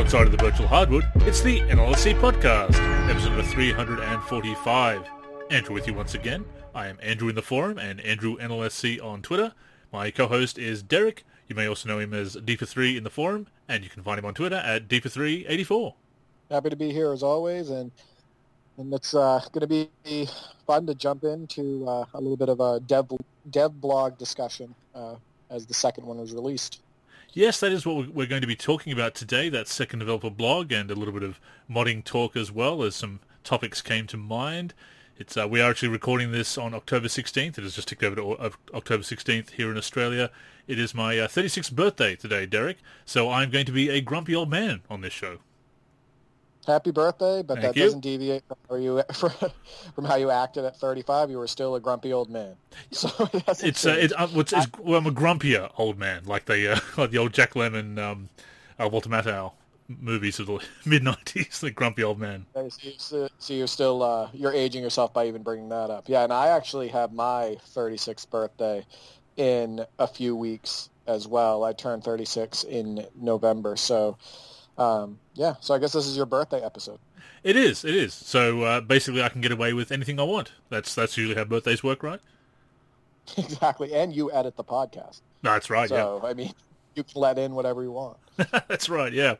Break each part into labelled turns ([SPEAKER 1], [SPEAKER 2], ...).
[SPEAKER 1] From courtside of the virtual hardwood, it's the NLSC podcast, episode number 345. Andrew with you once again. I am Andrew in the forum and Andrew NLSC on Twitter. My co-host is Derek. You may also know him as Deeper3 in the forum, and you can find him on Twitter at Deeper384.
[SPEAKER 2] Happy to be here as always, and and it's uh, going to be fun to jump into uh, a little bit of a dev dev blog discussion uh, as the second one was released.
[SPEAKER 1] Yes, that is what we're going to be talking about today, that second developer blog and a little bit of modding talk as well as some topics came to mind. It's uh, We are actually recording this on October 16th. It has just ticked over to uh, October 16th here in Australia. It is my uh, 36th birthday today, Derek, so I'm going to be a grumpy old man on this show
[SPEAKER 2] happy birthday, but
[SPEAKER 1] Thank
[SPEAKER 2] that
[SPEAKER 1] you.
[SPEAKER 2] doesn't deviate from you from how you acted at 35. You were still a grumpy old man. So it
[SPEAKER 1] It's uh, it, uh, it's, it's, well, I'm a grumpier old man, like the uh, like the old Jack Lemmon, um, uh, Walter Matthau movies of the mid '90s. The grumpy old man.
[SPEAKER 2] Okay, so you- so, so you're still uh, you're aging yourself by even bringing that up. Yeah, and I actually have my 36th birthday in a few weeks as well. I turned 36 in November, so um, yeah. So I guess this is your birthday episode.
[SPEAKER 1] It is, it is. So uh, basically, I can get away with anything I want. That's that's usually how birthdays work, right?
[SPEAKER 2] exactly, and you edit the podcast,
[SPEAKER 1] That's right.
[SPEAKER 2] so I mean, you can let in whatever you want.
[SPEAKER 1] That's right. Yeah.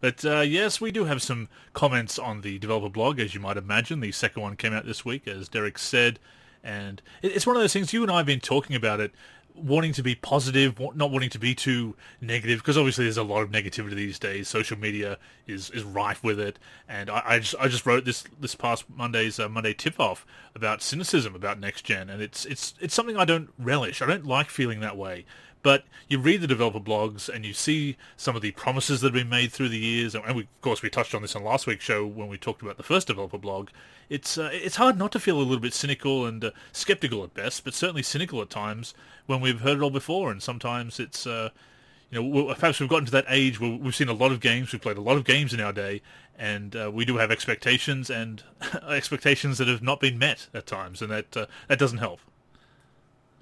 [SPEAKER 1] But uh, yes, we do have some comments on the developer blog, as you might imagine. The second one came out this week, as Derek said, and it's one of those things. You and I have been talking about it, wanting to be positive, not wanting to be too negative, because obviously there's a lot of negativity these days. Social media is, is rife with it, and I, I just I just wrote this this past Monday's uh, Monday tip off about cynicism about next gen, and it's it's it's something I don't relish. I don't like feeling that way. But you read the developer blogs and you see some of the promises that have been made through the years, and we, of course we touched on this on last week's show when we talked about the first developer blog. It's uh, it's hard not to feel a little bit cynical and uh, skeptical at best, but certainly cynical at times when we've heard it all before, and sometimes it's uh, you know perhaps we've gotten to that age where we've seen a lot of games, we've played a lot of games in our day, and uh, we do have expectations and expectations that have not been met at times, and that uh, that doesn't help.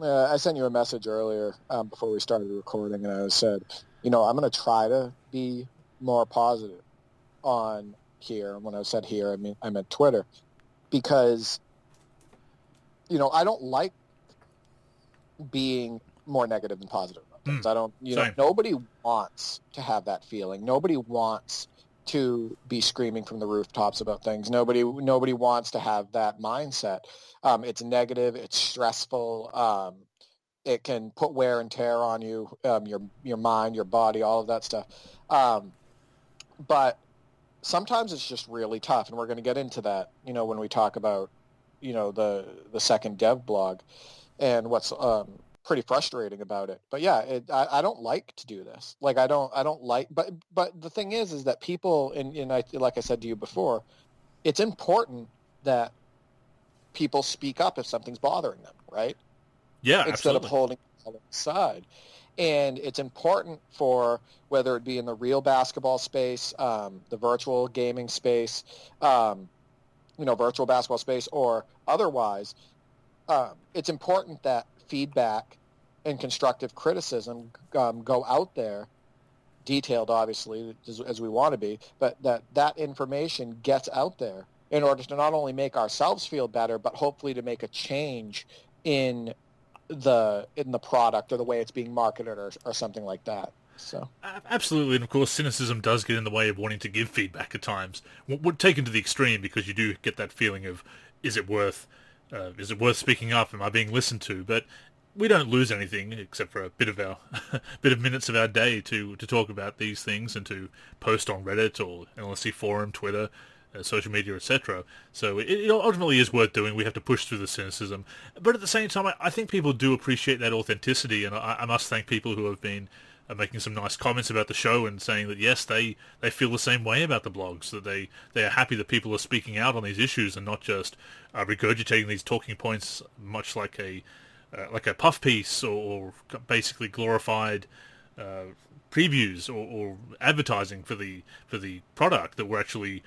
[SPEAKER 2] Uh, I sent you a message earlier um, before we started recording, and I said, you know, I'm going to try to be more positive on here. And When I said here, I mean I meant Twitter, because you know I don't like being more negative than positive about things.
[SPEAKER 1] Mm,
[SPEAKER 2] I don't, you know, nobody wants to have that feeling. Nobody wants to be screaming from the rooftops about things. Nobody, nobody wants to have that mindset. Um, it's negative. It's stressful. Um, it can put wear and tear on you, um, your your mind, your body, all of that stuff. Um, but sometimes it's just really tough, and we're going to get into that. You know, when we talk about you know the the second dev blog and what's um, pretty frustrating about it. But yeah, it, I, I don't like to do this. Like I don't I don't like. But but the thing is, is that people and and I like I said to you before, it's important that people speak up if something's bothering them, right?
[SPEAKER 1] Yeah,
[SPEAKER 2] instead
[SPEAKER 1] absolutely.
[SPEAKER 2] of holding it all inside. And it's important for whether it be in the real basketball space, um, the virtual gaming space, um, you know, virtual basketball space, or otherwise. Um, it's important that feedback and constructive criticism um, go out there, detailed obviously as, as we want to be, but that that information gets out there in order to not only make ourselves feel better, but hopefully to make a change in the in the product or the way it's being marketed or, or something like that. So
[SPEAKER 1] Absolutely, and of course, cynicism does get in the way of wanting to give feedback at times. Would taken to the extreme because you do get that feeling of, is it worth, uh, is it worth speaking up? Am I being listened to? But we don't lose anything except for a bit of our, bit of minutes of our day to to talk about these things and to post on Reddit or LSC forum, Twitter, uh, social media, etc. So it, it ultimately is worth doing. We have to push through the cynicism, but at the same time, I, I think people do appreciate that authenticity, and I, I must thank people who have been uh, making some nice comments about the show and saying that yes, they, they feel the same way about the blogs. That they, they are happy that people are speaking out on these issues and not just uh, regurgitating these talking points, much like a uh, like a puff piece or, or basically glorified uh, previews or, or advertising for the for the product. That we're actually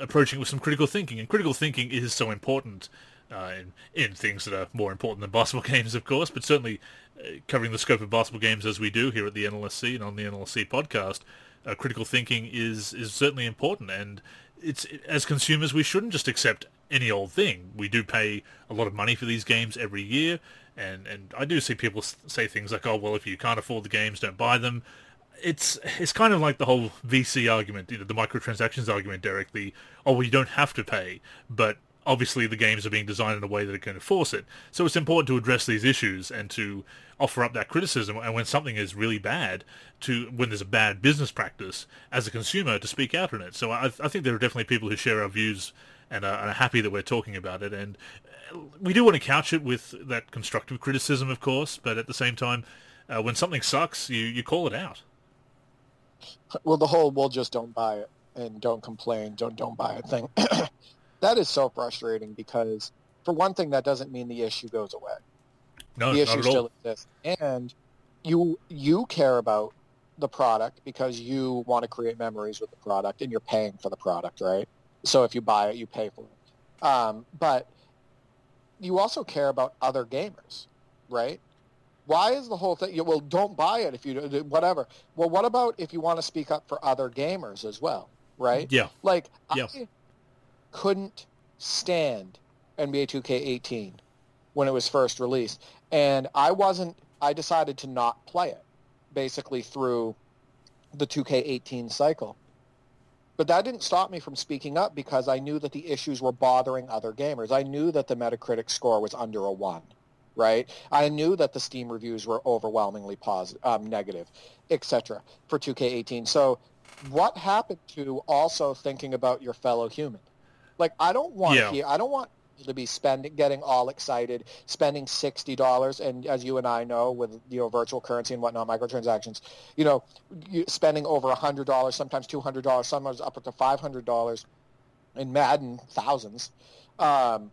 [SPEAKER 1] approaching with some critical thinking, and critical thinking is so important uh, in, in things that are more important than basketball games, of course, but certainly uh, covering the scope of basketball games as we do here at the NLSC and on the NLSC podcast, uh, critical thinking is is certainly important, and it's as consumers we shouldn't just accept any old thing. We do pay a lot of money for these games every year, and and I do see people say things like, "Oh, well, if you can't afford the games, don't buy them." It's it's kind of like the whole VC argument, you know, the microtransactions argument, Derek. The oh, well, you don't have to pay, but obviously the games are being designed in a way that are going to force it. So it's important to address these issues and to offer up that criticism. And when something is really bad, to when there's a bad business practice as a consumer, to speak out on it. So I, I think there are definitely people who share our views and are, are, happy that we're talking about it. And we do want to couch it with that constructive criticism, of course, but at the same time, uh, when something sucks, you, you call it out.
[SPEAKER 2] Well, the whole "we'll just don't buy it" and "don't complain, don't don't buy it" thing. that is so frustrating because, for one thing, that doesn't mean the issue goes away.
[SPEAKER 1] No,
[SPEAKER 2] the issue still exists, and you you care about the product because you want to create memories with the product, and you're paying for the product, right? So if you buy it, you pay for it. Um, but you also care about other gamers, right? Why is the whole thing? Well, don't buy it if you whatever. Well, what about if you want to speak up for other gamers as well, right?
[SPEAKER 1] Yeah.
[SPEAKER 2] Like
[SPEAKER 1] yeah.
[SPEAKER 2] I couldn't stand NBA 2K18 when it was first released, and I wasn't. I decided to not play it, basically through the 2K18 cycle. But that didn't stop me from speaking up because I knew that the issues were bothering other gamers. I knew that the Metacritic score was under a one, right? I knew that the Steam reviews were overwhelmingly positive, um, negative, etc. for 2K18. So what happened to also thinking about your fellow human? Like I don't want
[SPEAKER 1] yeah.
[SPEAKER 2] I don't want to be spending, getting all excited, spending sixty dollars, and as you and I know, with you know virtual currency and whatnot, microtransactions, you know, spending over hundred dollars, sometimes two hundred dollars, sometimes up to five hundred dollars, in Madden, thousands. Um,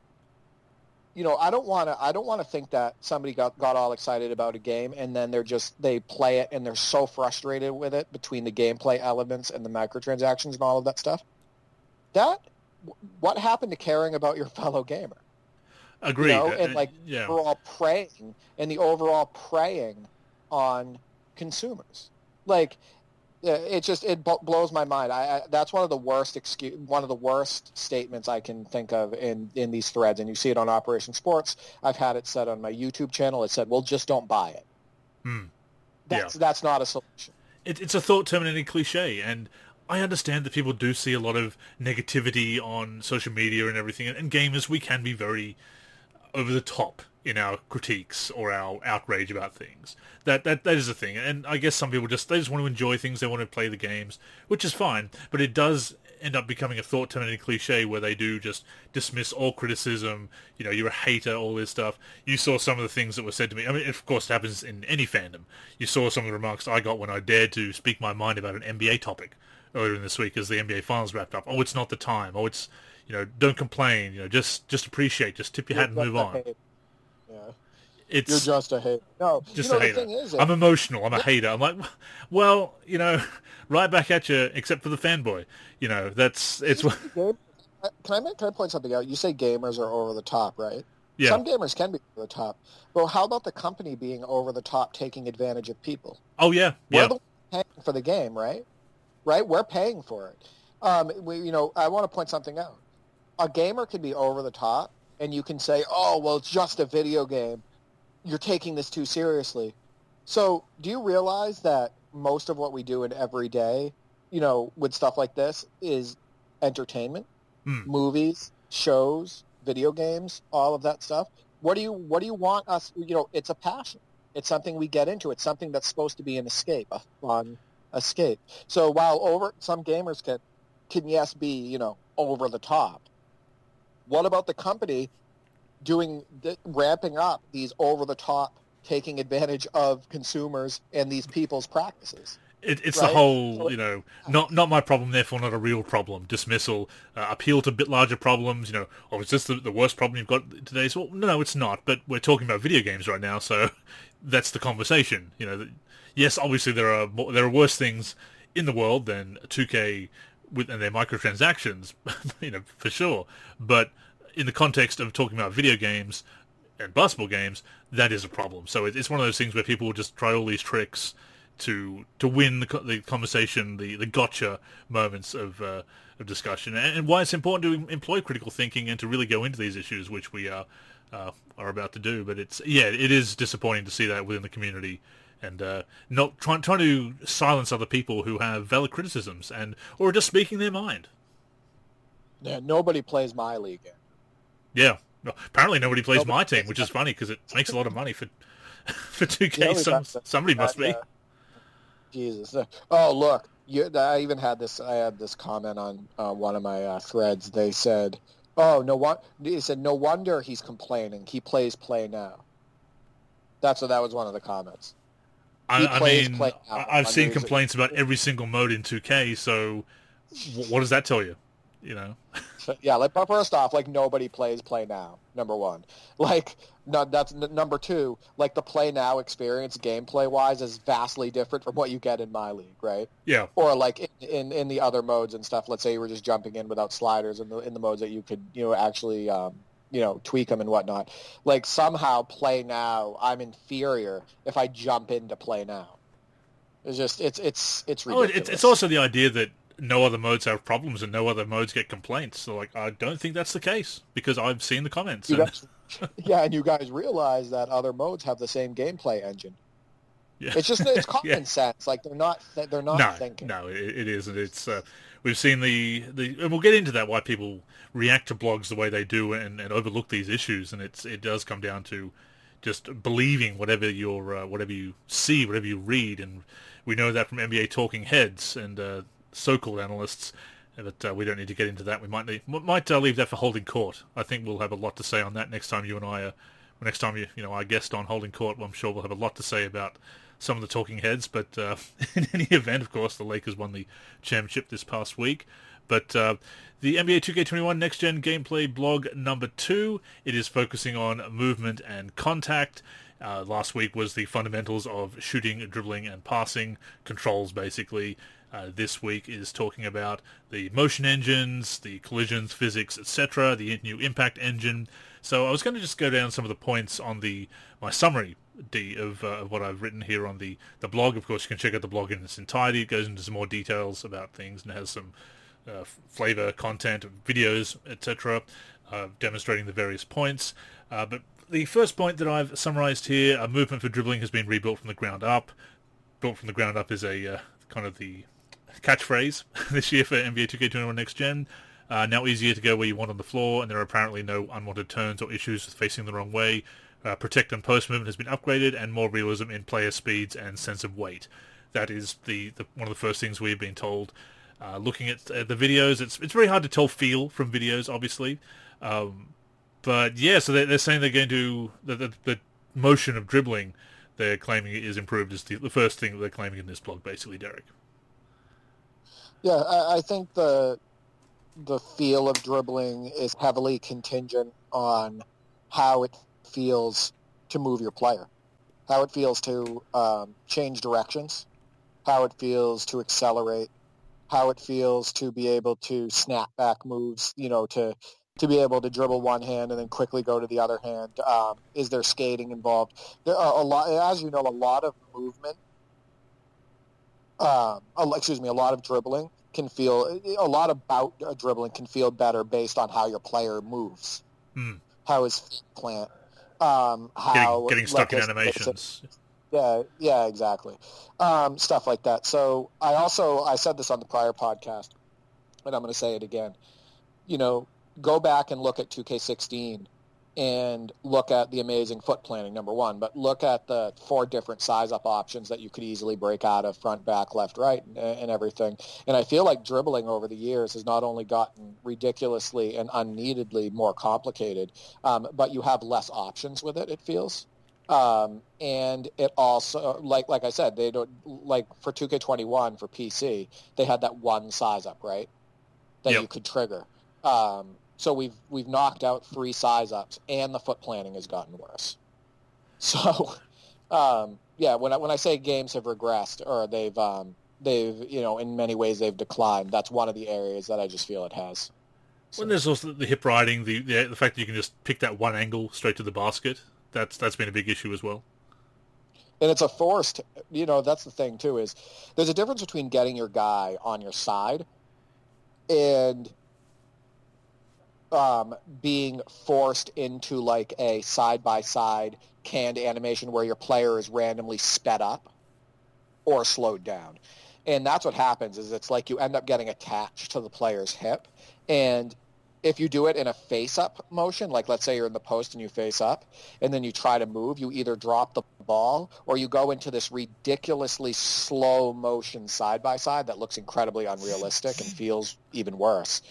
[SPEAKER 2] you know, I don't want to. I don't want to think that somebody got got all excited about a game and then they're just they play it and they're so frustrated with it between the gameplay elements and the microtransactions and all of that stuff. That what happened to caring about your fellow gamer?
[SPEAKER 1] Agreed.
[SPEAKER 2] You know, and
[SPEAKER 1] uh,
[SPEAKER 2] like
[SPEAKER 1] yeah.
[SPEAKER 2] overall preying and the overall preying on consumers. Like it just it blows my mind. I, I, that's one of the worst excuse, one of the worst statements I can think of in in these threads, and you see it on Operation Sports. I've had it said on my YouTube channel. It said, "Well, just don't buy it."
[SPEAKER 1] Hmm.
[SPEAKER 2] That's
[SPEAKER 1] yeah.
[SPEAKER 2] that's not a solution.
[SPEAKER 1] It, it's a thought terminating cliche, and I understand that people do see a lot of negativity on social media and everything, and gamers we can be very over the top in our critiques or our outrage about things. That that that is a thing, and I guess some people just they just want to enjoy things, they want to play the games, which is fine. But it does end up becoming a thought terminating cliche where they do just dismiss all criticism. You know, you're a hater, all this stuff. You saw some of the things that were said to me. I mean, of course, it happens in any fandom. You saw some of the remarks I got when I dared to speak my mind about an NBA topic earlier in this week as the NBA Finals wrapped up. Oh, it's not the time. Oh, it's you know, don't complain. You know, just just appreciate. Just tip your hat and move on.
[SPEAKER 2] Yeah.
[SPEAKER 1] It's
[SPEAKER 2] You're just a hater. No,
[SPEAKER 1] just
[SPEAKER 2] you know,
[SPEAKER 1] a hater.
[SPEAKER 2] The thing is, uh,
[SPEAKER 1] I'm emotional. I'm a hater. I'm like, well, you know, right back at you, except for the fanboy. You know, that's it's.
[SPEAKER 2] Can I make, can I point something out? You say gamers are over the top, right?
[SPEAKER 1] Yeah.
[SPEAKER 2] Some gamers can be over the top. But how about the company being over the top, taking advantage of people?
[SPEAKER 1] Oh yeah,
[SPEAKER 2] We're
[SPEAKER 1] yeah.
[SPEAKER 2] the paying for the game, right? Right? We're paying for it. Um, we, you know, I want to point something out. A gamer can be over the top, and you can say, "Oh, well, it's just a video game." You're taking this too seriously. So, do you realize that most of what we do in every day, you know, with stuff like this, is entertainment,
[SPEAKER 1] Hmm.
[SPEAKER 2] movies, shows, video games, all of that stuff. What do you What do you want us? You know, it's a passion. It's something we get into. It's something that's supposed to be an escape, a fun escape. So while over some gamers can can yes be you know over the top, what about the company doing the, ramping up these over the top, taking advantage of consumers and these people's practices?
[SPEAKER 1] It, it's
[SPEAKER 2] Right?
[SPEAKER 1] the whole, you know, not not my problem, therefore not a real problem. Dismissal, uh, appeal to bit larger problems. You know, oh, is this the, the worst problem you've got today? So, well, no, no, it's not. But we're talking about video games right now, so that's the conversation. You know, yes, obviously there are there are worse things in the world than 2K with and their microtransactions, you know, for sure. But in the context of talking about video games and basketball games, that is a problem. So it, it's one of those things where people will just try all these tricks to to win the, the conversation, the, the gotcha moments of uh, of discussion, and, and, why it's important to employ critical thinking and to really go into these issues, which we are uh, are about to do. But it's yeah, it is disappointing to see that within the community. And uh, not trying trying to silence other people who have valid criticisms and or just speaking their mind.
[SPEAKER 2] Yeah, nobody plays my league.
[SPEAKER 1] Yeah, apparently nobody plays nobody my team, which is funny because it makes a lot of money for for 2K. Some, somebody must be. Uh,
[SPEAKER 2] Jesus. Oh, look. You, I even had this. I had this comment on uh, one of my uh, threads. They said, "Oh, no one." They said, "No wonder he's complaining. He plays play now." That's what that was one of the comments.
[SPEAKER 1] I, I mean, I've seen complaints about every single mode in 2K. So, what does that tell you? You know.
[SPEAKER 2] yeah, like first off, like nobody plays play now. Number one, like no, that's n- number two. Like the play now experience, gameplay wise, is vastly different from what you get in my league, right?
[SPEAKER 1] Yeah.
[SPEAKER 2] Or like in, in, in the other modes and stuff. Let's say you were just jumping in without sliders in the in the modes that you could you know actually um, you know tweak them and whatnot. Like somehow play now, I'm inferior if I jump into play now. It's just it's it's it's ridiculous.
[SPEAKER 1] Oh, it's, it's also the idea that no other modes have problems and no other modes get complaints. So like, I don't think that's the case because I've seen the comments. And...
[SPEAKER 2] Guys, yeah, and you guys realize that other modes have the same gameplay engine. Yeah. It's just it's common yeah. sense. Like they're not they're not
[SPEAKER 1] no,
[SPEAKER 2] thinking.
[SPEAKER 1] No, it, it isn't. It's uh, we've seen the, the and we'll get into that why people react to blogs the way they do and, and overlook these issues. And it's it does come down to just believing whatever your uh, whatever you see, whatever you read, and we know that from NBA talking heads and uh, so-called analysts. But uh, we don't need to get into that. We might need, might uh, leave that for holding court. I think we'll have a lot to say on that next time you and I are. Next time you you know our guest on holding court, I'm sure we'll have a lot to say about some of the talking heads. But uh, in any event, of course, the Lakers won the championship this past week. But uh, the NBA 2K21 Next Gen Gameplay blog number two, it is focusing on movement and contact. Uh, last week was the fundamentals of shooting, dribbling, and passing controls, basically. Uh, this week is talking about the motion engines, the collisions, physics, etc., the new impact engine. So I was going to just go down some of the points on the my summary D of, uh, what I've written here on the, the blog. Of course, you can check out the blog in its entirety. It goes into some more details about things and has some uh, flavor, content, videos, etc., uh, demonstrating the various points. Uh, but the first point that I've summarized here, a movement for dribbling has been rebuilt from the ground up. Built from the ground up is a uh, kind of the catchphrase this year for NBA 2K21 Next Gen. Uh, now easier to go where you want on the floor, and there are apparently no unwanted turns or issues with facing the wrong way. Uh, protect and post movement has been upgraded, and more realism in player speeds and sense of weight. That is the, the one of the first things we've been told. Uh, looking at uh, the videos, it's it's very hard to tell feel from videos, obviously. Um, but yeah, so they're, they're saying they're going to the, the, the motion of dribbling. They're claiming is improved is the, the first thing they're claiming in this blog, basically, Derek.
[SPEAKER 2] Yeah, I, I think the the feel of dribbling is heavily contingent on how it feels to move your player, how it feels to um, change directions, how it feels to accelerate, how it feels to be able to snap back moves, you know, to to be able to dribble one hand and then quickly go to the other hand. Um, is there skating involved? There are a lot, as you know, a lot of movement um, excuse me, a lot of dribbling can feel a lot about uh, dribbling can feel better based on how your player moves,
[SPEAKER 1] mm.
[SPEAKER 2] how his plant, um, how
[SPEAKER 1] getting, getting stuck like in animations.
[SPEAKER 2] Yeah, yeah, exactly, um, stuff like that. So I also I said this on the prior podcast, and I'm going to say it again. You know, go back and look at 2K16 and look at the amazing foot planning, number one, but look at the four different size up options that you could easily break out of front, back, left, right, and, and everything. And I feel like dribbling over the years has not only gotten ridiculously and unneededly more complicated, um, but you have less options with it, it feels. Um, and it also, like like I said, they don't like for 2K21 for PC, they had that one size up, right? That yep. you could trigger. Um, so we've we've knocked out three size ups, and the foot planning has gotten worse. So, um, yeah, when I, when I say games have regressed or they've um, they've you know in many ways they've declined, that's one of the areas that I just feel it has.
[SPEAKER 1] So. When there's also the hip riding, the, the the fact that you can just pick that one angle straight to the basket, that's that's been a big issue as well.
[SPEAKER 2] and it's a forced. You know, that's the thing too. Is there's a difference between getting your guy on your side and um, being forced into like a side by side canned animation where your player is randomly sped up or slowed down. And that's what happens is it's like you end up getting attached to the player's hip. And if you do it in a face up motion, like let's say you're in the post and you face up and then you try to move, you either drop the ball or you go into this ridiculously slow motion side by side that looks incredibly unrealistic and feels even worse.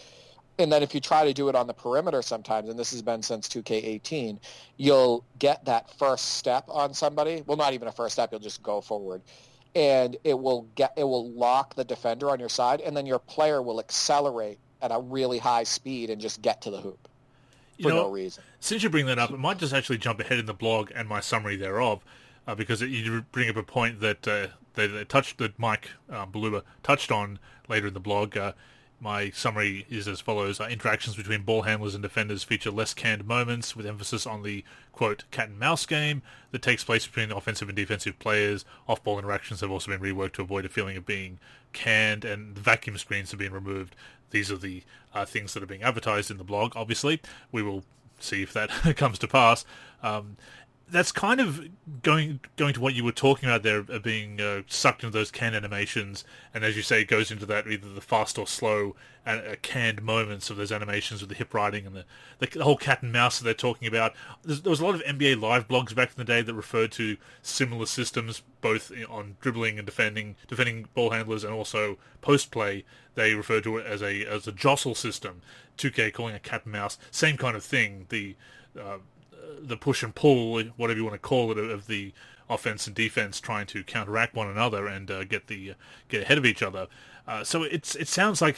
[SPEAKER 2] And then if you try to do it on the perimeter sometimes, and this has been since 2K18, you'll get that first step on somebody. Well, not even a first step. You'll just go forward and it will get it will lock the defender on your side, and then your player will accelerate at a really high speed and just get to the hoop for you know, no reason.
[SPEAKER 1] Since you bring that up, it might just actually jump ahead in the blog and my summary thereof, uh, because it, you bring up a point that uh, they, they, touched that Mike Baluba touched on later in the blog. Uh, my summary is as follows. Uh, interactions between ball handlers and defenders feature less canned moments, with emphasis on the, quote, cat and mouse game that takes place between offensive and defensive players. Off-ball interactions have also been reworked to avoid a feeling of being canned, and the vacuum screens have been removed. These are the uh, things that are being advertised in the blog, obviously. We will see if that comes to pass. Um, that's kind of going going to what you were talking about there, uh, being uh, sucked into those canned animations, and as you say, it goes into that either the fast or slow uh, canned moments of those animations with the hip riding and the, the, whole cat and mouse that they're talking about. There's, there was a lot of NBA Live blogs back in the day that referred to similar systems, both on dribbling and defending, defending ball handlers, and also post play. They referred to it as a as a jostle system. 2K calling a cat and mouse, same kind of thing. The uh, the push and pull, whatever you want to call it, of the offense and defense trying to counteract one another and uh, get the uh, get ahead of each other. Uh, so it's it sounds like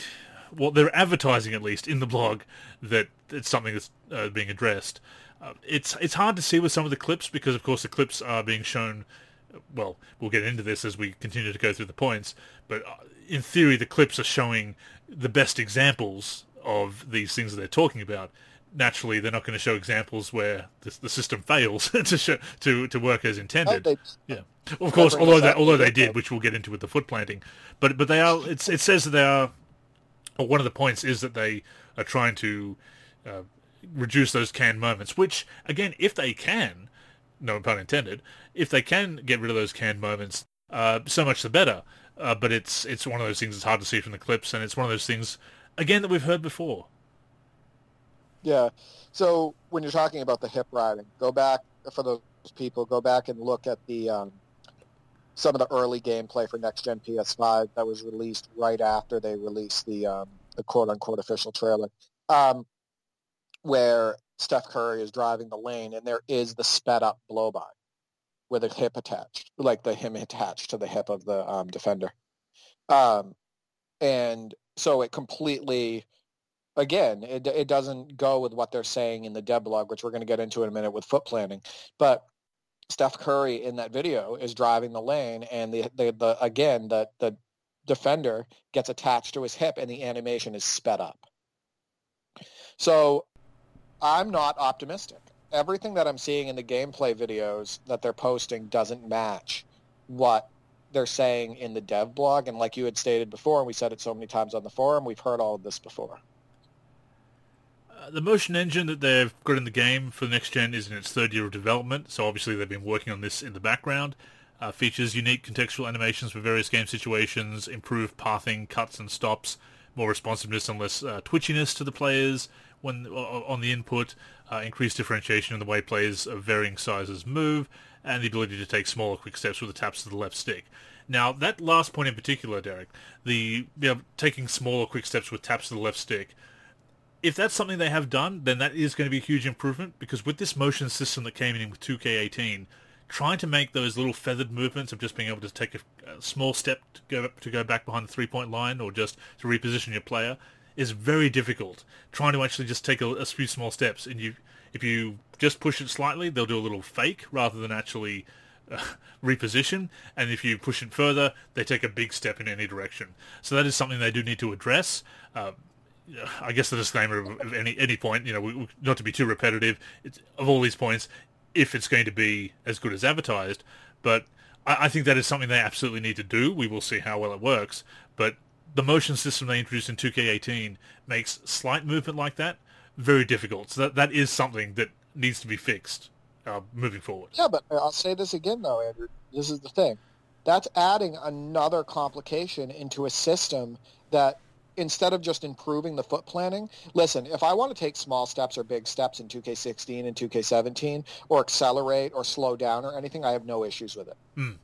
[SPEAKER 1] well they're advertising at least in the blog that it's something that's uh, being addressed. Uh, it's it's hard to see with some of the clips because of course the clips are being shown. Well, we'll get into this as we continue to go through the points, but uh, in theory the clips are showing the best examples of these things that they're talking about naturally they're not going to show examples where the, the system fails to show, to to work as intended. Yeah, of course. Although they, although they did, which we'll get into with the foot planting, but but they are. It's it says that they are. one of the points is that they are trying to uh, reduce those canned moments. Which again, if they can, no pun intended, if they can get rid of those canned moments, uh, so much the better. Uh, but it's it's one of those things that's hard to see from the clips, and it's one of those things again that we've heard before.
[SPEAKER 2] Yeah. So when you're talking about the hip riding, go back for those people. Go back and look at the um, some of the early gameplay for next gen PS5 that was released right after they released the um, the quote unquote official trailer, um, where Steph Curry is driving the lane and there is the sped up blow by with a hip attached, like the him attached to the hip of the um, defender, um, and so it completely again, it, it doesn't go with what they're saying in the dev blog, which we're going to get into in a minute with foot planting. But Steph Curry in that video is driving the lane, and the the, the again the the defender gets attached to his hip, and the animation is sped up. So I'm not optimistic. Everything that I'm seeing in the gameplay videos that they're posting doesn't match what they're saying in the dev blog. And like you had stated before, and we said it so many times on the forum, we've heard all of this before.
[SPEAKER 1] Uh, the motion engine that they've got in the game for the next gen is in its third year of development, so obviously they've been working on this in the background. Uh, features unique contextual animations for various game situations, improved pathing, cuts and stops, more responsiveness and less uh, twitchiness to the players when on the input, uh, increased differentiation in the way players of varying sizes move, and the ability to take smaller quick steps with the taps of the left stick. Now, that last point in particular, Derek, the you know, taking smaller quick steps with taps of the left stick, if that's something they have done, then that is going to be a huge improvement because with this motion system that came in with 2K18, trying to make those little feathered movements of just being able to take a, a small step to go to go back behind the three point line or just to reposition your player is very difficult. Trying to actually just take a, a few small steps and you if you just push it slightly, they'll do a little fake rather than actually uh, reposition. And if you push it further, they take a big step in any direction. So that is something they do need to address. Uh, I guess the disclaimer of any any point, you know, not to be too repetitive, of all these points, if it's going to be as good as advertised, But I, I think that is something they absolutely need to do. We will see how well it works. But the motion system they introduced in 2K18 makes slight movement like that very difficult. So that, that is something that needs to be fixed uh, moving forward.
[SPEAKER 2] Yeah, but I'll say this again, though, Andrew. This is the thing. That's adding another complication into a system that instead of just improving the foot planning, listen, if I want to take small steps or big steps in 2K16 and 2K17 or accelerate or slow down or anything, I have no issues with it.
[SPEAKER 1] Mm.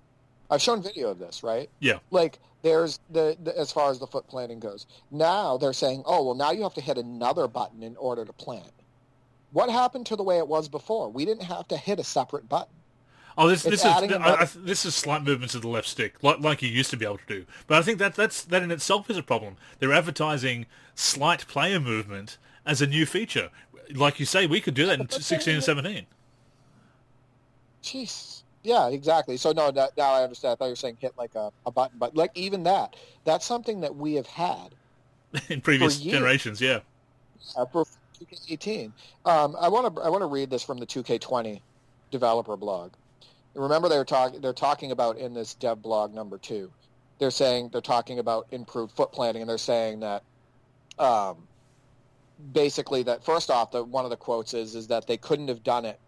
[SPEAKER 2] I've shown video of this, right?
[SPEAKER 1] Yeah.
[SPEAKER 2] Like there's the, the, as far as the foot planning goes. Now they're saying, "Oh, well now you have to hit another button in order to plant." What happened to the way it was before? We didn't have to hit a separate button.
[SPEAKER 1] Oh, this, this is I, I, this is slight movements of the left stick, like, like you used to be able to do. But I think that that's that in itself is a problem. They're advertising slight player movement as a new feature. Like you say, we could do that in 16 and 17.
[SPEAKER 2] Jeez. Yeah, exactly. So no, now, now I understand. I thought you were saying hit like a, a button, but like even that, that's something that we have had
[SPEAKER 1] in previous generations. Yeah.
[SPEAKER 2] Uh, for 2K18. Um, I want to I want to read this from the 2K20 developer blog remember they were talking they're talking about in this dev blog number two they're saying they're talking about improved foot planting and they're saying that um, basically that first off the one of the quotes is is that they couldn't have done it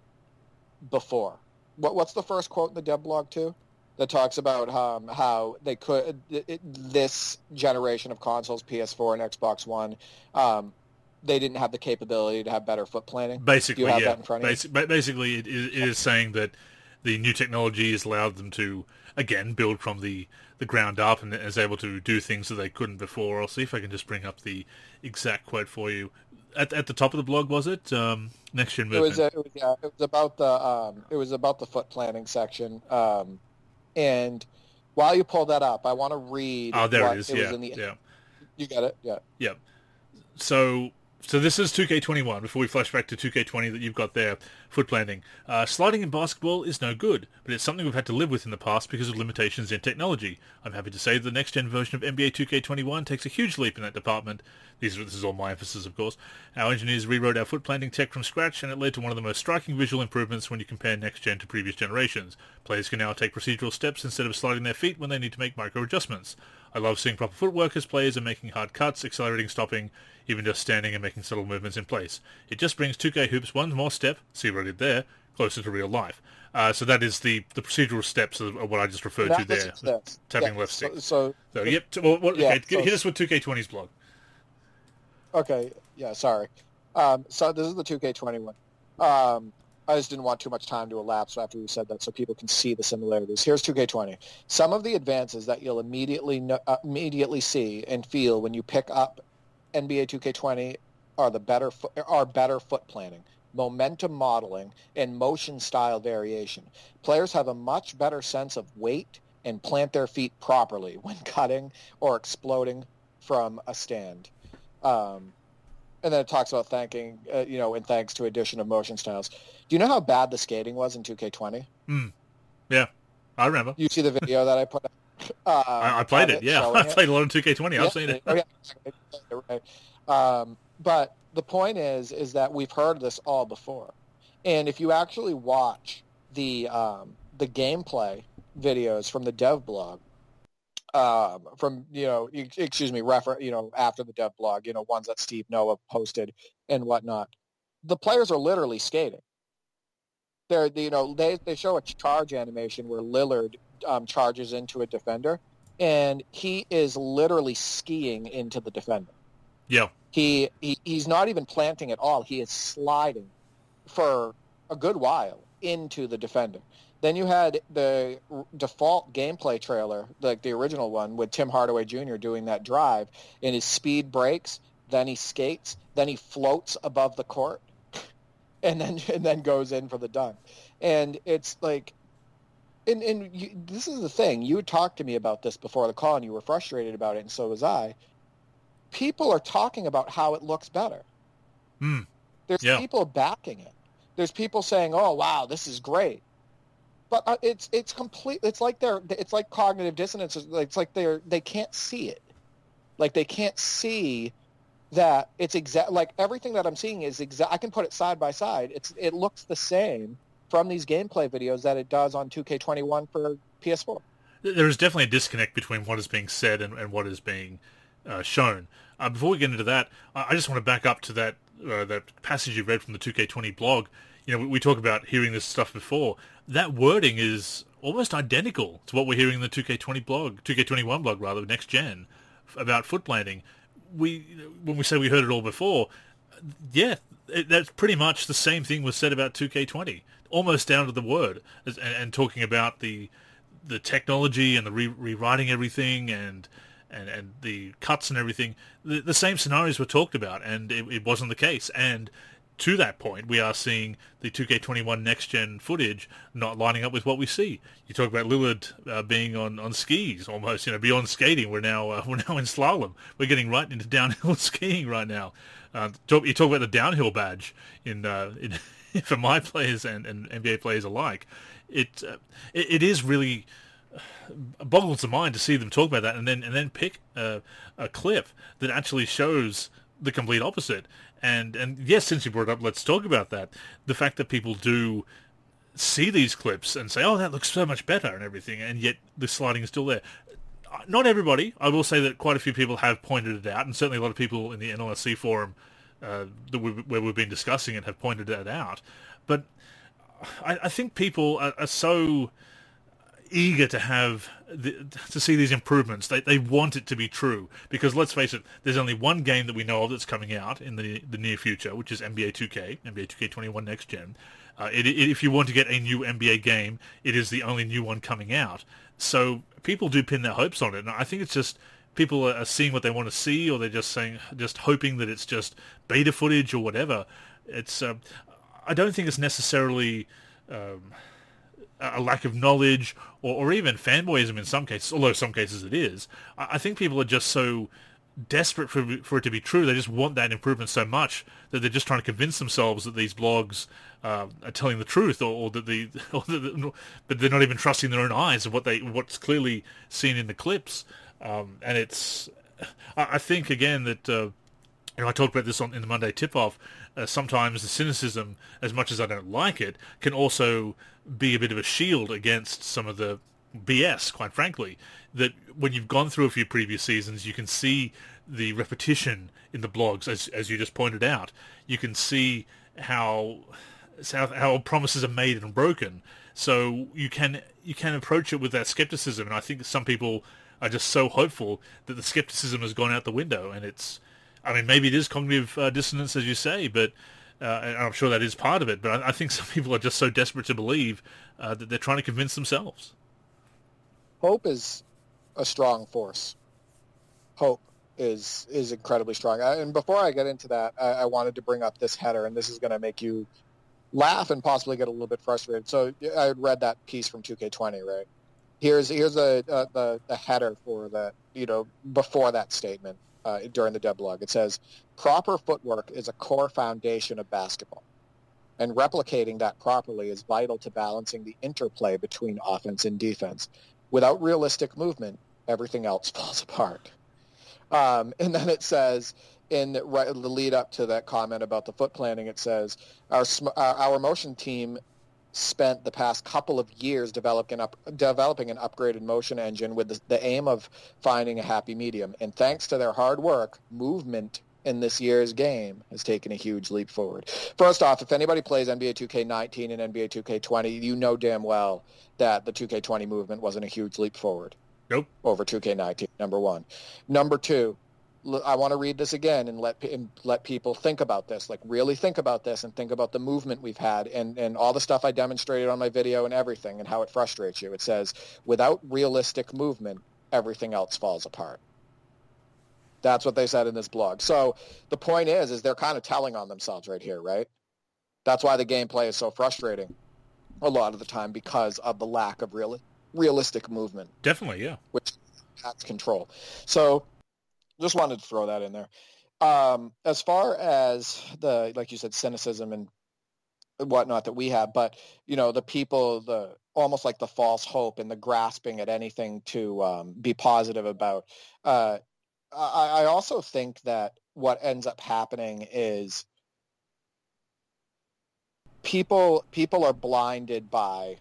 [SPEAKER 2] before. What, what's the first quote in the dev blog too that talks about um, how they could it, this generation of consoles ps4 and xbox one um, they didn't have the capability to have better foot planting.
[SPEAKER 1] Basically yeah. basically it is, it is saying that the new technology has allowed them to again build from the the ground up and is able to do things that they couldn't before. I'll see if I can just bring up the exact quote for you. At, at the top of the blog, was it um, next gen movement?
[SPEAKER 2] It was, uh, it was, yeah, it was about the um, it was about the foot planning section. Um, and while you pull that up, I want to read.
[SPEAKER 1] Oh, there it is. It yeah, the, yeah.
[SPEAKER 2] You got it. Yeah.
[SPEAKER 1] Yeah. So so this is 2K21, before we flash back to 2K20 that you've got there, foot planting. Uh, sliding in basketball is no good, but it's something we've had to live with in the past because of limitations in technology. I'm happy to say that the next-gen version of NBA 2K21 takes a huge leap in that department. These this is all my emphasis, of course. Our engineers rewrote our foot planting tech from scratch, and it led to one of the most striking visual improvements when you compare next-gen to previous generations. Players can now take procedural steps instead of sliding their feet when they need to make micro-adjustments. I love seeing proper footwork as players are making hard cuts, accelerating, stopping, even just standing and making subtle movements in place. It just brings 2K Hoops one more step, see what I did there, closer to real life. Uh, so that is the, the procedural steps of, what I just referred to there, tapping yeah, left stick. So,
[SPEAKER 2] so,
[SPEAKER 1] so yep. Well, what, yeah, okay, so, hit us with 2K20's blog.
[SPEAKER 2] Okay, yeah, sorry. Um, so this is the 2K21. Um, I just didn't want too much time to elapse after you said that so people can see the similarities. Here's 2K20. Some of the advances that you'll immediately uh, immediately see and feel when you pick up NBA 2K20 are the better fo- are better foot planning, momentum modeling, and motion style variation. Players have a much better sense of weight and plant their feet properly when cutting or exploding from a stand. Um, and then it talks about thanking, uh, you know, in thanks to addition of motion styles. Do you know how bad the skating was in 2K20?
[SPEAKER 1] Mm. Yeah, I remember.
[SPEAKER 2] You see the video that I put. Uh,
[SPEAKER 1] I, I, played it. Yeah, I played a lot of 2K20. Yeah, I've seen it. Oh,
[SPEAKER 2] right. Um, but the point is, is that we've heard this all before, and if you actually watch the um, the gameplay videos from the dev blog, um, from you know, excuse me, refer, you know, after the dev blog, you know, ones that Steve Noah posted and whatnot. The players are literally skating. They're, you know, they they show a charge animation where Lillard um, charges into a defender, and he is literally skiing into the defender.
[SPEAKER 1] Yeah.
[SPEAKER 2] He, he he's not even planting at all. He is sliding for a good while into the defender. Then you had the default gameplay trailer, like the original one, with Tim Hardaway Jr. doing that drive, and his speed breaks, then he skates, then he floats above the court, and then and then goes in for the dunk. And it's like, and and you, this is the thing. You talked to me about this before the call, and you were frustrated about it, and so was I. People are talking about how it looks better.
[SPEAKER 1] Hmm.
[SPEAKER 2] There's
[SPEAKER 1] yeah.
[SPEAKER 2] people backing it. There's people saying, "Oh, wow, this is great." But uh, it's it's complete. It's like they're it's like cognitive dissonance. It's like they're they can't see it, like they can't see that it's exact. Like everything that I'm seeing is exact. I can put it side by side. It's it looks the same from these gameplay videos that it does on 2K21 for PS4.
[SPEAKER 1] There is definitely a disconnect between what is being said and, and what is being uh, shown. Uh, before we get into that, I just want to back up to that uh, that passage you read from the 2K20 blog. You know, we, we talk about hearing this stuff before. That wording is almost identical to what we're hearing in the 2K20 blog, 2K21 blog rather, next gen, about foot planting. We when we say we heard it all before, yeah, it, that's pretty much the same thing was said about 2K20, almost down to the word, and, and talking about the the technology and the re- rewriting everything and and and the cuts and everything. The, the same scenarios were talked about, and it, it wasn't the case. And to that point, we are seeing the 2K21 next gen footage not lining up with what we see. You talk about Lillard uh, being on, on skis, almost you know beyond skating. We're now uh, we're now in slalom. We're getting right into downhill skiing right now. Uh, talk, you talk about the downhill badge in, uh, in for my players and, and NBA players alike. It, uh, it, it is really boggles the mind to see them talk about that and then and then pick a, a clip that actually shows the complete opposite. And and yes, since you brought it up, let's talk about that. The fact that people do see these clips and say, "Oh, that looks so much better" and everything, and yet the sliding is still there. Not everybody. I will say that quite a few people have pointed it out, and certainly a lot of people in the NLSC forum uh, we, where we've been discussing it have pointed it out. But I, I think people are, are so eager to have the, to see these improvements. They they want it to be true because let's face it, there's only one game that we know of that's coming out in the the near future, which is NBA 2K, NBA 2K21 next gen. Uh, it, it, if you want to get a new NBA game, it is the only new one coming out. So people do pin their hopes on it, and I think it's just people are seeing what they want to see, or they're just saying, just hoping that it's just beta footage or whatever. It's um, I don't think it's necessarily. Um, a lack of knowledge or, or even fanboyism in some cases, although some cases it is. I, I think people are just so desperate for for it to be true. They just want that improvement so much that they're just trying to convince themselves that these blogs uh, are telling the truth, or, or that the, or that, but they're not even trusting their own eyes of what they what's clearly seen in the clips. Um, and it's, I, I, think again that uh, you know I talked about this on in the Monday tip off. Uh, sometimes the cynicism, as much as I don't like it, can also be a bit of a shield against some of the BS, quite frankly. That when you've gone through a few previous seasons, you can see the repetition in the blogs, as as you just pointed out. You can see how how, how promises are made and broken. So you can you can approach it with that skepticism, and I think some people are just so hopeful that the skepticism has gone out the window, and it's. I mean, maybe it is cognitive uh, dissonance, as you say, but uh, I'm sure that is part of it, but I, I, think some people are just so desperate to believe uh, that they're trying to convince themselves.
[SPEAKER 2] Hope is a strong force. Hope is is incredibly strong. And before I get into that, I, I, wanted to bring up this header, and this is going to make you laugh and possibly get a little bit frustrated. So I read that piece from 2K20, right? Here's here's a, a the, the header for that, you know, before that statement uh, during the devlog. It says, proper footwork is a core foundation of basketball. And replicating that properly is vital to balancing the interplay between offense and defense. Without realistic movement, everything else falls apart. Um, and then it says, in the lead up to that comment about the foot planning, it says our our motion team spent the past couple of years developing up, developing an upgraded motion engine with the, the aim of finding a happy medium. And thanks to their hard work, movement in this year's game has taken a huge leap forward. First off, if anybody plays NBA 2K19 and NBA 2K20, you know damn well that the 2K20 movement wasn't a huge leap forward.
[SPEAKER 1] Nope.
[SPEAKER 2] Over 2K19, number one. Number two, I want to read this again and let and let people think about this, like really think about this and think about the movement we've had and, and all the stuff I demonstrated on my video and everything and how it frustrates you. It says, without realistic movement, everything else falls apart. That's what they said in this blog. So the point is, is they're kind of telling on themselves right here, right? That's why the gameplay is so frustrating a lot of the time because of the lack of real, realistic movement.
[SPEAKER 1] Definitely, yeah.
[SPEAKER 2] Which has control. So just wanted to throw that in there. Um, as far as the, like you said, cynicism and whatnot that we have, but you know, the people, the almost like the false hope and the grasping at anything to um, be positive about. Uh, I, I also think that what ends up happening is people people are blinded by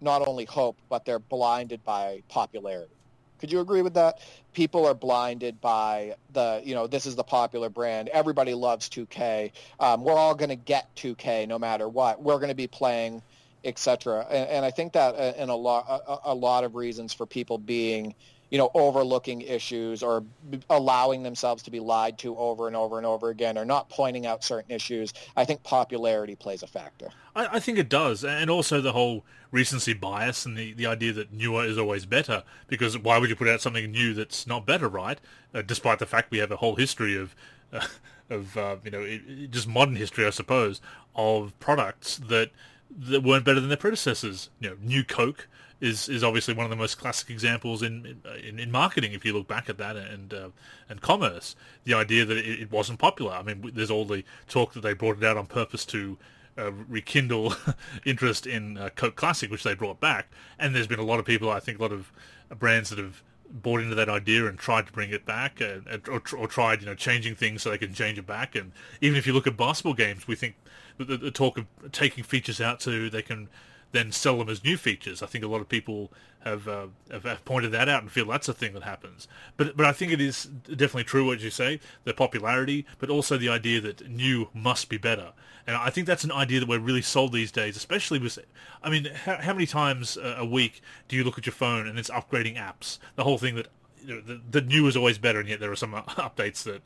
[SPEAKER 2] not only hope, but they're blinded by popularity. Could you agree with that? People are blinded by the, you know, this is the popular brand. Everybody loves 2K. Um, we're all going to get 2K no matter what. We're going to be playing, etc. And, and, I think that uh, in a lot, a, a lot of reasons for people being you know, overlooking issues or allowing themselves to be lied to over and over and over again or not pointing out certain issues. I think popularity plays a factor.
[SPEAKER 1] I, I think it does. And also the whole recency bias and the, the idea that newer is always better because why would you put out something new that's not better, right? Uh, despite the fact we have a whole history of... Uh, of uh, you know it, just modern history, I suppose, of products that that weren't better than their predecessors. You know, new Coke is is obviously one of the most classic examples in in, in marketing. If you look back at that and uh, and commerce, the idea that it, it, wasn't popular. I mean, there's all the talk that they brought it out on purpose to. Uh, rekindle interest in uh, Coke Classic, which they brought back, and there's been a lot of people, I think, a lot of brands that have bought into that idea and tried to bring it back, uh, or, or, tried, you know, changing things so they can change it back. And even if you look at basketball games, we think the, the talk of taking features out so they can then sell them as new features. I think a lot of people have, uh, have pointed that out and feel that's a thing that happens. But but I think it is definitely true what you say, the popularity, but also the idea that new must be better. And I think that's an idea that we're really sold these days, especially with. I mean, how, how many times a week do you look at your phone and it's upgrading apps? The whole thing that the, the new is always better, and yet there are some updates that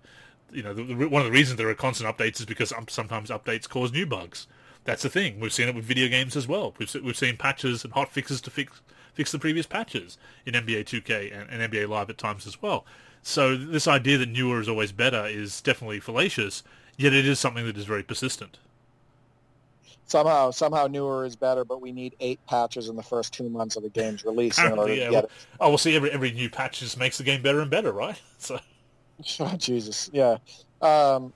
[SPEAKER 1] you know, the, the, one of the reasons there are constant updates is because sometimes updates cause new bugs that's the thing. We've seen it with video games as well. We've we've seen patches and hot fixes to fix fix the previous patches in NBA 2K and, and NBA Live at times as well. So this idea that newer is always better is definitely fallacious. Yet it is something that is very persistent.
[SPEAKER 2] Somehow, somehow newer is better, but we need eight patches in the first two months of the game's release in order yeah. to get it.
[SPEAKER 1] Oh, we'll see. Every every new patch just makes the game better and better, right? So.
[SPEAKER 2] Oh, Jesus, yeah. Um,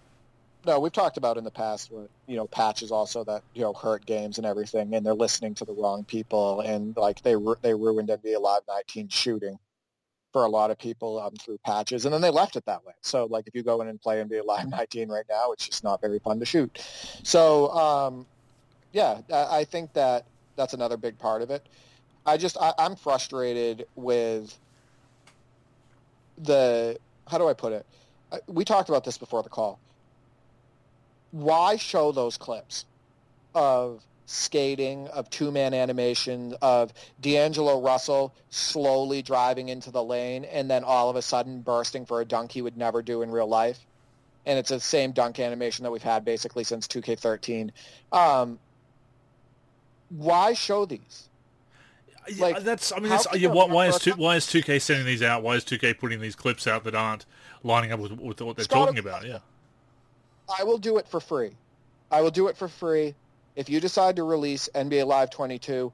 [SPEAKER 2] no, we've talked about in the past, you know, patches also that you know hurt games and everything, and they're listening to the wrong people, and like they they ruined NBA Live 19 shooting for a lot of people um, through patches, and then they left it that way. So like if you go in and play NBA Live 19 right now, it's just not very fun to shoot. So um, yeah, I think that that's another big part of it. I just I, I'm frustrated with the how do I put it? We talked about this before the call why show those clips of skating, of two-man animation, of D'Angelo Russell slowly driving into the lane and then all of a sudden bursting for a dunk he would never do in real life? And it's the same dunk animation that we've had basically since 2K13. Um, why show these?
[SPEAKER 1] Like, that's. I mean, that's, yeah, why, why, is two, why is 2K sending these out? Why is 2K putting these clips out that aren't lining up with, with what they're talking about? Yeah.
[SPEAKER 2] I will do it for free. I will do it for free. If you decide to release NBA Live 22,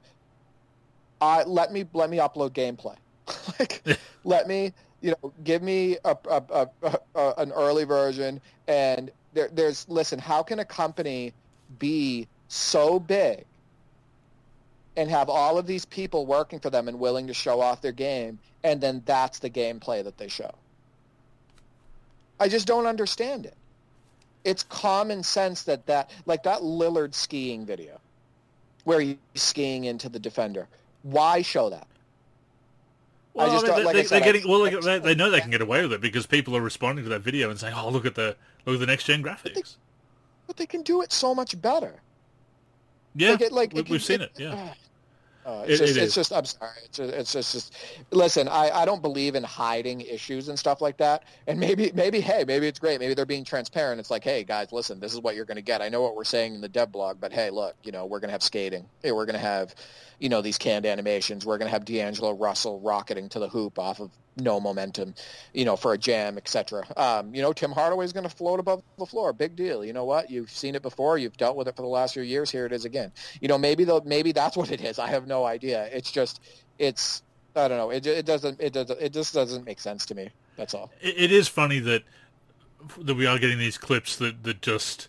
[SPEAKER 2] I let me let me upload gameplay. like, let me you know give me a, a, a, a an early version. And there, there's listen. How can a company be so big and have all of these people working for them and willing to show off their game, and then that's the gameplay that they show? I just don't understand it it's common sense that that like that Lillard skiing video where he's skiing into the defender. Why show that?
[SPEAKER 1] Well, I just I mean, they, are getting well. Like, they, they, know they can get away with it because people are responding to that video and saying, "Oh, look at the look at the next gen graphics." But they,
[SPEAKER 2] but they can do it so much better.
[SPEAKER 1] Yeah, like, it, like we, have seen it. Yeah,
[SPEAKER 2] uh, uh, it's, it, just, it it's just, I'm sorry. It's just, it's just, just, listen, I, I don't believe in hiding issues and stuff like that. And maybe, maybe, hey, maybe it's great. Maybe they're being transparent. It's like, hey, guys, listen, this is what you're going to get. I know what we're saying in the dev blog, but hey, look, you know, we're going to have skating. Hey, we're going to have, you know, these canned animations. We're going to have D'Angelo Russell rocketing to the hoop off of no momentum, you know, for a jam, etc. Um, you know, Tim Hardaway's going to float above the floor. Big deal. You know what? You've seen it before. You've dealt with it for the last few years. Here it is again. You know, maybe the maybe that's what it is. I have no idea. It's just it's I don't know. It, it doesn't it doesn't it just doesn't make sense to me. That's all.
[SPEAKER 1] it, it is funny that that we are getting these clips that that just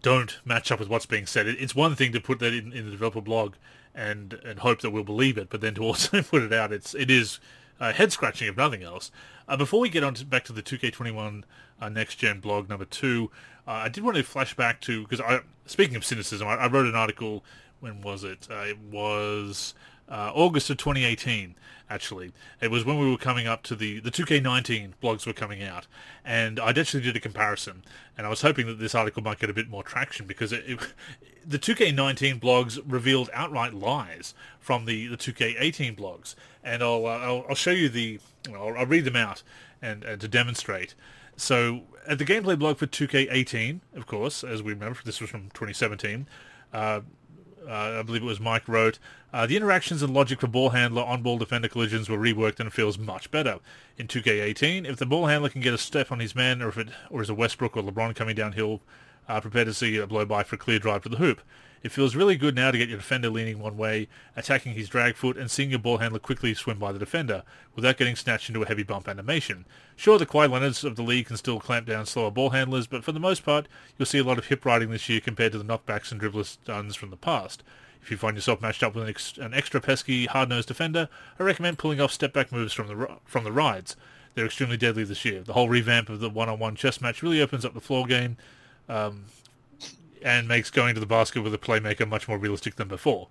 [SPEAKER 1] don't match up with what's being said. It's one thing to put that in, in the developer blog and and hope that we'll believe it, but then to also put it out, it's it is uh, head scratching if nothing else. Uh, before we get on to, back to the 2K21 uh, next gen blog number two, uh, I did want to flash back to because I speaking of cynicism, I, I wrote an article. When was it? Uh, it was uh, August of 2018. Actually, it was when we were coming up to the the 2K19 blogs were coming out, and I actually did a comparison, and I was hoping that this article might get a bit more traction because it, it, the 2K19 blogs revealed outright lies from the the 2K18 blogs, and I'll uh, I'll, I'll, show you the I'll, I'll read them out and, and to demonstrate. So at the gameplay blog for 2K18, of course, as we remember, this was from 2017. Uh, uh, I believe it was Mike wrote, uh, the interactions and logic for ball handler on-ball defender collisions were reworked and feels much better. In 2K18, if the ball handler can get a step on his man, or if it or is a Westbrook or LeBron coming downhill, uh, prepare to see a blow by for a clear drive to the hoop. It feels really good now to get your defender leaning one way, attacking his drag foot, and seeing your ball handler quickly swim by the defender, without getting snatched into a heavy bump animation. Sure, the Kawhi Leonards of the league can still clamp down slower ball handlers, but for the most part, you'll see a lot of hip riding this year compared to the knockbacks and dribblers stuns from the past. If you find yourself matched up with an, ex- an extra pesky, hard-nosed defender, I recommend pulling off step-back moves from the from the rides. They're extremely deadly this year. The whole revamp of the one-on-one chess match really opens up the floor game. Um, and makes going to the basket with a playmaker much more realistic than before.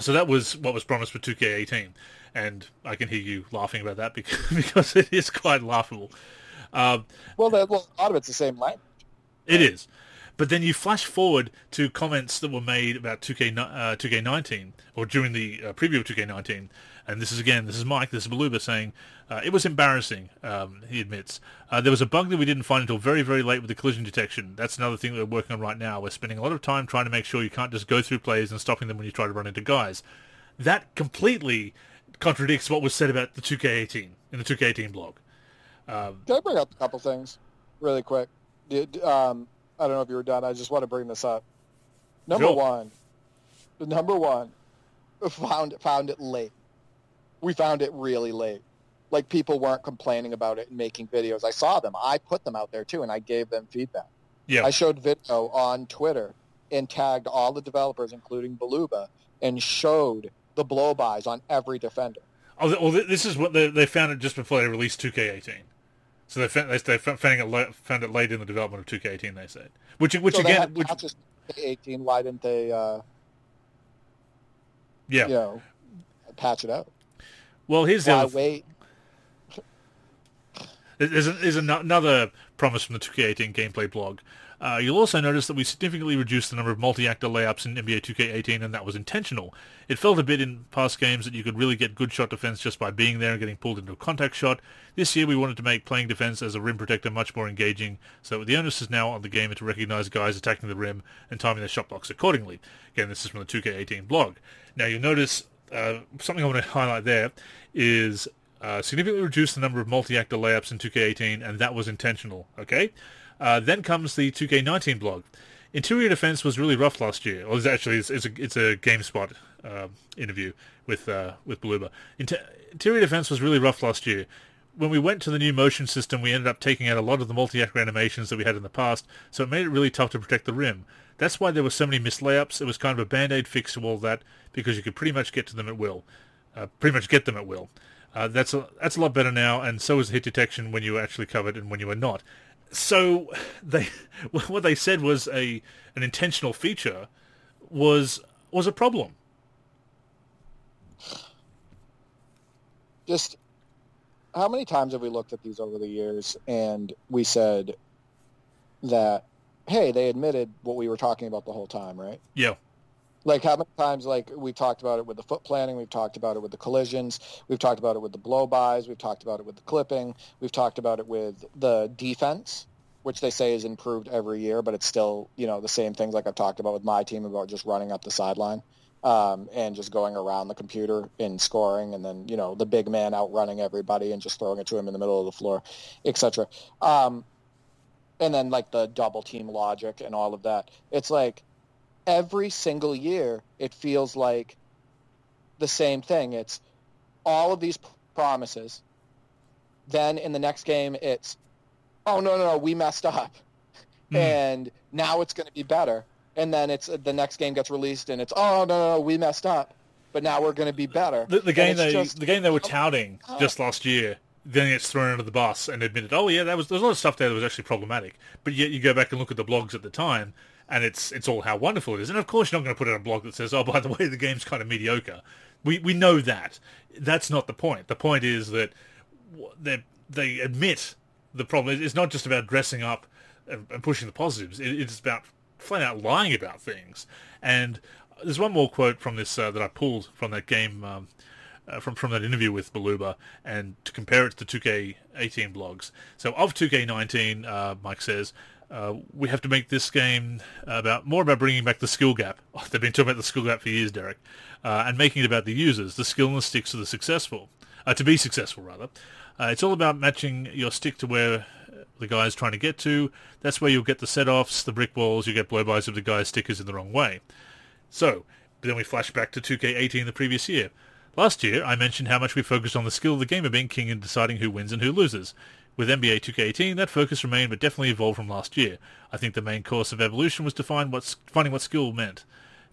[SPEAKER 1] So that was what was promised for 2K18, and I can hear you laughing about that because, because it is quite laughable. Um,
[SPEAKER 2] well, the, well, a lot of it's the same language.
[SPEAKER 1] It is, but then you flash forward to comments that were made about 2K uh, 2K19 or during the uh, preview of 2K19, and this is again, this is Mike, this is Beluba saying uh, it was embarrassing. Um, he admits uh, there was a bug that we didn't find until very, very late with the collision detection. That's another thing that we're working on right now. We're spending a lot of time trying to make sure you can't just go through players and stopping them when you try to run into guys. That completely contradicts what was said about the 2K18 in the 2K18 blog.
[SPEAKER 2] Um, Can I bring up a couple things really quick? Did, um, I don't know if you were done. I just want to bring this up. Number one, number one, found found it late we found it really late. Like people weren't complaining about it and making videos. I saw them. I put them out there too, and I gave them feedback.
[SPEAKER 1] Yeah.
[SPEAKER 2] I showed video on Twitter and tagged all the developers, including Beluba, and showed the blow-bys on every defender.
[SPEAKER 1] Oh, well, this is what they, they found it just before they released 2K18. So they found, they found it, found it late in the development of 2K18. They said, which which
[SPEAKER 2] so
[SPEAKER 1] again,
[SPEAKER 2] which 18. Why didn't they? Uh,
[SPEAKER 1] yeah,
[SPEAKER 2] you know, patch it out.
[SPEAKER 1] Well, here's the
[SPEAKER 2] Why
[SPEAKER 1] other.
[SPEAKER 2] wait?
[SPEAKER 1] There's, there's another promise from the 2K18 gameplay blog. Uh, you'll also notice that we significantly reduced the number of multi-actor layups in NBA 2K18, and that was intentional. It felt a bit in past games that you could really get good shot defense just by being there and getting pulled into a contact shot. This year we wanted to make playing defense as a rim protector much more engaging, so the onus is now on the gamer to recognize guys attacking the rim and timing their shot blocks accordingly. Again, this is from the 2K18 blog. Now you'll notice uh, something I want to highlight there is uh, significantly reduced the number of multi-actor layups in 2K18, and that was intentional. Okay. Uh, then comes the 2K19 blog. Interior defense was really rough last year. Well, it's actually it's, it's a it's a GameSpot uh, interview with uh, with Beluba. Inter- interior defense was really rough last year. When we went to the new motion system, we ended up taking out a lot of the multi-actor animations that we had in the past, so it made it really tough to protect the rim. That's why there were so many missed layups. It was kind of a band-aid fix to all that because you could pretty much get to them at will. Uh, pretty much get them at will. Uh, that's a that's a lot better now, and so is hit detection when you were actually covered and when you were not. So they what they said was a an intentional feature was was a problem.
[SPEAKER 2] Just how many times have we looked at these over the years and we said that hey, they admitted what we were talking about the whole time, right?
[SPEAKER 1] Yeah.
[SPEAKER 2] Like how many times, like we talked about it with the foot planning, we've talked about it with the collisions, we've talked about it with the blow-bys, we've talked about it with the clipping, we've talked about it with the defense, which they say is improved every year, but it's still, you know, the same things like I've talked about with my team about just running up the sideline. Um, and just going around the computer and scoring, and then you know the big man outrunning everybody and just throwing it to him in the middle of the floor, etc. Um, and then like the double team logic and all of that. It's like every single year it feels like the same thing. It's all of these promises. Then in the next game it's oh no no no we messed up. Mm. And now it's going to be better. And then it's the next game gets released and it's oh no no, no we messed up. but now we're going to be better.
[SPEAKER 1] The, the game they just, the game they were touting uh, just last year then it's thrown under the bus and admitted, oh yeah, that was there's a lot of stuff there that was actually problematic. But yet you go back and look at the blogs at the time, and it's it's all how wonderful it is. And of course, you're not going to put out a blog that says, oh, by the way, the game's kind of mediocre. We we know that. That's not the point. The point is that they they admit the problem. It's not just about dressing up and, pushing the positives. It's about flat out lying about things. And there's one more quote from this uh, that I pulled from that game. Um, uh, from from that interview with Beluba and to compare it to the 2K18 blogs. So of 2K19, uh, Mike says. Uh, we have to make this game about more about bringing back the skill gap. Oh, they've been talking about the skill gap for years, Derek, uh, and making it about the users, the skill and the sticks of the successful, uh, to be successful rather. Uh, it's all about matching your stick to where the guy is trying to get to. That's where you'll get the set-offs, the brick walls, you get blow-bys if the guy's stick is in the wrong way. So, then we flash back to 2K18 the previous year. Last year, I mentioned how much we focused on the skill of the gamer being king and deciding who wins and who loses. With NBA 2K18, that focus remained but definitely evolved from last year. I think the main course of evolution was to find what, finding what skill meant.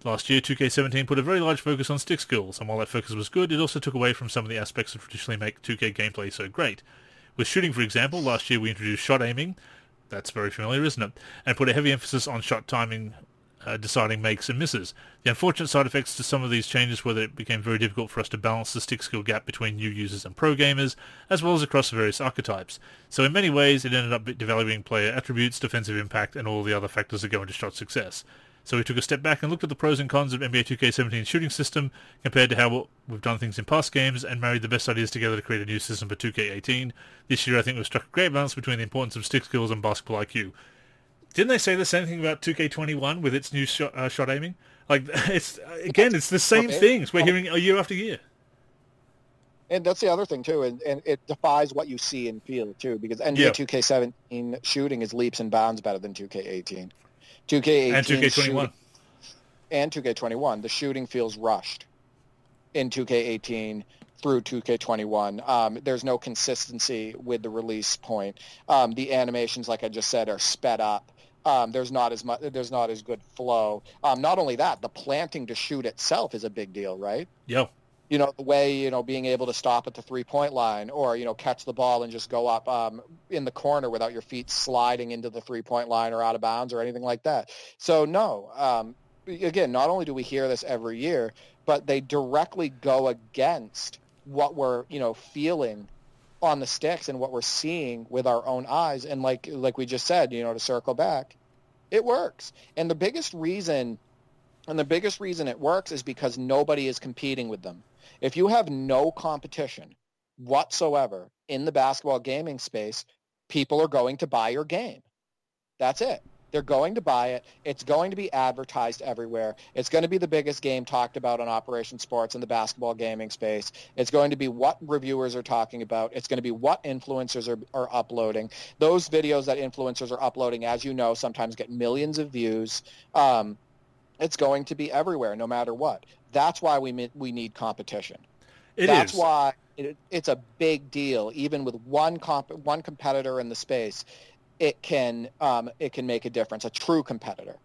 [SPEAKER 1] Last year, 2K17 put a very large focus on stick skills, and while that focus was good, it also took away from some of the aspects that traditionally make 2K gameplay so great. With shooting, for example, last year we introduced shot aiming, that's very familiar, isn't it? And put a heavy emphasis on shot timing uh, deciding makes and misses. The unfortunate side effects to some of these changes were that it became very difficult for us to balance the stick skill gap between new users and pro gamers, as well as across the various archetypes. So in many ways, it ended up devaluing player attributes, defensive impact, and all the other factors that go into shot success. So we took a step back and looked at the pros and cons of NBA 2K17's shooting system compared to how we've done things in past games and married the best ideas together to create a new system for 2K18. This year I think we've struck a great balance between the importance of stick skills and basketball IQ. Didn't they say the same thing about 2K21 with its new shot, uh, shot aiming? Like it's again, it's the same okay. things we're hearing year after year.
[SPEAKER 2] And that's the other thing too, and, and it defies what you see and feel too, because NBA yeah. 2K17 shooting is leaps and bounds better than 2K18. 2K18
[SPEAKER 1] and 2K21
[SPEAKER 2] shooting, and 2K21. The shooting feels rushed in 2K18 through 2K21. Um, there's no consistency with the release point. Um, the animations, like I just said, are sped up. Um, there's not as much. There's not as good flow. Um, not only that, the planting to shoot itself is a big deal, right?
[SPEAKER 1] Yeah.
[SPEAKER 2] You know the way you know being able to stop at the three point line, or you know catch the ball and just go up um, in the corner without your feet sliding into the three point line or out of bounds or anything like that. So no, um, again, not only do we hear this every year, but they directly go against what we're you know feeling on the sticks and what we're seeing with our own eyes. And like like we just said, you know, to circle back, it works. And the biggest reason and the biggest reason it works is because nobody is competing with them. If you have no competition whatsoever in the basketball gaming space, people are going to buy your game. That's it. They're going to buy it. It's going to be advertised everywhere. It's going to be the biggest game talked about on Operation Sports in the basketball gaming space. It's going to be what reviewers are talking about. It's going to be what influencers are, are uploading. Those videos that influencers are uploading, as you know, sometimes get millions of views. Um, it's going to be everywhere, no matter what. That's why we we need competition.
[SPEAKER 1] It
[SPEAKER 2] That's
[SPEAKER 1] is.
[SPEAKER 2] why it, it's a big deal, even with one comp- one competitor in the space it can um, it can make a difference. A true competitor.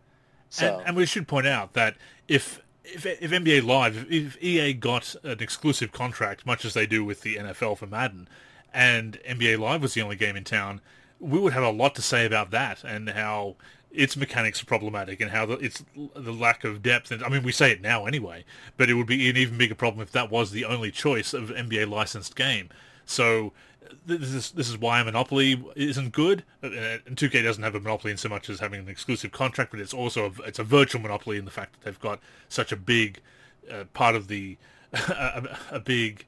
[SPEAKER 1] So. And, and, we should point out that if if, if NBA Live, if EA got an exclusive contract, much as they do with the NFL for Madden, and NBA Live was the only game in town, we would have a lot to say about that and how its mechanics are problematic and how the, it's the lack of depth. And I mean, we say it now anyway, but it would be an even bigger problem if that was the only choice of NBA licensed game. So this is this is why Monopoly isn't good. And 2K doesn't have a monopoly in so much as having an exclusive contract, but it's also a, it's a virtual monopoly in the fact that they've got such a big uh, part of the a, a, big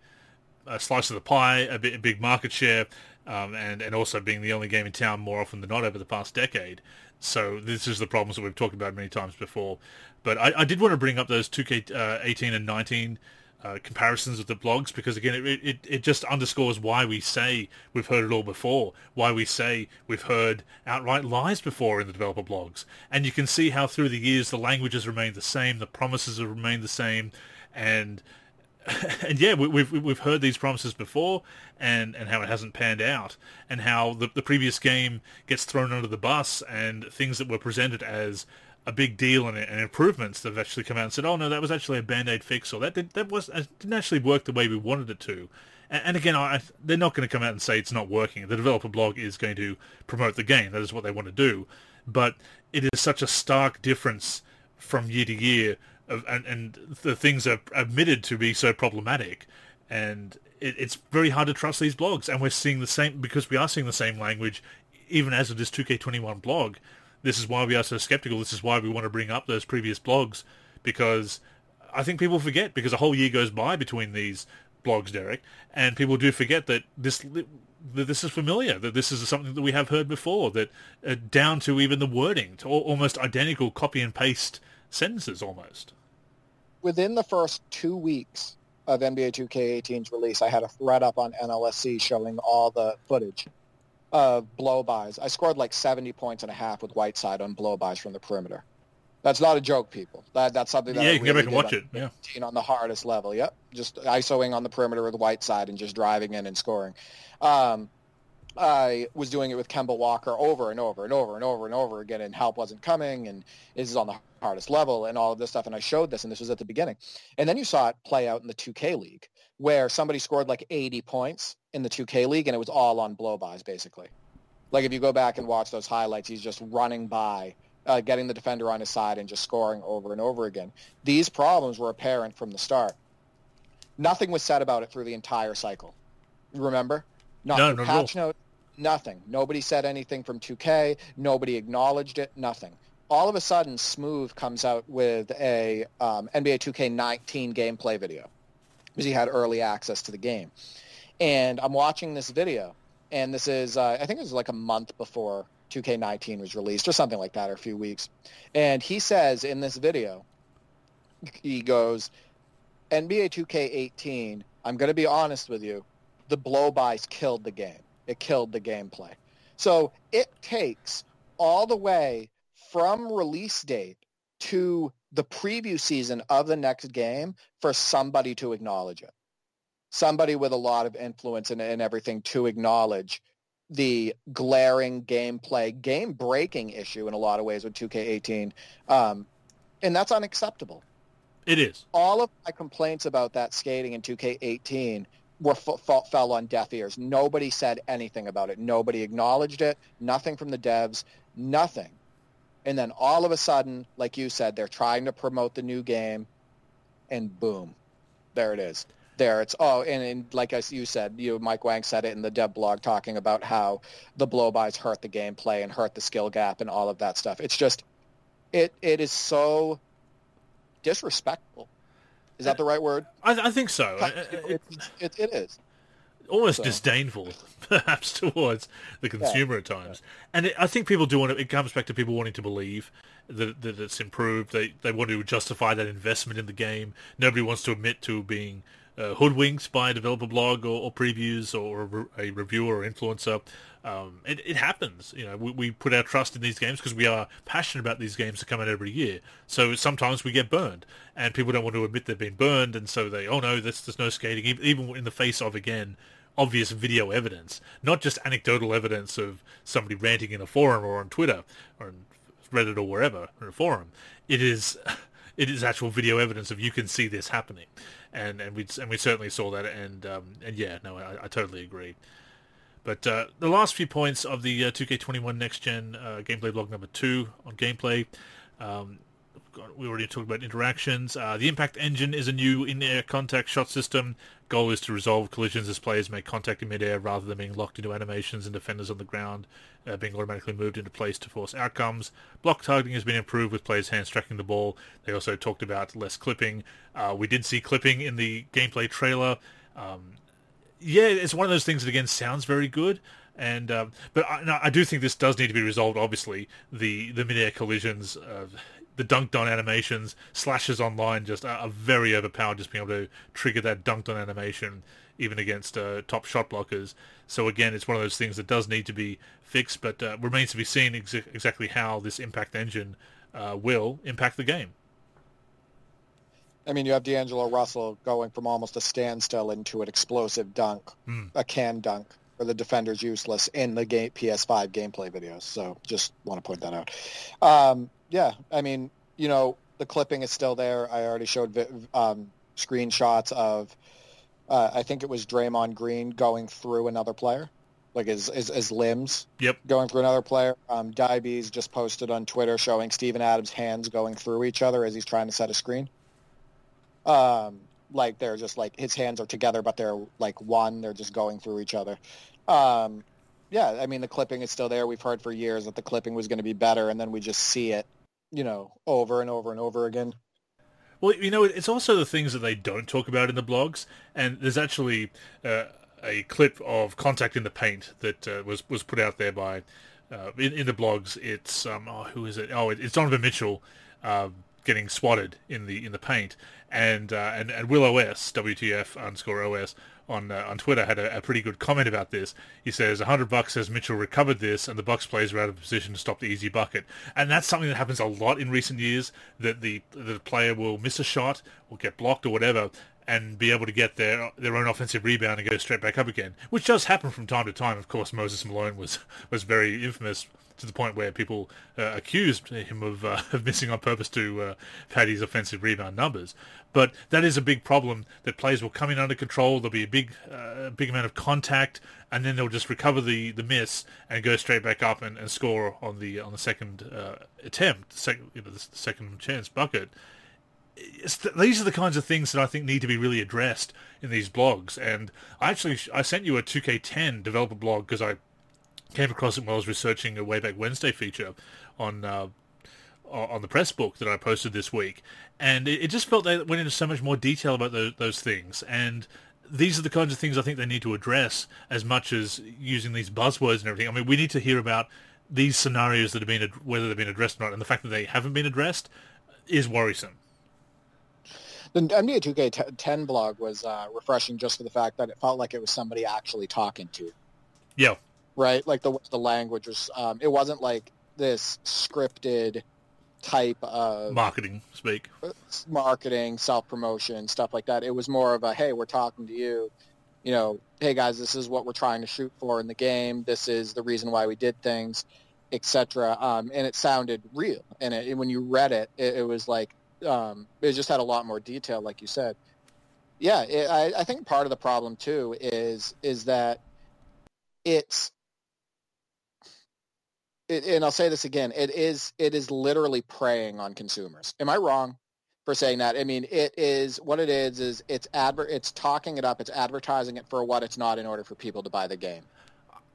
[SPEAKER 1] uh, slice of the pie, a, big, a big market share, um, and and also being the only game in town more often than not over the past decade. So this is the problems that we've talked about many times before. But I, I did want to bring up those 2K uh, 18 and 19 uh, comparisons with the blogs because again it, it, it just underscores why we say we've heard it all before why we say we've heard outright lies before in the developer blogs. And you can see how through the years the languages remain the same the promises have remained the same and and yeah we, we've we've heard these promises before and and how it hasn't panned out and how the, the previous game gets thrown under the bus and things that were presented as a big deal and, and improvements that have actually come out and said, "Oh no, that was actually a band aid fix," or that did, that was uh, didn't actually work the way we wanted it to. And, and again, I, they're not going to come out and say it's not working. The developer blog is going to promote the game. That is what they want to do. But it is such a stark difference from year to year, of, and, and the things are admitted to be so problematic, and it, it's very hard to trust these blogs. And we're seeing the same because we are seeing the same language, even as of this 2K21 blog. This is why we are so skeptical. This is why we want to bring up those previous blogs because I think people forget because a whole year goes by between these blogs, Derek, and people do forget that this that this is familiar, that this is something that we have heard before, that uh, down to even the wording, to almost identical copy and paste sentences, almost.
[SPEAKER 2] Within the first two weeks of NBA 2K18's release, I had a thread up on NLSC showing all the footage of blow-bys. I scored like 70 points and a half with Whiteside on blow-bys from the perimeter. That's not a joke, people. That that's something that
[SPEAKER 1] yeah,
[SPEAKER 2] I
[SPEAKER 1] you can
[SPEAKER 2] really
[SPEAKER 1] get back and watch it. Yeah,
[SPEAKER 2] on the hardest level. Yep, just isoing on the perimeter with Whiteside and just driving in and scoring. Um, I was doing it with Kemba Walker over and over and over and over and over again, and help wasn't coming, and this is on the hardest level, and all of this stuff. And I showed this, and this was at the beginning. And then you saw it play out in the 2K League, where somebody scored like 80 points in the 2K League, and it was all on blow-bys, basically. Like if you go back and watch those highlights, he's just running by, uh, getting the defender on his side, and just scoring over and over again. These problems were apparent from the start. Nothing was said about it through the entire cycle. Remember? Not
[SPEAKER 1] No,
[SPEAKER 2] the
[SPEAKER 1] not at
[SPEAKER 2] patch note, nothing. Nobody said anything from 2K. Nobody acknowledged it. Nothing. All of a sudden, Smooth comes out with a um, NBA 2K19 gameplay video because he had early access to the game. And I'm watching this video, and this is uh, I think it was like a month before 2K19 was released or something like that, or a few weeks. And he says in this video, he goes, NBA 2K18. I'm going to be honest with you, the blow-bys killed the game. It killed the gameplay. So it takes all the way from release date to the preview season of the next game for somebody to acknowledge it. Somebody with a lot of influence and, and everything to acknowledge the glaring gameplay, game-breaking issue in a lot of ways with 2K18. Um, and that's unacceptable.
[SPEAKER 1] it is.
[SPEAKER 2] All of my complaints about that skating in 2K18 were f- f- fell on deaf ears. Nobody said anything about it. Nobody acknowledged it. Nothing from the devs. Nothing. And then all of a sudden, like you said, they're trying to promote the new game, and boom, there it is. There it's oh, and, and like as you said, you Mike Wang said it in the dev blog talking about how the blow-bys hurt the gameplay and hurt the skill gap and all of that stuff. It's just, it it is so disrespectful. Is that the right word?
[SPEAKER 1] I, I think so. Uh,
[SPEAKER 2] It, it, it is.
[SPEAKER 1] Almost
[SPEAKER 2] So-
[SPEAKER 1] disdainful, perhaps, towards the consumer at times. And it, I think people do want to. It comes back to people wanting to believe that that it's improved. They they want to justify that investment in the game. Nobody wants to admit to being uh, hoodwinked by a developer blog or, or previews or a, re- a reviewer or influencer. Um, it, it happens. You know, we, we put our trust in these games because we are passionate about these games that come out every year. So sometimes we get burned, and people don't want to admit they've been burned, and so they, oh no, there's, there's no skating, even in the face of again obvious video evidence, not just anecdotal evidence of somebody ranting in a forum or on Twitter or on Reddit or wherever or a forum. It is it is actual video evidence of you can see this happening, and and we and we certainly saw that, and um, and yeah, no, I, I totally agree. But uh, the last few points of the uh, 2K21 Next Gen uh, gameplay blog number two on gameplay. Um, we already talked about interactions. Uh, the Impact Engine is a new in-air contact shot system. Goal is to resolve collisions as players make contact in mid-air rather than being locked into animations and defenders on the ground uh, being automatically moved into place to force outcomes. Block targeting has been improved with players' hands tracking the ball. They also talked about less clipping. Uh, we did see clipping in the gameplay trailer. Um, yeah, it's one of those things that again sounds very good, and um, but I, no, I do think this does need to be resolved. Obviously, the the mid-air collisions, uh, the dunked on animations, slashes online just are, are very overpowered. Just being able to trigger that dunked on animation, even against uh, top shot blockers. So again, it's one of those things that does need to be fixed, but uh, remains to be seen ex- exactly how this Impact engine uh, will impact the game.
[SPEAKER 2] I mean, you have D'Angelo Russell going from almost a standstill into an explosive dunk,
[SPEAKER 1] Hmm.
[SPEAKER 2] a can dunk, where the defender's useless in the game PS5 gameplay videos. So just want to point that out. Um, yeah, I mean, you know, the clipping is still there. I already showed um, screenshots of, uh, I think it was Draymond Green going through another player, like his his, his limbs.
[SPEAKER 1] Yep.
[SPEAKER 2] Going through another player. Um, Diabees just posted on Twitter showing Steven Adams' hands going through each other as he's trying to set a screen. Um, like they're just like his hands are together, but they're like one. They're just going through each other. Um, yeah, I mean the clipping is still there. We've heard for years that the clipping was going to be better, and then we just see it, you know, over and over and over again.
[SPEAKER 1] Well, you know, it's also the things that they don't talk about in the blogs, and there's actually uh, a clip of Contact in the Paint that uh, was was put out there by uh, in, in, the blogs. It's um, oh, who is it? Oh, it's Donovan Mitchell um, getting swatted in the in the paint, and uh, and and Will OS WTF underscore OS on uh, on Twitter had a, a, pretty good comment about this. He says, "100 bucks says Mitchell recovered this, and the Bucks players were out of position to stop the easy bucket." And that's something that happens a lot in recent years. That the the player will miss a shot, or get blocked, or whatever, and be able to get their their own offensive rebound and go straight back up again, which does happen from time to time. Of course, Moses Malone was was very infamous to the point where people uh, accused him of, uh, of missing on purpose to uh, pad his offensive rebound numbers. But that is a big problem that players will come in under control. There'll be a big, uh, big amount of contact, and then they'll just recover the, the miss and go straight back up and, and score on the on the second uh, attempt, sec- you know, the second chance bucket. Th- these are the kinds of things that I think need to be really addressed in these blogs. And I actually I sent you a 2K10 developer blog because I came across it while I was researching a Way Back Wednesday feature on uh, on the press book that I posted this week, and it, it, just felt they went into so much more detail about those, those things. And these are the kinds of things I think they need to address as much as using these buzzwords and everything. I mean, we need to hear about these scenarios that have been whether they've been addressed or not, and the fact that they haven't been addressed is worrisome.
[SPEAKER 2] The NBA 2K10 blog was uh, refreshing just for the fact that it felt like it was somebody actually talking to.
[SPEAKER 1] Yeah
[SPEAKER 2] right? Like the the language was. Um, it wasn't like this scripted type of
[SPEAKER 1] marketing speak,
[SPEAKER 2] marketing, self promotion, stuff like that. It was more of a hey, we're talking to you. You know, hey guys, this is what we're trying to shoot for in the game. This is the reason why we did things, etc. Um, and it sounded real. And it, when you read it, it, it was like um, it just had a lot more detail, like you said. Yeah, it, I, I think part of the problem too is is that it's it, and I'll say this again, it is it is literally preying on consumers. Am I wrong for saying that? I mean, it is what it is is it's adver- it's talking it up, it's advertising it for what it's not in order for people to buy the game.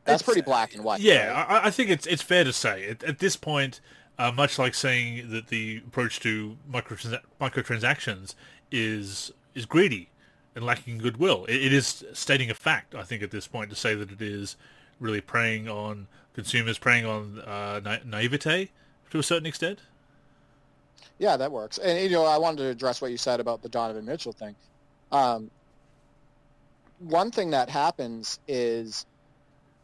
[SPEAKER 2] That's it's, pretty black and white.
[SPEAKER 1] Yeah, right? I, I, think it's it's fair to say at, at this point, uh, much like saying that the approach to microtrans- microtransactions is is greedy and lacking goodwill. It, it is stating a fact. I think at this point to say that it is really preying on consumers preying on uh, na- naivete to a certain extent.
[SPEAKER 2] Yeah, that works. And you know, I wanted to address what you said about the Donovan Mitchell thing. Um, one thing that happens is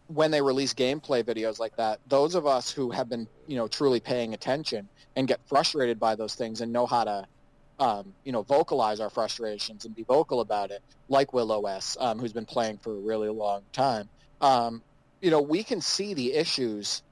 [SPEAKER 2] when they release gameplay videos like that, those of us who have been, you know, truly paying attention and get frustrated by those things and know how to, um, you know, vocalize our frustrations and be vocal about it, like Will OS, um, who's been playing for a really long time, um, you know, we can see the issues.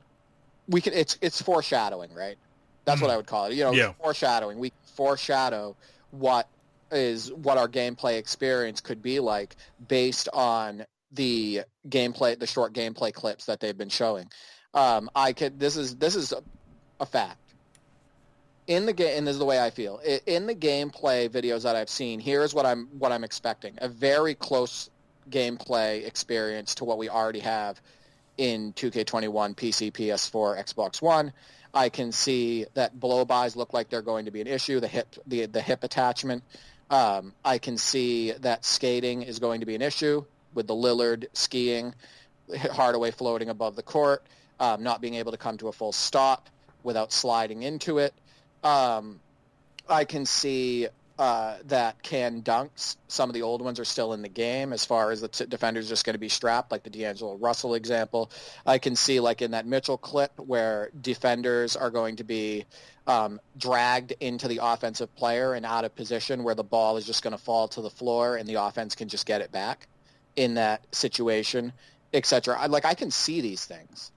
[SPEAKER 2] We can. It's it's foreshadowing, right? That's what I would call it. You know, yeah. foreshadowing. We foreshadow what is what our gameplay experience could be like based on the gameplay, the short gameplay clips that they've been showing. Um, I could. This is this is a, a fact. In the game, and this is the way I feel. In the gameplay videos that I've seen, here's what I'm what I'm expecting: a very close gameplay experience to what we already have in 2K21, PC, PS4, Xbox One. I can see that blow bys look like they're going to be an issue. The hip, the the hip attachment. Um, I can see that skating is going to be an issue with the Lillard skiing, Hardaway floating above the court, um, not being able to come to a full stop without sliding into it. Um, I can see uh, that can dunks. Some of the old ones are still in the game as far as the t- defender's just going to be strapped, like the D'Angelo Russell example. I can see like in that Mitchell clip where defenders are going to be um, dragged into the offensive player and out of position where the ball is just going to fall to the floor and the offense can just get it back in that situation, etc. Like I can see these things.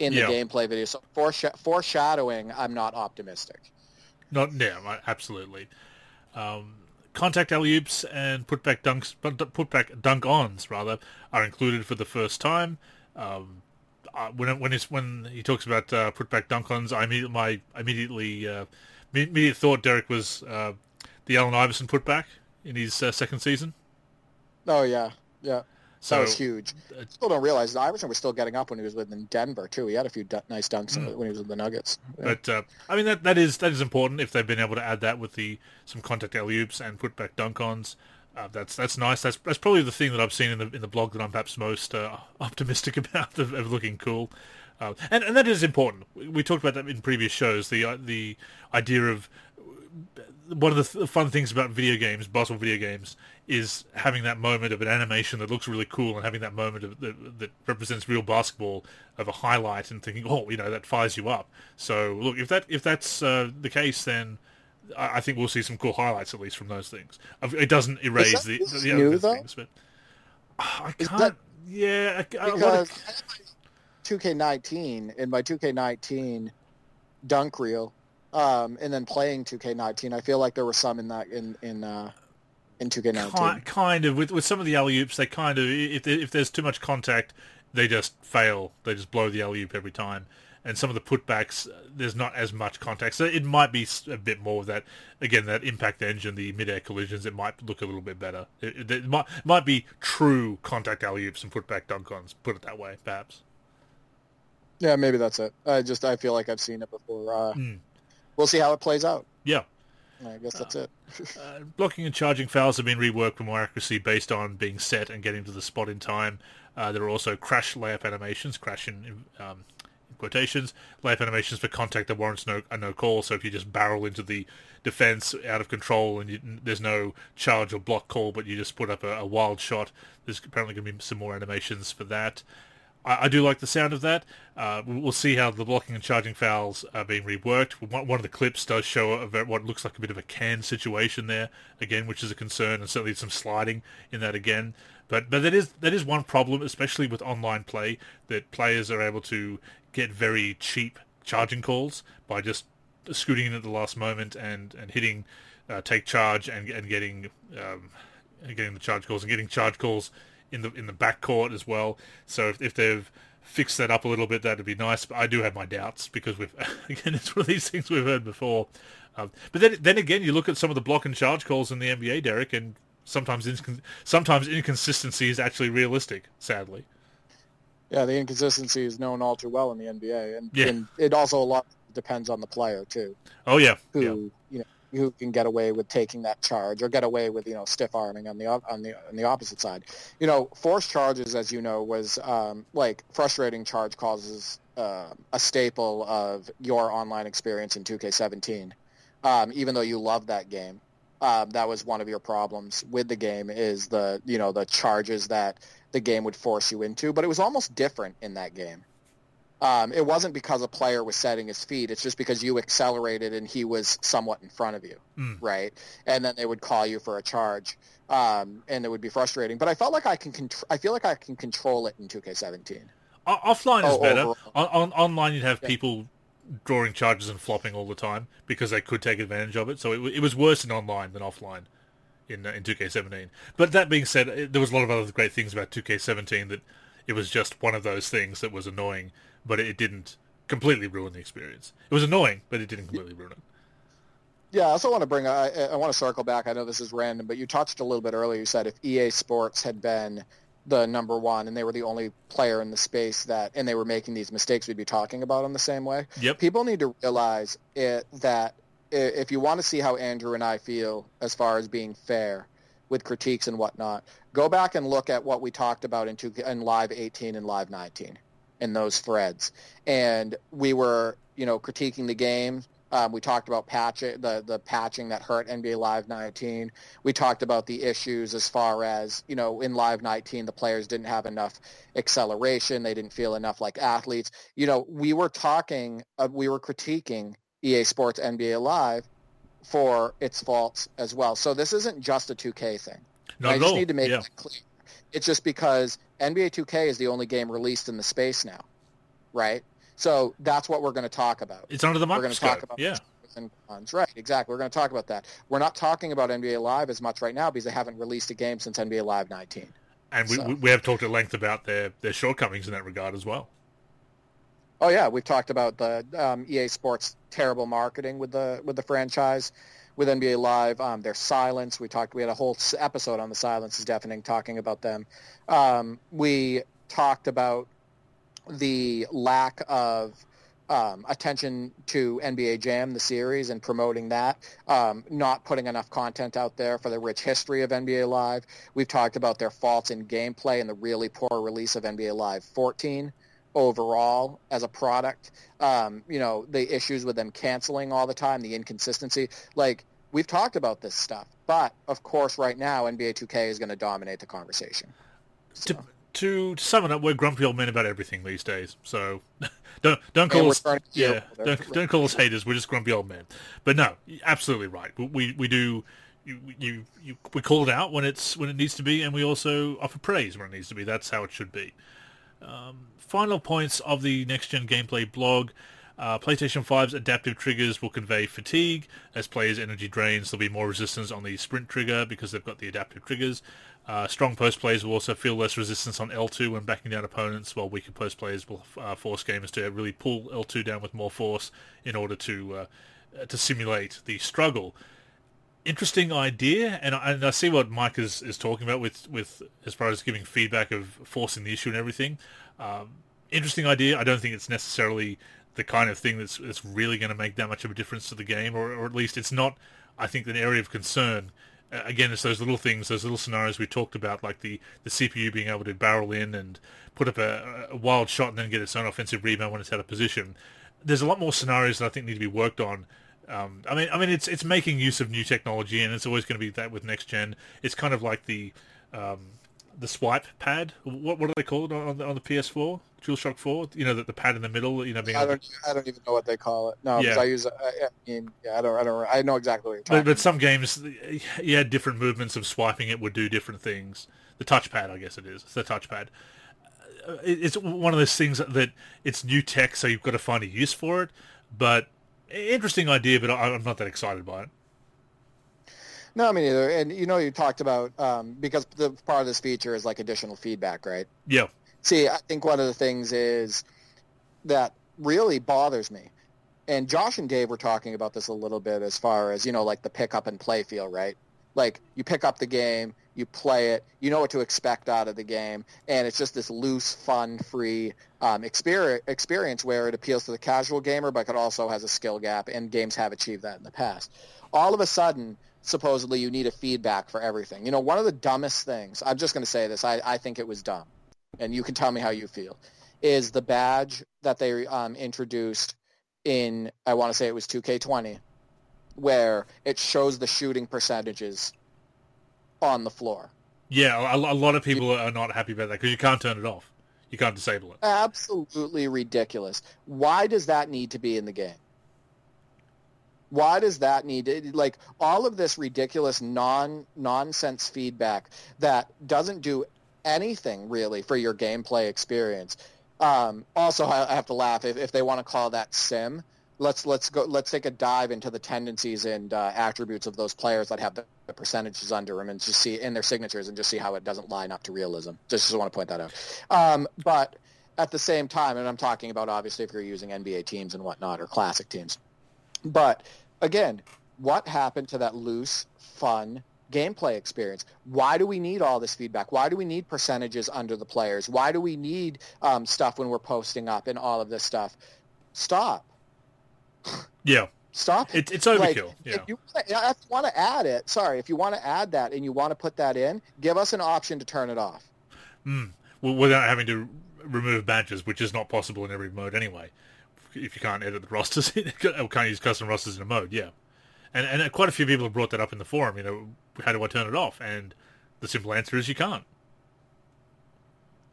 [SPEAKER 2] in the
[SPEAKER 1] Yeah.
[SPEAKER 2] gameplay video. So foresh- foreshadowing, I'm not optimistic.
[SPEAKER 1] Not yeah, absolutely. Um, contact alley oops and putback dunks, putback dunk ons rather, are included for the first time. Um, uh, when when it's when he talks about uh, putback dunk ons, I immediately my immediately uh, immediate thought Derek was uh, the Allen Iverson putback in his uh, second season.
[SPEAKER 2] Oh yeah, yeah.
[SPEAKER 1] So
[SPEAKER 2] that was huge.
[SPEAKER 1] uh,
[SPEAKER 2] People don't realize that Iverson was still getting up when he was with in Denver too. He had a few du- nice dunks
[SPEAKER 1] Mm.
[SPEAKER 2] when he was with the Nuggets. Yeah.
[SPEAKER 1] But uh, I mean that that is that is important if they've been able to add that with the some contact alley oops and put back dunk ons. Uh, that's that's nice. That's that's probably the thing that I've seen in the in the blog that I'm perhaps most uh, optimistic about of, of looking cool, uh, and and that is important. We, we talked about that in previous shows. The uh, the idea of one of the th- fun things about video games, Boswell video games, is having that moment of an animation that looks really cool and having that moment of, that, that represents real basketball of a highlight and thinking, oh, you know, that fires you up. So look, if that if that's uh, the case, then I, I think we'll see some cool highlights at least from those things. It doesn't erase
[SPEAKER 2] that
[SPEAKER 1] the, the
[SPEAKER 2] new,
[SPEAKER 1] other
[SPEAKER 2] though?
[SPEAKER 1] things, but I can't.
[SPEAKER 2] that-
[SPEAKER 1] yeah, I,
[SPEAKER 2] because
[SPEAKER 1] a-
[SPEAKER 2] 2K19 in my 2K19 dunk reel, um, and then playing 2K19, I feel like there were some in that in in uh, in 2K19.
[SPEAKER 1] Ki- kind of with with some of the alley oops, they kind of if if there's too much contact, they just fail. They just blow the alley oop every time. And some of the putbacks, uh, there's not as much contact, so it might be a bit more of that. Again, that impact engine, the mid-air collisions, it might look a little bit better. It, it, it might might be true contact alley oops and putback dunk-ons. Put it that way, perhaps.
[SPEAKER 2] Yeah, maybe that's it. I just I feel like I've seen it before. Uh,
[SPEAKER 1] Mm.
[SPEAKER 2] We'll see how it plays out.
[SPEAKER 1] Yeah.
[SPEAKER 2] I guess that's it.
[SPEAKER 1] Uh, blocking and charging fouls have been reworked for more accuracy based on being set and getting to the spot in time. Uh, there are also crash layup animations, crash in, um, in quotations, layup animations for contact that warrants no a no call. So if you just barrel into the defense out of control and you, there's no charge or block call, but you just put up a, a wild shot, there's apparently going to be some more animations for that. I, I do like the sound of that. Uh, we- we'll see how the blocking and charging fouls are being reworked. One, of the clips does show what looks like a bit of a can situation there again, which is a concern, and certainly some sliding in that again. But but that is that is one problem, especially with online play, that players are able to get very cheap charging calls by just scooting in at the last moment and and hitting uh, take charge and and getting um, getting the charge calls and getting charge calls in the in the back court as well. So if, if they've fixed that up a little bit, that'd be nice. But I do have my doubts because we've again it's one of these things we've heard before. Um, but then then again, you look at some of the block and charge calls in the NBA, Derek, and sometimes sometimes inconsistency is actually realistic. Sadly,
[SPEAKER 2] Yeah, the inconsistency is known all too well in the NBA, and,
[SPEAKER 1] Yeah.
[SPEAKER 2] and it also a lot depends on the player too,
[SPEAKER 1] oh yeah,
[SPEAKER 2] who
[SPEAKER 1] yeah,
[SPEAKER 2] you know who can get away with taking that charge or get away with you know stiff arming on the on the on the opposite side. You know, forced charges, as you know, was um, like frustrating charge causes uh, a staple of your online experience in 2K17. Um, even though you love that game, um, that was one of your problems with the game is the you know the charges that the game would force you into. But it was almost different in that game. Um, it wasn't because a player was setting his feet. It's just because you accelerated and he was somewhat in front of you,
[SPEAKER 1] Mm.
[SPEAKER 2] right? And then they would call you for a charge, um, and it would be frustrating. But I felt like I can. Contr- I feel like I can control it in 2K17.
[SPEAKER 1] O- offline is
[SPEAKER 2] Oh,
[SPEAKER 1] better. On, on online, you'd have
[SPEAKER 2] Yeah.
[SPEAKER 1] people drawing charges and flopping all the time because they could take advantage of it. So it, w- it was worse in online than offline in uh, in 2K17. But that being said, it, there was a lot of other great things about 2K17 that it was just one of those things that was annoying, but it, didn't completely ruin the experience. It was annoying, but it didn't completely ruin it.
[SPEAKER 2] Yeah, I also want to bring. I, I want to circle back. I know this is random, but you touched a little bit earlier. You said if EA Sports had been the number one and they were the only player in the space that, and they were making these mistakes, we'd be talking about them the same way.
[SPEAKER 1] Yep.
[SPEAKER 2] People need to realize it, that if you want to see how Andrew and I feel as far as being fair with critiques and whatnot, go back and look at what we talked about in, two, in Live 18 and Live 19 in those threads. And we were, you know, critiquing the game. Um, we talked about patching the the patching that hurt NBA Live 19. We talked about the issues as far as you know in Live 19 the players didn't have enough acceleration. They didn't feel enough like athletes. You know, we were talking, uh, we were critiquing EA Sports NBA Live for its faults as well. So this isn't just a 2K thing.
[SPEAKER 1] Not
[SPEAKER 2] I just
[SPEAKER 1] all.
[SPEAKER 2] need to make
[SPEAKER 1] yeah.
[SPEAKER 2] that clear. It's just because NBA 2K is the only game released in the space now, right? So that's what we're going to talk about.
[SPEAKER 1] It's under the
[SPEAKER 2] We're going to
[SPEAKER 1] microscope.
[SPEAKER 2] talk about
[SPEAKER 1] yeah.
[SPEAKER 2] and cons. Right, exactly. We're going to talk about that. We're not talking about NBA Live as much right now because they haven't released a game since NBA Live 19.
[SPEAKER 1] And we,
[SPEAKER 2] So-
[SPEAKER 1] we we have talked at length about their, their shortcomings in that regard as well.
[SPEAKER 2] Oh yeah, we've talked about the um, EA Sports terrible marketing with the with the franchise, with NBA Live. Um, their silence. We talked. We had a whole episode on the silence is deafening, talking about them. Um, we talked about the lack of um, attention to NBA Jam, the series, and promoting that. Um, not putting enough content out there for the rich history of NBA Live. We've talked about their faults in gameplay and the really poor release of NBA Live 14 overall as a product. Um, you know, the issues with them canceling all the time, the inconsistency. Like, we've talked about this stuff. But, of course, right now, NBA 2K is going to dominate the conversation.
[SPEAKER 1] To, to sum it up, we're grumpy old men about everything these days. So don't don't call us
[SPEAKER 2] starting to feel
[SPEAKER 1] yeah don't, don't call us haters. We're just grumpy old men. But no, absolutely right. We we do. You, you, you, we call it out when it's when it needs to be, and we also offer praise when it needs to be. That's how it should be. Um, final points of the next gen gameplay blog. Uh, PlayStation 5's adaptive triggers will convey fatigue as players' energy drains. There'll be more resistance on the sprint trigger because they've got the adaptive triggers. Uh, strong post players will also feel less resistance on L2 when backing down opponents, while weaker post players will uh, force gamers to really pull L2 down with more force in order to uh, to simulate the struggle. Interesting idea, and I, and I see what Mike is, is talking about with, with as far as giving feedback of forcing the issue and everything. Um, interesting idea. I don't think it's necessarily the kind of thing that's, that's really going to make that much of a difference to the game, or, or at least it's not, I think, an area of concern. Uh, again, it's those little things, those little scenarios we talked about, like the, the CPU being able to barrel in and put up a, a wild shot and then get its own offensive rebound when it's out of position. There's a lot more scenarios that I think need to be worked on. Um, I mean, I mean, it's it's making use of new technology, and it's always going to be that with next gen. It's kind of like the um, the swipe pad. What what do they call it on the, on the PS4? DualShock 4. You know, the, the pad in the middle. You know, being
[SPEAKER 2] I don't. I don't even know what they call it. No,
[SPEAKER 1] Yeah.
[SPEAKER 2] I use. I, I mean, yeah, I don't. I don't. I know exactly what you're talking.
[SPEAKER 1] But, but some games, yeah, different movements of swiping it would do different things. The touchpad, I guess it is. It's the touchpad. Uh, It's one of those things that it's new tech, so you've got to find a use for it. But interesting idea, but I- I'm not that excited by it.
[SPEAKER 2] No, me neither. And you know, you talked about um, because the part of this feature is like additional feedback, right?
[SPEAKER 1] Yeah,
[SPEAKER 2] See, I think one of the things is that really bothers me. And Josh and Dave were talking about this a little bit as far as, you know, like the pick up and play feel, right? Like you pick up the game, you play it, you know what to expect out of the game, and it's just this loose, fun, free um, experience, where it appeals to the casual gamer, but it also has a skill gap, and games have achieved that in the past. All of a sudden, supposedly you need a feedback for everything. You know, one of the dumbest things, I'm just going to say this, I, I think it was dumb and you can tell me how you feel, is the badge that they um, introduced in, I want to say it was 2K20, where it shows the shooting percentages on the floor.
[SPEAKER 1] yeah. A, a lot of people are not happy about that because you can't turn it off. You can't disable it.
[SPEAKER 2] Absolutely ridiculous. Why does that need to be in the game? Why does that need to, like all of this ridiculous non nonsense feedback that doesn't do anything really for your gameplay experience? Um, also, I I have to laugh if, if they want to call that sim. Let's let's go. Let's take a dive into the tendencies and uh, attributes of those players that have the, percentages under them, and just see in their signatures, and just see how it doesn't line up to realism. Just, just want to point that out. Um, but at the same time, and I'm talking about obviously if you're using NBA teams and whatnot or classic teams. But again, what happened to that loose, fun gameplay experience? Why do we need all this feedback? Why do we need percentages under the players? Why do we need um, stuff when we're posting up and all of this stuff? Stop.
[SPEAKER 1] Yeah,
[SPEAKER 2] Stop.
[SPEAKER 1] it, it's
[SPEAKER 2] Like,
[SPEAKER 1] overkill. yeah.
[SPEAKER 2] If you, want to add it, sorry, if you want to add that and you want to put that in, give us an option to turn it off.
[SPEAKER 1] Mm. Well, without having to remove badges, which is not possible in every mode anyway. If you can't edit the rosters, or can't use custom rosters in a mode, yeah. And and quite a few people have brought that up in the forum. You know, how do I turn it off? And the simple answer is you can't.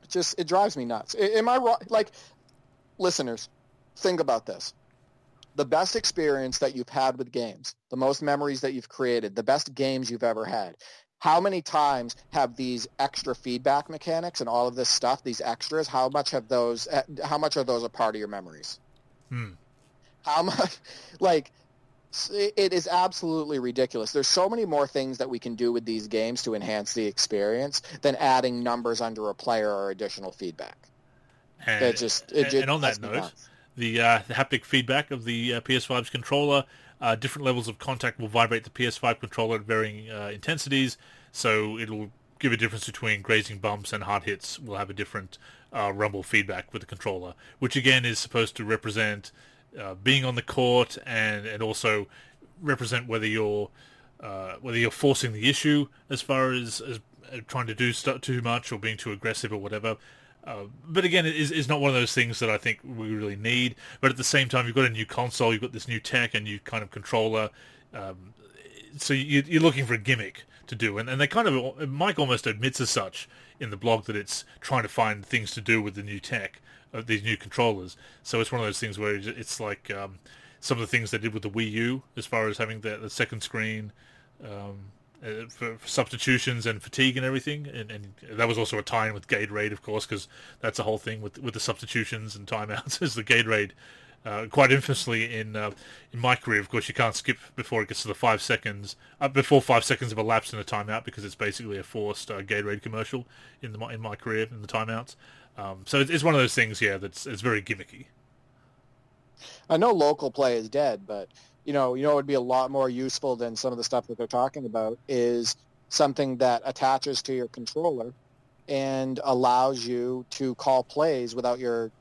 [SPEAKER 2] It just it drives me nuts. Am I wrong? Like, listeners, think about this. The best experience that you've had with games, the most memories that you've created, the best games you've ever had. how many times have these extra feedback mechanics and all of this stuff, these extras, how much have those, eh, how much are those a part of your memories?
[SPEAKER 1] Hmm.
[SPEAKER 2] How much, like, it is absolutely ridiculous. There's so many more things that we can do with these games to enhance the experience than adding numbers under a player or additional feedback.
[SPEAKER 1] And, it just, it just and on that note, the, uh, the haptic feedback of the uh, PS5's controller uh, different levels of contact will vibrate the PS5 controller at varying uh, intensities, so it'll give a difference between grazing bumps and hard hits. Will have a different uh, rumble feedback with the controller, which again is supposed to represent uh, being on the court and and also represent whether you're whether you're forcing the issue as far as, as trying to do st- too much or being too aggressive or whatever. Uh, but again, it is, not one of those things that I think we really need. But at the same time, you've got a new console, you've got this new tech, and new kind of controller. Um, so you, are looking for a gimmick to do, and, and they kind of Mike almost admits as such in the blog that it's trying to find things to do with the new tech of these new controllers. So it's one of those things where it's like um, some of the things they did with the Wii U, as far as having the, the second screen. Um, uh, for, for, substitutions and fatigue and everything, and, and that was also a tie-in with Gatorade, of course, because that's the whole thing with with the substitutions and timeouts is the Gatorade. Uh, quite infamously in uh, in my career, of course, you can't skip before it gets to the five seconds uh, before five seconds have elapsed in a timeout because it's basically a forced uh, Gatorade commercial in the in my career in the timeouts. Um, so it's, it's one of those things, yeah, that's it's very gimmicky.
[SPEAKER 2] I know local play is dead, but you know, you know, it would be a lot more useful than some of the stuff that they're talking about is something that attaches to your controller and allows you to call plays without your,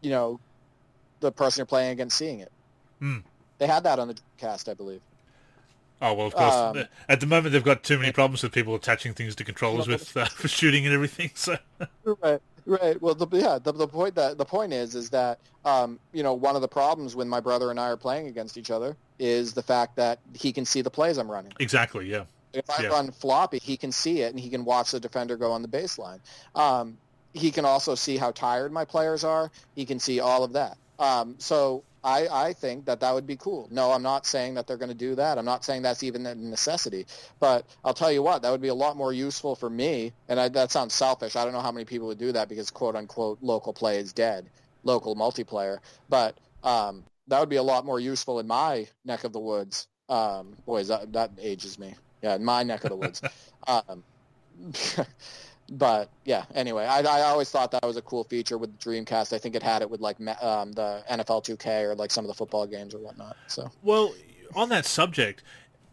[SPEAKER 2] you know, the person you're playing against seeing it.
[SPEAKER 1] Hmm.
[SPEAKER 2] They had that on the cast, I believe.
[SPEAKER 1] Oh well, of course. Um, at the moment, they've got too many problems with people attaching things to controllers with uh, for shooting and everything. So
[SPEAKER 2] right, right. Well, the, yeah, the, the point that the point is is that um, you know one of the problems when my brother and I are playing against each other is the fact that he can see the plays I'm running.
[SPEAKER 1] Exactly. Yeah.
[SPEAKER 2] If I
[SPEAKER 1] yeah.
[SPEAKER 2] run floppy, he can see it and he can watch the defender go on the baseline. Um, he can also see how tired my players are. He can see all of that. Um, so I, I think that that would be cool. No, I'm not saying that they're going to do that. I'm not saying that's even a necessity. But I'll tell you what, that would be a lot more useful for me. And I, that sounds selfish. I don't know how many people would do that because quote unquote local play is dead, local multiplayer. But um, that would be a lot more useful in my neck of the woods. Um, boys, that, that ages me. Yeah, in my neck of the woods. um, but yeah, anyway, I, I always thought that was a cool feature with Dreamcast. I think it had it with like um, the NFL 2K or like some of the football games or whatnot. So
[SPEAKER 1] well, on that subject,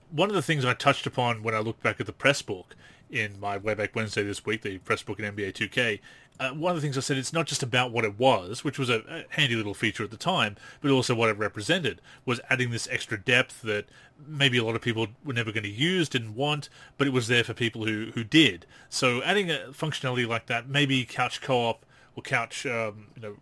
[SPEAKER 1] one of the things I touched upon when I looked back at the press book in my Wayback Wednesday this week, the press book in NBA 2K, uh, one of the things I said, it's not just about what it was, which was a, a, handy little feature at the time, but also what it represented, was adding this extra depth that maybe a lot of people were never going to use, didn't want, but it was there for people who, who did. So adding a functionality like that, maybe couch co-op or couch, um, you know,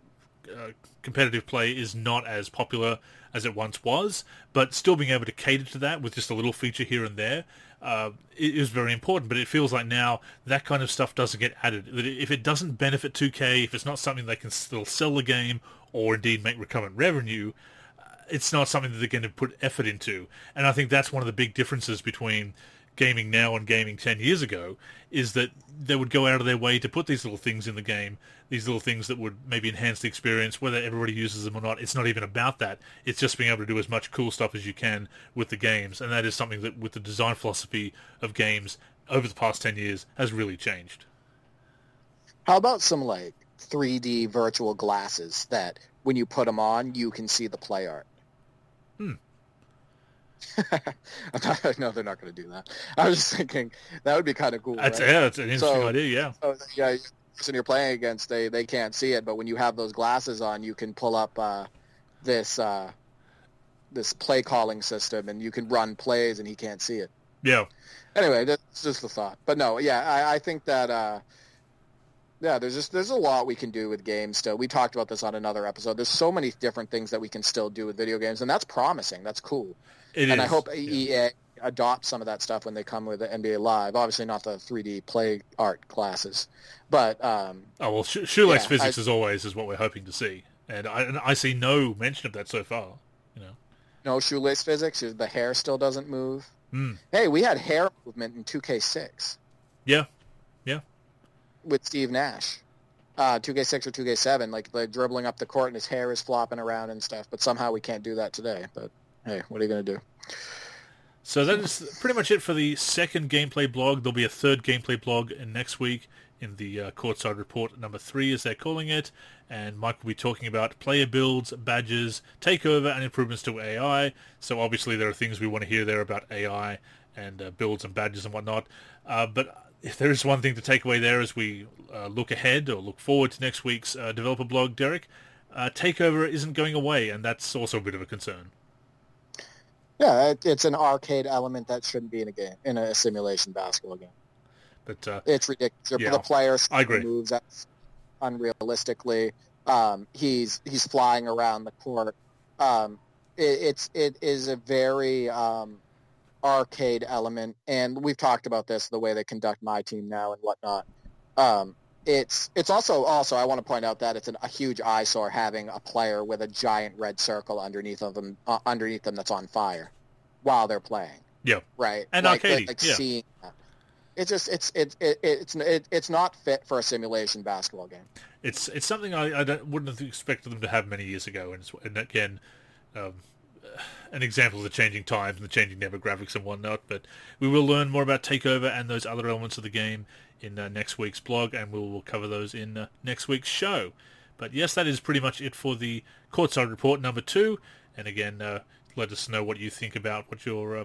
[SPEAKER 1] uh, competitive play is not as popular as it once was, but still being able to cater to that with just a little feature here and there uh, is very important. But it feels like now that kind of stuff doesn't get added. If it doesn't benefit 2K, if it's not something they can still sell the game or indeed make recurrent revenue, uh, it's not something that they're going to put effort into. And I think that's one of the big differences between gaming now and gaming 10 years ago is that they would go out of their way to put these little things in the game, these little things that would maybe enhance the experience, whether everybody uses them or not. It's not even about that. It's just being able to do as much cool stuff as you can with the games. And that is something that with the design philosophy of games over the past 10 years has really changed.
[SPEAKER 2] How about some like 3D virtual glasses that when you put them on, you can see the play art?
[SPEAKER 1] Hmm.
[SPEAKER 2] no, they're not going to do that. I was just thinking that would be kind of cool.
[SPEAKER 1] That's,
[SPEAKER 2] right?
[SPEAKER 1] Yeah, that's an interesting
[SPEAKER 2] so,
[SPEAKER 1] idea. Yeah.
[SPEAKER 2] So, yeah, person you're playing against, they they can't see it, but when you have those glasses on, you can pull up uh, this uh, this play calling system, and you can run plays, and he can't see it.
[SPEAKER 1] Yeah.
[SPEAKER 2] Anyway, that's just the thought. But no, yeah, I, I think that. Uh, yeah, there's just there's a lot we can do with games still. We talked about this on another episode. There's so many different things that we can still do with video games, and that's promising. That's cool.
[SPEAKER 1] It
[SPEAKER 2] and
[SPEAKER 1] is.
[SPEAKER 2] I hope
[SPEAKER 1] yeah.
[SPEAKER 2] EA adopts some of that stuff when they come with the NBA Live. Obviously, not the 3D play art classes, but um,
[SPEAKER 1] oh well, sh- shoelace
[SPEAKER 2] yeah,
[SPEAKER 1] physics
[SPEAKER 2] I,
[SPEAKER 1] as always is what we're hoping to see, and I, and I see no mention of that so far. You know,
[SPEAKER 2] no shoelace physics. The hair still doesn't move.
[SPEAKER 1] Mm.
[SPEAKER 2] Hey, we had hair movement in 2K6
[SPEAKER 1] Yeah, yeah.
[SPEAKER 2] with Steve Nash. Uh, 2K6 or 2K7, like, like dribbling up the court and his hair is flopping around and stuff. But somehow we can't do that today. But hey, what are you going to do?
[SPEAKER 1] So that is pretty much it for the second gameplay blog. There'll be a third gameplay blog next week in the uh, Courtside Report number three, as they're calling it. And Mike will be talking about player builds, badges, takeover, and improvements to AI. So obviously there are things we want to hear there about AI and uh, builds and badges and whatnot. Uh, but if there is one thing to take away there as we uh, look ahead or look forward to next week's uh, developer blog, Derek, uh, takeover isn't going away, and that's also a bit of a concern.
[SPEAKER 2] Yeah, it, it's an arcade element that shouldn't be in a game, in a simulation basketball game.
[SPEAKER 1] But uh,
[SPEAKER 2] It's ridiculous.
[SPEAKER 1] Yeah,
[SPEAKER 2] the player
[SPEAKER 1] I agree.
[SPEAKER 2] moves unrealistically. Um, he's he's flying around the court. Um, it, it's it is a very um, arcade element, and we've talked about this the way they conduct my team now and whatnot. It's it's also also I want to point out that it's an, a huge eyesore having a player with a giant red circle underneath of them uh, underneath them that's on fire while they're playing.
[SPEAKER 1] Yeah.
[SPEAKER 2] right.
[SPEAKER 1] And
[SPEAKER 2] like,
[SPEAKER 1] arcadey,
[SPEAKER 2] like
[SPEAKER 1] yeah.
[SPEAKER 2] seeing that. It's just it's it, it, it's it, it's not fit for a simulation basketball game.
[SPEAKER 1] it's it's something I, I wouldn't have expected them to have many years ago, and, it's, and again, um, an example of the changing times and the changing demographics and whatnot. But we will learn more about Takeover and those other elements of the game in uh, next week's blog, and we will cover those in uh, next week's show. But yes, that is pretty much it for the courtside report number two. And again, uh, let us know what you think about what your uh,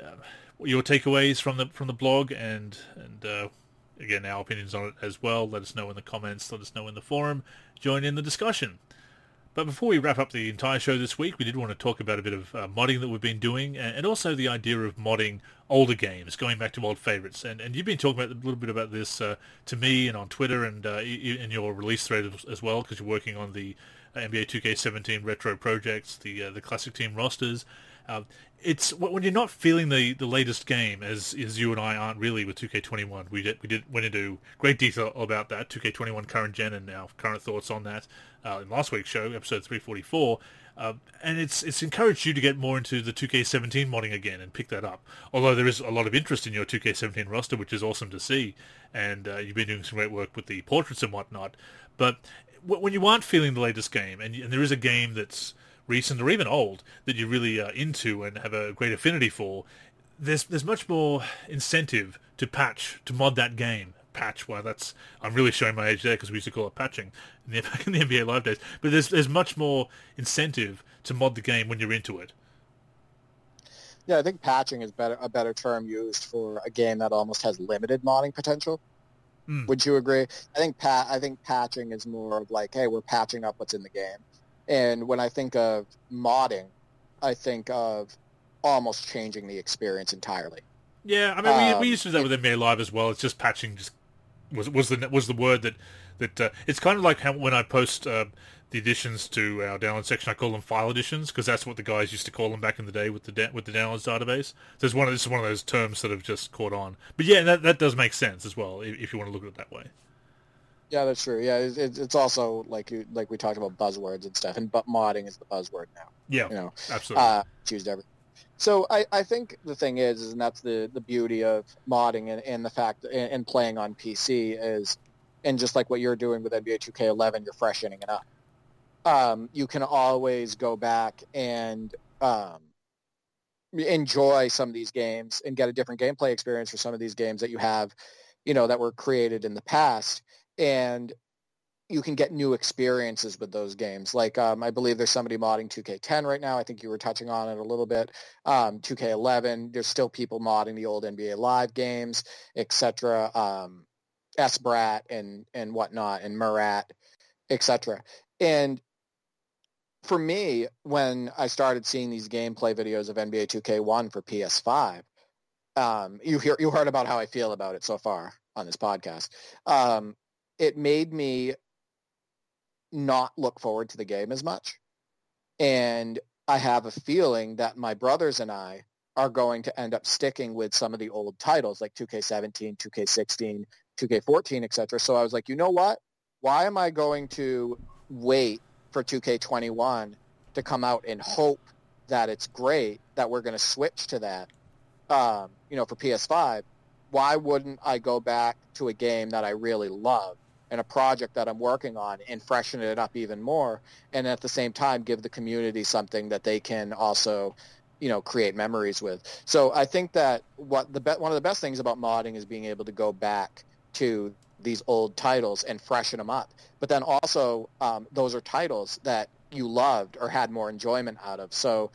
[SPEAKER 1] uh, your takeaways from the from the blog and and uh, again our opinions on it as well. Let us know in the comments. Let us know in the forum. Join in the discussion. But before we wrap up the entire show this week, we did want to talk about a bit of uh, modding that we've been doing, and, also the idea of modding older games, going back to old favorites. And and you've been talking about a little bit about this uh, to me and on Twitter and uh, in your release thread as- well, because you're working on the uh, NBA 2K17 retro projects, the uh, the classic team rosters. Uh, it's when you're not feeling the, the latest game, as as you and I aren't really with 2K21. We did we did went into great detail about that 2K21 current gen and our current thoughts on that uh, in last week's show, episode 344. Uh, and it's it's encouraged you to get more into the 2K17 modding again and pick that up. Although there is a lot of interest in your 2K17 roster, which is awesome to see, and uh, you've been doing some great work with the portraits and whatnot. But w- when you aren't feeling the latest game, and, and there is a game that's recent or even old that you're really uh, into and have a great affinity for, there's there's much more incentive to patch to mod that game. Patch, well, that's I'm really showing my age there because we used to call it patching in the, back in the NBA Live days. But there's there's much more incentive to mod the game when you're into it.
[SPEAKER 2] Yeah, I think patching is better a better term used for a game that almost has limited modding potential.
[SPEAKER 1] Hmm.
[SPEAKER 2] Would you agree? I think pat I think patching is more of like, hey, we're patching up what's in the game. And when I think of modding, I think of almost changing the experience entirely.
[SPEAKER 1] Yeah, I mean, we,
[SPEAKER 2] Um,
[SPEAKER 1] we used to do that with NBA Live as well. It's just patching. Just was was the was the word that that uh, it's kind of like how when I post uh, the additions to our download section, I call them file additions because that's what the guys used to call them back in the day with the da- with the downloads database. So it's one of this is one of those terms that have just caught on. But yeah, that that does make sense as well if, if you want to look at it that way.
[SPEAKER 2] Yeah, that's true. Yeah, it's, it's it's also like you like we talked about buzzwords and stuff, and but modding is the buzzword now.
[SPEAKER 1] Yeah,
[SPEAKER 2] You know,
[SPEAKER 1] absolutely.
[SPEAKER 2] uh, used every. So I, I think the thing is, is and that's the, the beauty of modding and, and the fact and, and playing on PC is, and just like what you're doing with NBA 2K11, you're freshening it up. Um, you can always go back and um, enjoy some of these games and get a different gameplay experience for some of these games that you have, you know, that were created in the past, and you can get new experiences with those games. Like um, I believe there's somebody modding 2K10 right now. I think you were touching on it a little bit. Um, 2K11. There's still people modding the old NBA Live games, etc. Um, SBRAT and and whatnot, and Murat, etc. And for me, when I started seeing these gameplay videos of NBA 2K1 for PS5, um, you hear you heard about how I feel about it so far on this podcast. Um, it made me not look forward to the game as much. And I have a feeling that my brothers and I are going to end up sticking with some of the old titles like 2K17, 2K16, 2K14, etc. So I was like, you know what? Why am I going to wait for 2K21 to come out and hope that it's great that we're going to switch to that um, you know, for PS5, why wouldn't I go back to a game that I really love and a project that I'm working on and freshen it up even more, and at the same time give the community something that they can also, you know, create memories with. So I think that what the be- one of the best things about modding is being able to go back to these old titles and freshen them up. But then also, um, those are titles that you loved or had more enjoyment out of. So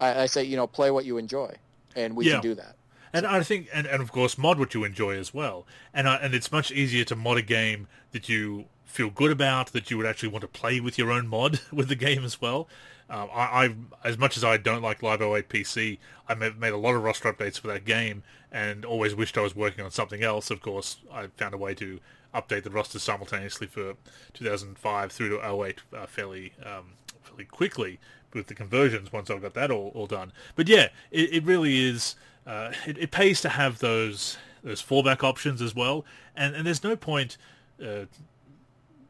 [SPEAKER 2] I, I say, you know, play what you enjoy, and we
[SPEAKER 1] Yeah.
[SPEAKER 2] can do that.
[SPEAKER 1] And I think, and, and of course, mod what you enjoy as well. And uh, and it's much easier to mod a game that you feel good about, that you would actually want to play with your own mod with the game as well. Um, I, I, as much as I don't like Live 08 PC, I made a lot of roster updates for that game, and always wished I was working on something else. Of course, I found a way to update the rosters simultaneously for 2005 through to 08 uh, fairly um, fairly quickly with the conversions once I've got that all, all done. But yeah, it, it really is. Uh, it, it pays to have those those fallback options as well, and and there's no point uh,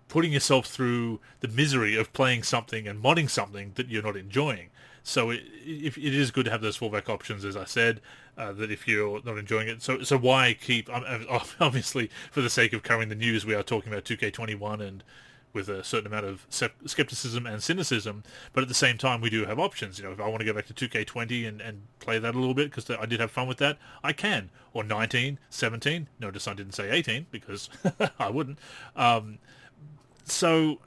[SPEAKER 1] putting yourself through the misery of playing something and modding something that you're not enjoying. So it, it, is good to have those fallback options, as I said. Uh, that if you're not enjoying it, so so why keep? Um, obviously, for the sake of covering the news, we are talking about 2K21 and with a certain amount of skepticism and cynicism. But at the same time, we do have options. You know, if I want to go back to 2K20 and, and play that a little bit because I did have fun with that, I can. Or 19, 17. Notice I didn't say 18 because I wouldn't. Um, so,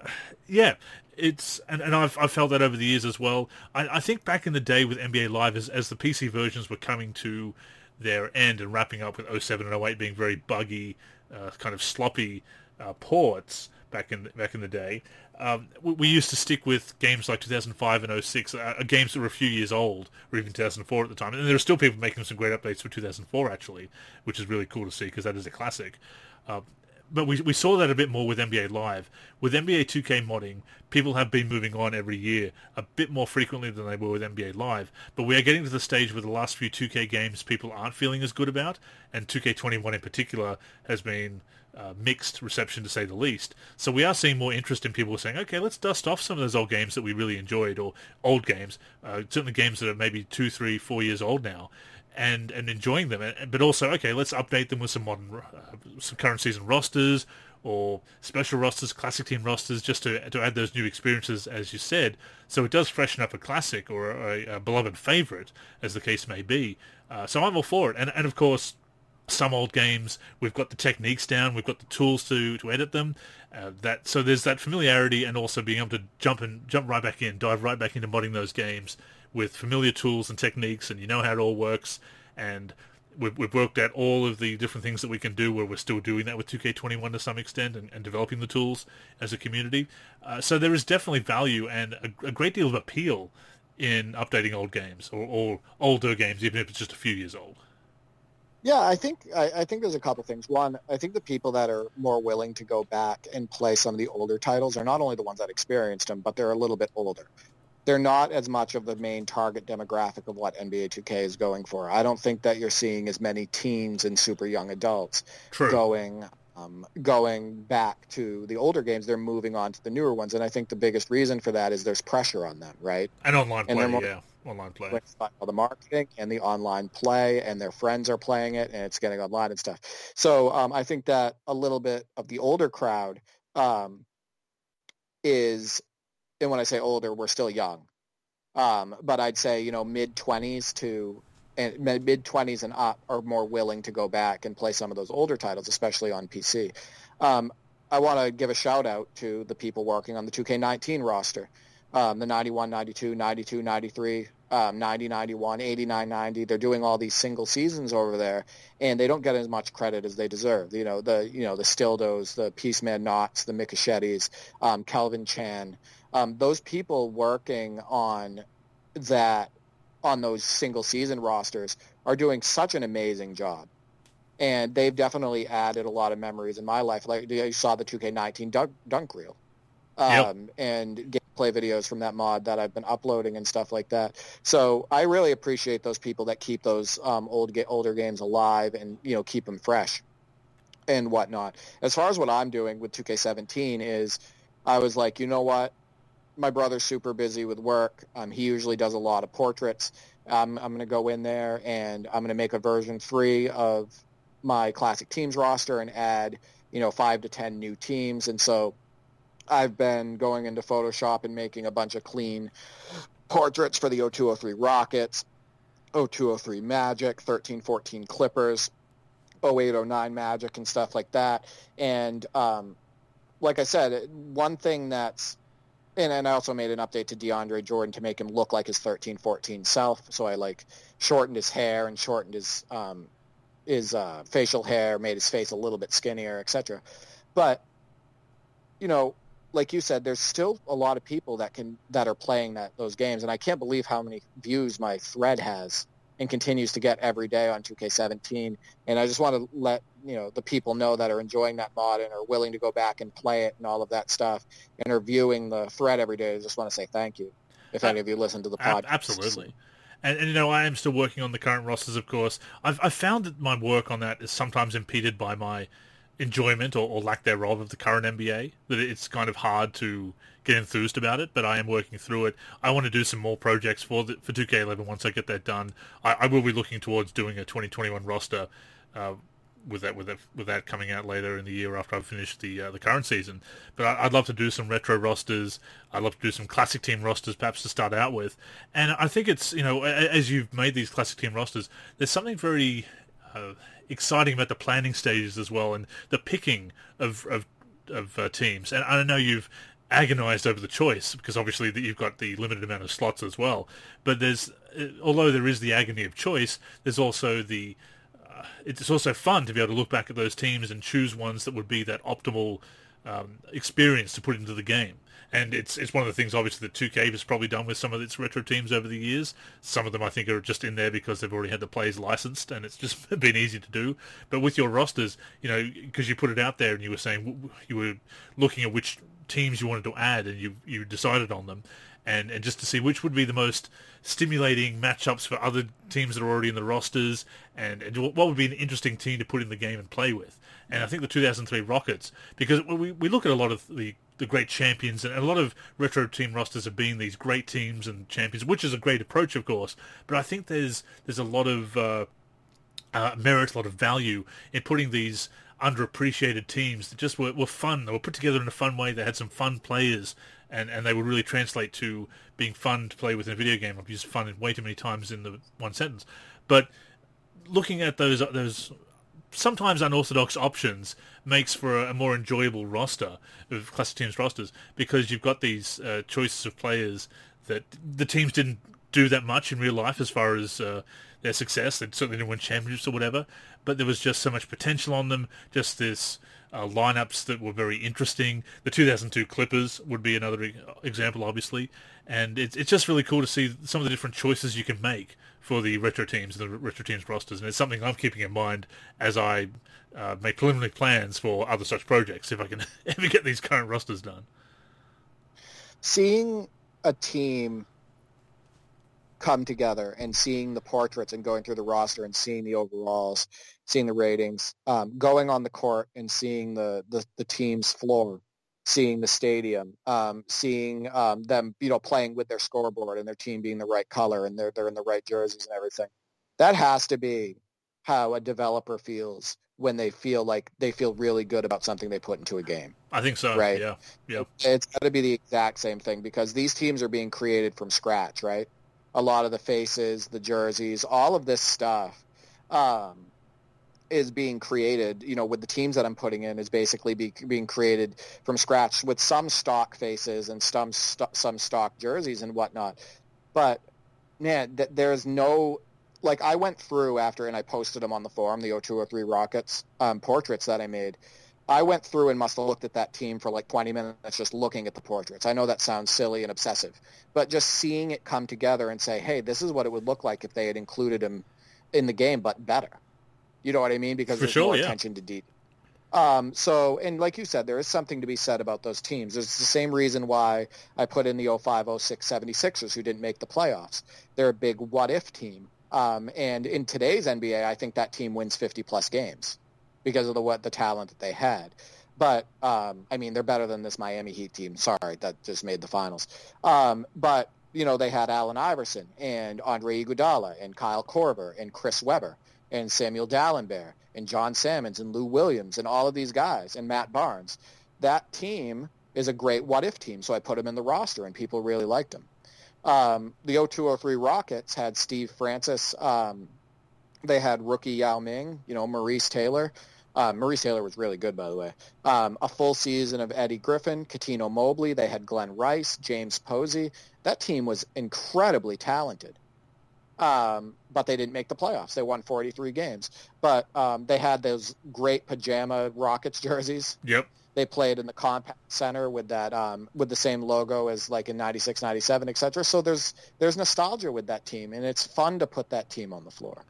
[SPEAKER 1] yeah, it's and, and I've, I've felt that over the years as well. I, I think back in the day with NBA Live, as, as the PC versions were coming to their end and wrapping up with 07 and 08 being very buggy, uh, kind of sloppy uh, ports back in back in the day. Um, we, we used to stick with games like 2005 and 06, uh, games that were a few years old, or even 2004 at the time. And there are still people making some great updates for 2004 actually, which is really cool to see because that is a classic. Uh, but we we saw that a bit more with NBA Live. With NBA 2K modding, people have been moving on every year a bit more frequently than they were with NBA Live. But we are getting to the stage where the last few 2K games people aren't feeling as good about, and 2K21 in particular has been uh, mixed reception to say the least. So we are seeing more interest in people saying, okay, let's dust off some of those old games that we really enjoyed, or old games, uh, certainly games that are maybe two, three, four years old now, and and enjoying them. But also, okay, let's update them with some modern, uh, some current season rosters or special rosters, classic team rosters, just to to add those new experiences, as you said. So it does freshen up a classic or a, a beloved favorite, as the case may be. Uh, so I'm all for it. And and of course, some old games we've got the techniques down, we've got the tools to to edit them. Uh, that so there's that familiarity and also being able to jump and jump right back in, dive right back into modding those games with familiar tools and techniques, and you know how it all works. And we've, we've worked out all of the different things that we can do where we're still doing that with 2K21 to some extent and, and developing the tools as a community. Uh, so there is definitely value and a, a great deal of appeal in updating old games or, or older games, even if it's just a few years old.
[SPEAKER 2] Yeah, I think I, I think there's a couple of things. One, I think the people that are more willing to go back and play some of the older titles are not only the ones that experienced them, but they're a little bit older. They're not as much of the main target demographic of what NBA 2K is going for. I don't think that you're seeing as many teens and super young adults
[SPEAKER 1] True.
[SPEAKER 2] going um, going back to the older games. They're moving on to the newer ones, and I think the biggest reason for that is there's pressure on them, right?
[SPEAKER 1] And online
[SPEAKER 2] And
[SPEAKER 1] play,
[SPEAKER 2] more-
[SPEAKER 1] yeah. Online play.
[SPEAKER 2] all the marketing and the online play and their friends are playing it and it's getting online and stuff. So um, I think that a little bit of the older crowd um, is, and when I say older, we're still young. Um, but I'd say, you know, mid 20s to and mid 20s and up are more willing to go back and play some of those older titles, especially on PC. Um, I want to give a shout out to the people working on the 2K19 roster um, the 91, 92, 92, 93, um, 90, 91, 89, 90. They're doing all these single seasons over there, and they don't get as much credit as they deserve. You know, the you know the Stildos, the Peaceman Knots, the Mikashettis, um, Calvin Chan. Um, those people working on that on those single season rosters are doing such an amazing job. And they've definitely added a lot of memories in my life. Like you saw the 2K19 dunk, dunk reel
[SPEAKER 1] Yep.
[SPEAKER 2] um, and gameplay videos from that mod that I've been uploading and stuff like that. So I really appreciate those people that keep those um, old older games alive and you know keep them fresh and whatnot. As far as what I'm doing with 2K17 is, I was like, you know what, my brother's super busy with work. Um, he usually does a lot of portraits. I'm, I'm going to go in there and I'm going to make a version three of my classic teams roster and add, you know, five to 10 new teams. And so I've been going into Photoshop and making a bunch of clean portraits for the 0203 Rockets, 0203 Magic, 1314 Clippers, 0809 Magic and stuff like that. And um, like I said, one thing that's and, and I also made an update to DeAndre Jordan to make him look like his 1314 self. So I like shortened his hair and shortened his um, his uh, facial hair, made his face a little bit skinnier, etc. But you know, like you said, there's still a lot of people that can that are playing that those games, and I can't believe how many views my thread has and continues to get every day on 2K17. And I just want to let you know the people know that are enjoying that mod and are willing to go back and play it and all of that stuff and are viewing the thread every day. I just want to say thank you. If any of you listen to the podcast,
[SPEAKER 1] absolutely. And, and, you know, I am still working on the current rosters, of course. I've, I've found that my work on that is sometimes impeded by my enjoyment or, or, lack thereof of the current NBA. That it's kind of hard to get enthused about it, but I am working through it. I want to do some more projects for the, for 2K11 once I get that done. I, I will be looking towards doing a 2021 roster. Uh, with that with that with that coming out later in the year after I've finished the uh, the current season. But I, would love to do some retro rosters. I'd love to do some classic team rosters, perhaps to start out with. And I think it's you know as you've made these classic team rosters, there's something very uh, exciting about the planning stages as well, and the picking of of, of uh, teams. And I know you've agonized over the choice because obviously you've got the limited amount of slots as well. But there's uh, although there is the agony of choice, there's also the uh, it's also fun to be able to look back at those teams and choose ones that would be that optimal um, experience to put into the game and it's it's one of the things obviously that 2K has probably done with some of its retro teams over the years. Some of them I think are just in there because they've already had the players licensed and it's just been easy to do. But with your rosters, you know, because you put it out there and you were saying you were looking at which teams you wanted to add and you you decided on them and, and just to see which would be the most stimulating matchups for other teams that are already in the rosters and, and what would be an interesting team to put in the game and play with. And I think the 2003 Rockets, because we, we look at a lot of the the great champions, and a lot of retro team rosters have been these great teams and champions, which is a great approach, of course. But I think there's there's a lot of uh, uh, merit, a lot of value in putting these underappreciated teams that just were, were fun. They were put together in a fun way. They had some fun players, and, and they would really translate to being fun to play with in a video game. I've used fun way too many times in the one sentence, but looking at those those sometimes unorthodox options makes for a, more enjoyable roster of classic teams rosters because you've got these uh, choices of players that the teams didn't do that much in real life as far as uh, their success. They certainly didn't win championships or whatever, but there was just so much potential on them. Just this uh, lineups that were very interesting. The 2002 Clippers would be another example, obviously, and it's it's just really cool to see some of the different choices you can make for the retro teams and the retro teams rosters, and it's something I'm keeping in mind as I uh, make preliminary plans for other such projects if I can ever get these current rosters done.
[SPEAKER 2] Seeing a team come together and seeing the portraits and going through the roster and seeing the overalls, seeing the ratings, um, going on the court and seeing the, the, the team's floor seeing the stadium, um, seeing um, them, you know, playing with their scoreboard and their team being the right color and they're they're in the right jerseys and everything. That has to be how a developer feels when they feel like they feel really good about something they put into a game.
[SPEAKER 1] I think so.
[SPEAKER 2] Right.
[SPEAKER 1] Yeah. Yeah.
[SPEAKER 2] It's got to be the exact same thing because these teams are being created from scratch, right? A lot of the faces, the jerseys, all of this stuff. Um, is being created, you know, with the teams that I'm putting in is basically be, being created from scratch with some stock faces and some st- some stock jerseys and whatnot. But man, th- there's no like I went through after and I posted them on the forum, the 0203 Rockets um, portraits that I made. I went through and must have looked at that team for like 20 minutes just looking at the portraits. I know that sounds silly and obsessive, but just seeing it come together and say, hey, this is what it would look like if they had included him in the game, but better. You know what I mean? Because For there's sure, more yeah. attention to detail. Um, so, and like you said, there is something to be said about those teams. It's the same reason why I put in the 05, 06 76ers who didn't make the playoffs. They're a big what-if team. Um, and in today's NBA, I think that team wins 50-plus games because of the what the talent that they had. But, um, I mean, they're better than this Miami Heat team. Sorry, that just made the finals. Um, but you know, they had Allen Iverson and Andre Iguodala and Kyle Korver and Chris Webber and Samuel Dalembert and John Salmons and Lou Williams and all of these guys and Matt Barnes. That team is a great what if team, so I put him in the roster and people really liked him. Um, the 0203 Rockets had Steve Francis. Um, they had rookie Yao Ming, you know, Maurice Taylor. Uh, Maurice Taylor was really good, by the way. Um, a full season of Eddie Griffin, Cuttino Mobley. They had Glen Rice, James Posey. That team was incredibly talented. Um, but they didn't make the playoffs. They won 43 games. But um, they had those great pajama Rockets jerseys.
[SPEAKER 1] Yep.
[SPEAKER 2] They played in the Compaq Center with that um, with the same logo as like in 96, 97, et cetera. So there's there's nostalgia with that team, and it's fun to put that team on the floor.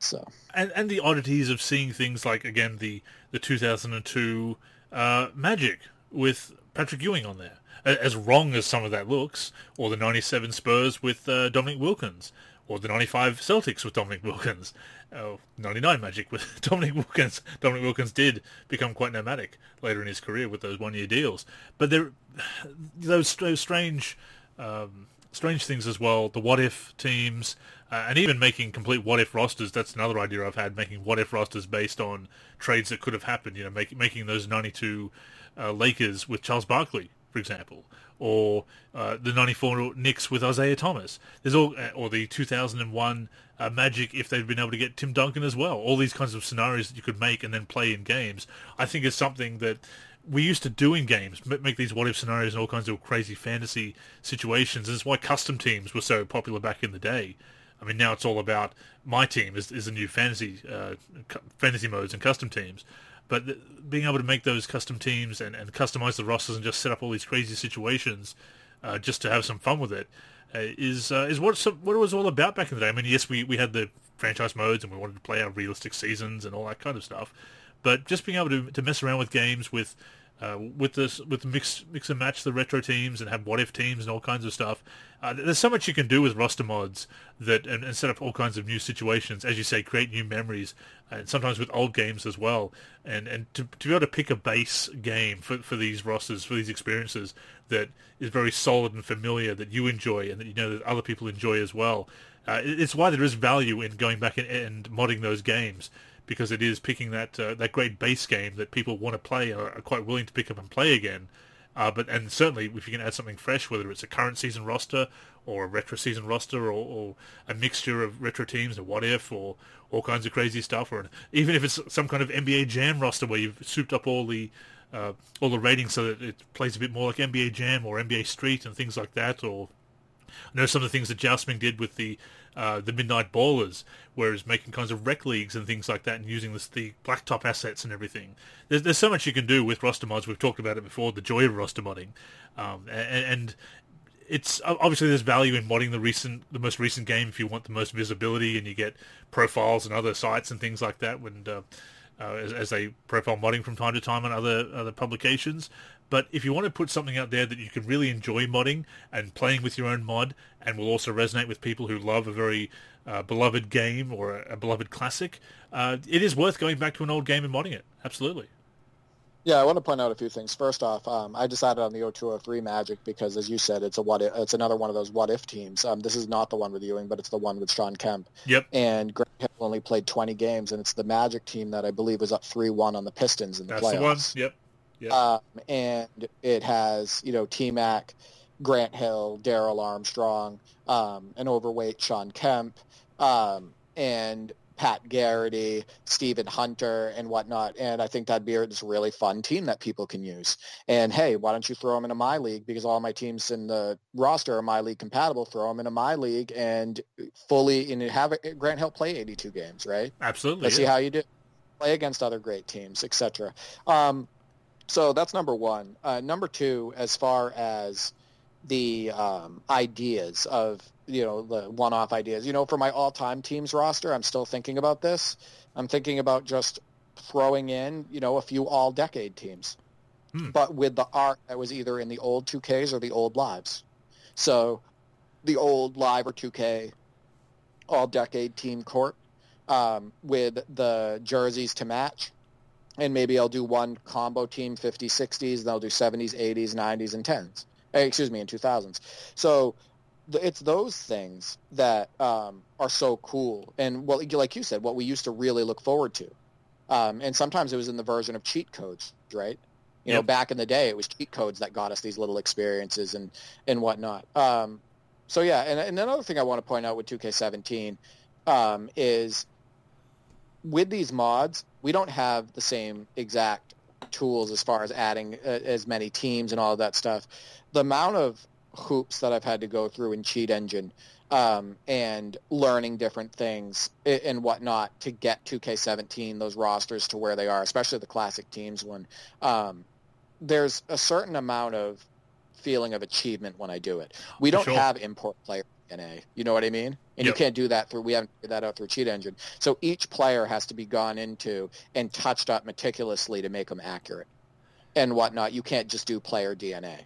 [SPEAKER 2] So
[SPEAKER 1] and and the oddities of seeing things like again the the 2002 uh, Magic with Patrick Ewing on there, as wrong as some of that looks, or the 97 Spurs with uh, Dominique Wilkins, or the 95 Celtics with Dominique Wilkins, uh, 99 Magic with Dominique Wilkins. Dominique Wilkins did become quite nomadic later in his career with those one-year deals, but there those those strange. Um, strange things as well. The what if teams, uh, and even making complete what if rosters. That's another idea I've had, making what if rosters based on trades that could have happened. You know, making those 92 uh, Lakers with Charles Barkley, for example, or uh, the 94 Knicks with Isiah Thomas. There's all, uh, or the 2001 uh, Magic if they'd been able to get Tim Duncan as well. All these kinds of scenarios that you could make and then play in games. I think is something that we used to do in games, make these what if scenarios and all kinds of crazy fantasy situations. And it's why custom teams were so popular back in the day. I mean, now it's all about my team is, is a new fantasy uh, fantasy modes and custom teams. But the, being able to make those custom teams and, and customize the rosters and just set up all these crazy situations uh, just to have some fun with it uh, is uh, is what what it was all about back in the day. I mean, yes, we, we had the franchise modes and we wanted to play our realistic seasons and all that kind of stuff. But just being able to, to mess around with games with uh, with this with mix mix and match the retro teams and have what if teams and all kinds of stuff. Uh, there's so much you can do with roster mods that and, and, set up all kinds of new situations, as you say, create new memories, and sometimes with old games as well. And and to, to be able to pick a base game for for these rosters for these experiences that is very solid and familiar that you enjoy and that you know that other people enjoy as well. Uh, it's why there is value in going back and, and modding those games because it is picking that uh, that great base game that people want to play are, are quite willing to pick up and play again. Uh, but and certainly if you can add something fresh, whether it's a current season roster or a retro season roster or, or a mixture of retro teams, or what if, or all kinds of crazy stuff, or even if it's some kind of NBA Jam roster where you've souped up all the uh, all the ratings so that it plays a bit more like NBA Jam or NBA Street and things like that, or I know some of the things that Jousting did with the uh, the Midnight Ballers, whereas making kinds of rec leagues and things like that, and using this, the blacktop assets and everything. There's, there's so much you can do with roster mods. We've talked about it before, the joy of roster modding, um, and, and it's obviously there's value in modding the recent, the most recent game if you want the most visibility, and you get profiles and other sites and things like that when. Uh, uh, as, as they profile modding from time to time on other other publications. But if you want to put something out there that you can really enjoy modding and playing with your own mod, and will also resonate with people who love a very uh, beloved game or a, a beloved classic, uh, it is worth going back to an old game and modding it. Absolutely.
[SPEAKER 2] Yeah, I want to point out a few things. First off, um, I decided on the 0203 Magic because, as you said, it's a what if, it's another one of those what if teams. Um, this is not the one with Ewing, but it's the one with Shawn Kemp.
[SPEAKER 1] Yep.
[SPEAKER 2] And Grant Hill only played 20 games, and it's the Magic team that I believe was up 3-1 on the Pistons in the
[SPEAKER 1] That's
[SPEAKER 2] playoffs.
[SPEAKER 1] the one. Yep.
[SPEAKER 2] Yep. Um, and it has you know T Mac, Grant Hill, Darrell Armstrong, um, an overweight Shawn Kemp, um, and Pat Garrity, Steven Hunter, and whatnot. And I think that'd be a really fun team that people can use. And hey, why don't you throw them into my league? Because all my teams in the roster are my league compatible. Throw them into my league and fully and have Grant Hill play 82 games, right?
[SPEAKER 1] Absolutely.
[SPEAKER 2] Let's
[SPEAKER 1] yeah.
[SPEAKER 2] see how you do. Play against other great teams, etc. Um, so that's number one. Uh, number two, as far as the um, ideas of you know the one-off ideas. You know, for my all-time teams roster, I'm still thinking about this. I'm thinking about just throwing in you know a few all-decade teams,
[SPEAKER 1] Hmm.
[SPEAKER 2] but with the art that was either in the old 2Ks or the old lives. So the old live or 2K all-decade team court um, with the jerseys to match and maybe I'll do one combo team 50s 60s and i'll do 70s 80s 90s and 10s Eh, excuse me in 2000s so it's those things that um, are so cool, and well, like you said, what we used to really look forward to. Um, and sometimes it was in the version of cheat codes, right? You yep. know, back in the day, it was cheat codes that got us these little experiences and and whatnot. Um, so yeah, and, and another thing I want to point out with 2K17 um, is with these mods, we don't have the same exact tools as far as adding uh, as many teams and all of that stuff. The amount of hoops that I've had to go through in Cheat Engine um, and learning different things and whatnot to get 2K17 those rosters to where they are, especially the classic teams one. Um, there's a certain amount of feeling of achievement when I do it. We don't sure. have import player DNA. You know what I mean? And yep. you can't do that through. We haven't figured that out through Cheat Engine. So each player has to be gone into and touched up meticulously to make them accurate and whatnot. You can't just do player DNA.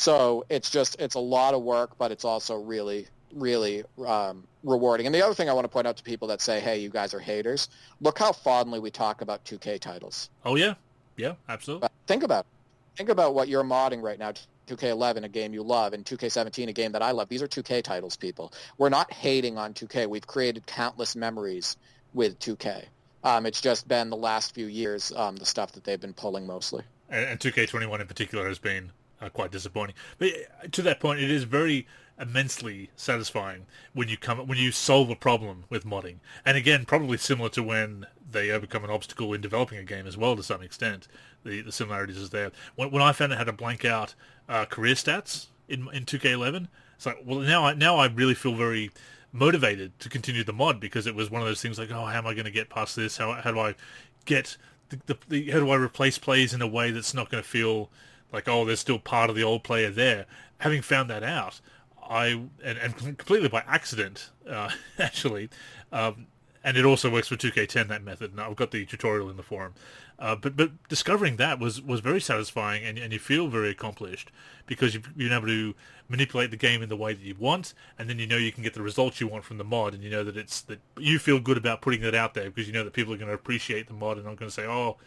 [SPEAKER 2] So it's just it's a lot of work, but it's also really really um, rewarding. And the other thing I want to point out to people that say, "Hey, you guys are haters," look how fondly we talk about 2K titles.
[SPEAKER 1] Oh yeah, yeah, absolutely. But
[SPEAKER 2] think about it. think about what you're modding right now. 2K11, a game you love, and 2K17, a game that I love. These are 2K titles, people. We're not hating on 2K. We've created countless memories with 2K. Um, it's just been the last few years um, the stuff that they've been pulling mostly.
[SPEAKER 1] And, and 2K21 in particular has been uh, quite disappointing. But uh, to that point, it is very immensely satisfying when you come when you solve a problem with modding. And again, probably similar to when they overcome an obstacle in developing a game as well to some extent. The the similarities is there. When, when I found out how to blank out uh, career stats in in 2K11, it's like well now I now I really feel very motivated to continue the mod because it was one of those things like oh how am I going to get past this how how do I get the, the, the how do I replace plays in a way that's not going to feel like oh there's still part of the old player there. Having found that out I and, and completely by accident uh, actually um, and it also works for 2K10 that method and I've got the tutorial in the forum. Uh, but but discovering that was, was very satisfying, and, and you feel very accomplished because you've been able to manipulate the game in the way that you want, and then you know you can get the results you want from the mod, and you know that it's that you feel good about putting it out there because you know that people are going to appreciate the mod and not going to say, oh,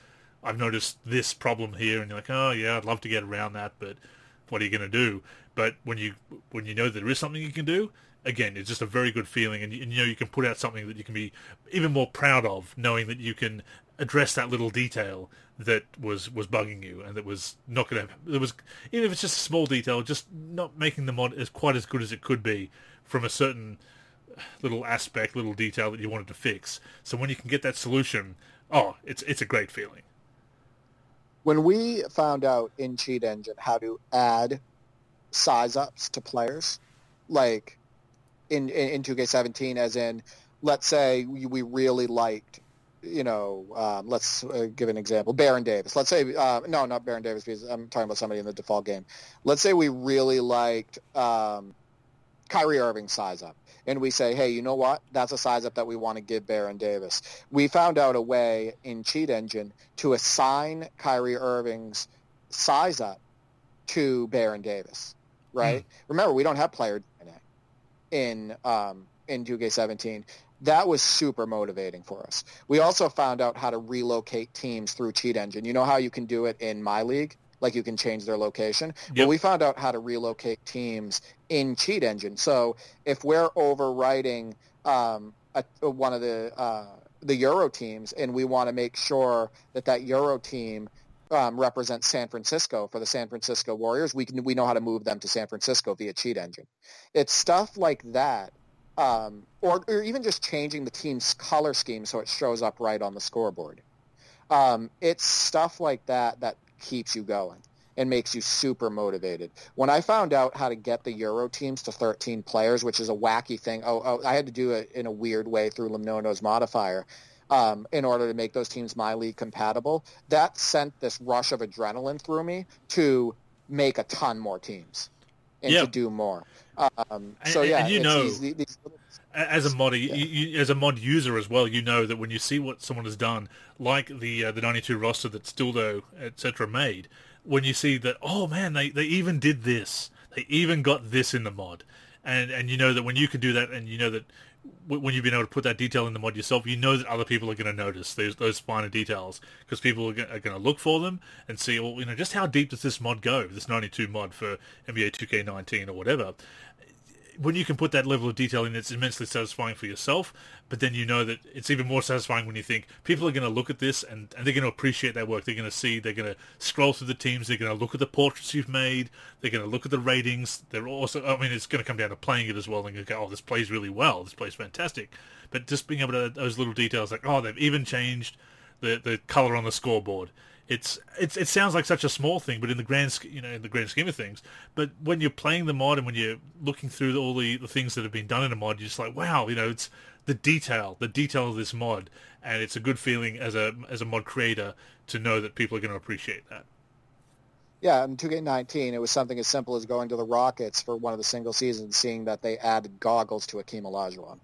[SPEAKER 1] I've noticed this problem here, and you're like, oh yeah, I'd love to get around that, but what are you going to do? But when you when you know there is something you can do, again, it's just a very good feeling, and you, and you, know you can put out something that you can be even more proud of, knowing that you can address that little detail that was was bugging you and that was not going to. It was even if it's just a small detail, just not making the mod as quite as good as it could be from a certain little aspect, little detail that you wanted to fix. So when you can get that solution, oh, it's it's a great feeling.
[SPEAKER 2] When we found out in Cheat Engine how to add size ups to players, like in in, in 2K17, as in let's say we, really liked you know, um, let's uh, give an example. Baron Davis. Let's say, uh, no, not Baron Davis, because I'm talking about somebody in the default game. Let's say we really liked um, Kyrie Irving size up. And we say, hey, you know what? That's a size up that we want to give Baron Davis. We found out a way in Cheat Engine to assign Kyrie Irving's size up to Baron Davis, right? Mm. Remember, we don't have player DNA in um, in 2K17 that was super motivating for us. We also found out how to relocate teams through Cheat Engine. You know how you can do it in My League? Like you can change their location. Yep. Well, we found out how to relocate teams in Cheat Engine. So if we're overwriting um, a, one of the uh, the Euro teams, and we want to make sure that that Euro team um, represents San Francisco for the San Francisco Warriors, we can we know how to move them to San Francisco via Cheat Engine. It's stuff like that um, or, or even just changing the team's color scheme so it shows up right on the scoreboard. Um, it's stuff like that that keeps you going and makes you super motivated. When I found out how to get the Euro teams to 13 players, which is a wacky thing, oh, oh I had to do it in a weird way through Limnono's modifier um, in order to make those teams my league compatible. That sent this rush of adrenaline through me to make a ton more teams and yep. to do more. Um, so yeah,
[SPEAKER 1] and you know, these, these little... as a mod, yeah. you, you, as a mod user as well, you know that when you see what someone has done, like the uh, the '92 roster that Stildo etc. made, when you see that, oh man, they they even did this, they even got this in the mod, and and you know that when you can do that, and you know that when you've been able to put that detail in the mod yourself, you know that other people are going to notice those those finer details because people are, going to look for them and see, well, you know, just how deep does this mod go? This 92 mod for NBA 2K19 or whatever. When you can put that level of detail in, it's immensely satisfying for yourself. But then you know that it's even more satisfying when you think people are going to look at this and, and they're going to appreciate that work. They're going to see, they're going to scroll through the teams, they're going to look at the portraits you've made, they're going to look at the ratings. They're also, I mean, it's going to come down to playing it as well. And go, oh, this plays really well. This plays fantastic. But just being able to those little details, like oh, they've even changed the the color on the scoreboard it's it's it sounds like such a small thing, but in the grand you know in the grand scheme of things, but when you're playing the mod and when you're looking through all the, the things that have been done in a mod, you're just like, wow, you know, it's the detail, the detail of this mod, and it's a good feeling as a as a mod creator to know that people are going to appreciate that.
[SPEAKER 2] Yeah, in 2K19, it was something as simple as going to the Rockets for one of the single seasons, seeing that they added goggles to Akeem Olajuwon.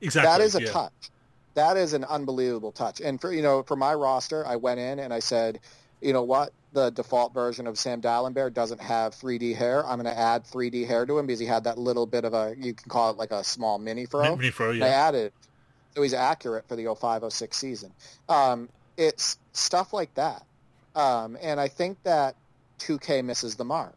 [SPEAKER 1] Exactly.
[SPEAKER 2] That is a
[SPEAKER 1] yeah.
[SPEAKER 2] touch that is an unbelievable touch. And for you know, for my roster, I went in and I said, you know what, the default version of Sam Dalembert doesn't have 3D hair. I'm going to add 3D hair to him because he had that little bit of a, you can call it like a small mini fro.
[SPEAKER 1] Mini fro, yeah.
[SPEAKER 2] I added, so he's accurate for the 0506 season. Um, it's stuff like that, um, and I think that 2K misses the mark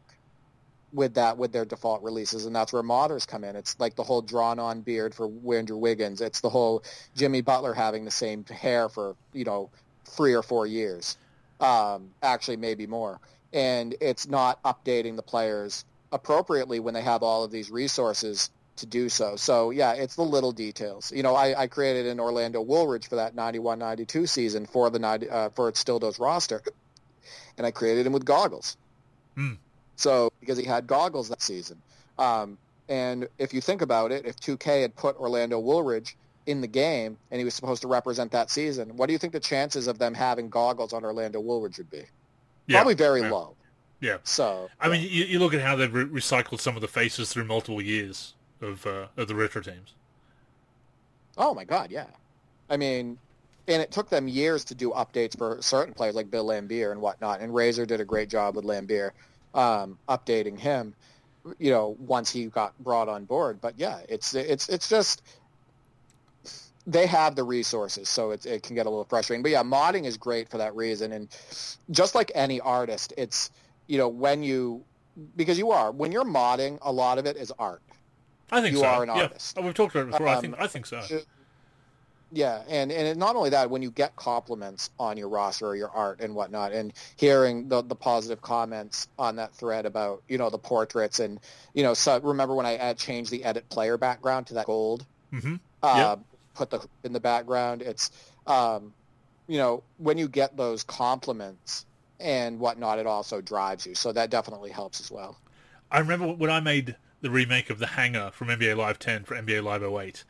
[SPEAKER 2] with that with their default releases, and that's where modders come in. It's like the whole drawn-on beard for Andrew Wiggins. It's the whole Jimmy Butler having the same hair for you know three or four years, um, actually maybe more. And it's not updating the players appropriately when they have all of these resources to do so. So yeah, it's the little details. You know, I, I created an Orlando Woolridge for that 91-92 season for the 90, uh, for its Stildos roster, and I created him with goggles.
[SPEAKER 1] Hmm.
[SPEAKER 2] So because he had goggles that season. Um, and if you think about it, if 2K had put Orlando Woolridge in the game and he was supposed to represent that season, what do you think the chances of them having goggles on Orlando Woolridge would be?
[SPEAKER 1] Yeah,
[SPEAKER 2] Probably very
[SPEAKER 1] yeah.
[SPEAKER 2] low.
[SPEAKER 1] Yeah.
[SPEAKER 2] So
[SPEAKER 1] I mean, you, you look at how they've re- recycled some of the faces through multiple years of uh, of the retro teams.
[SPEAKER 2] Oh my God, yeah. I mean, and it took them years to do updates for certain players like Bill Laimbeer and whatnot. And Razor did a great job with Laimbeer um, updating him, you know, once he got brought on board. But yeah, it's it's it's just they have the resources, so it, it can get a little frustrating. But yeah, modding is great for that reason. And just like any artist, it's you know when you because you are when you're modding, a lot of it is art.
[SPEAKER 1] I think
[SPEAKER 2] You
[SPEAKER 1] so.
[SPEAKER 2] are an
[SPEAKER 1] yeah.
[SPEAKER 2] artist.
[SPEAKER 1] Oh, we've talked about it before. I
[SPEAKER 2] Um,
[SPEAKER 1] think I think so.
[SPEAKER 2] Yeah, and and not only that, when you get compliments on your roster or your art and whatnot, and hearing the the positive comments on that thread about you know the portraits and you know so remember when I had changed the edit player background to that gold,
[SPEAKER 1] hmm
[SPEAKER 2] uh, put the in the background. It's um, you know when you get those compliments and whatnot, it also drives you. So that definitely helps as well.
[SPEAKER 1] I remember when I made the remake of the Hangar from NBA Live 10 for NBA Live 08.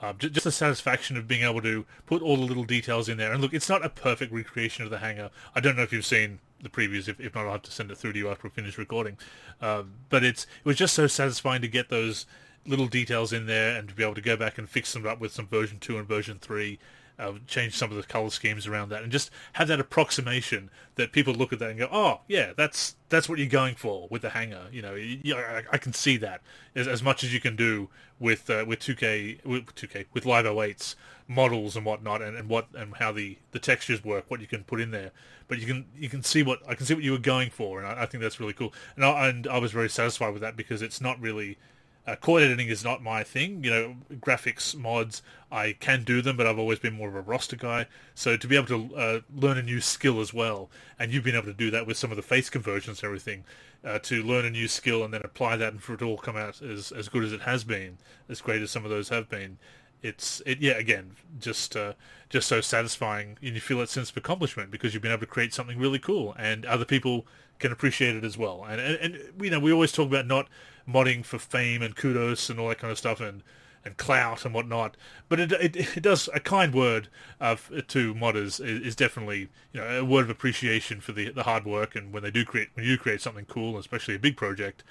[SPEAKER 1] Um, ju- just the satisfaction of being able to put all the little details in there. And look, it's not a perfect recreation of the Hangar. I don't know if you've seen the previews. If, if not, I'll have to send it through to you after we finish recording. Um, but it's it was just so satisfying to get those little details in there and to be able to go back and fix them up with some version 2 and version 3 uh, change some of the color schemes around that, and just have that approximation that people look at that and go, "Oh, yeah, that's that's what you're going for with the Hangar." You know, you, I, I can see that as, as much as you can do with uh, with 2K with 2K with Live 08's models and whatnot, and, and what and how the, the textures work, what you can put in there. But you can you can see what I can see what you were going for, and I, I think that's really cool. And I, and I was very satisfied with that because it's not really uh, court editing is not my thing. You know, graphics mods, I can do them, but I've always been more of a roster guy. So to be able to uh, learn a new skill as well, and you've been able to do that with some of the face conversions and everything, uh, to learn a new skill and then apply that and for it to all come out as, as good as it has been, as great as some of those have been, it's it yeah again just uh, just so satisfying and you feel that sense of accomplishment because you've been able to create something really cool and other people can appreciate it as well and and, and you know we always talk about not modding for fame and kudos and all that kind of stuff and and clout and whatnot but it it, it does a kind word uh, to modders is, is definitely you know a word of appreciation for the the hard work and when they do create when you create something cool especially a big project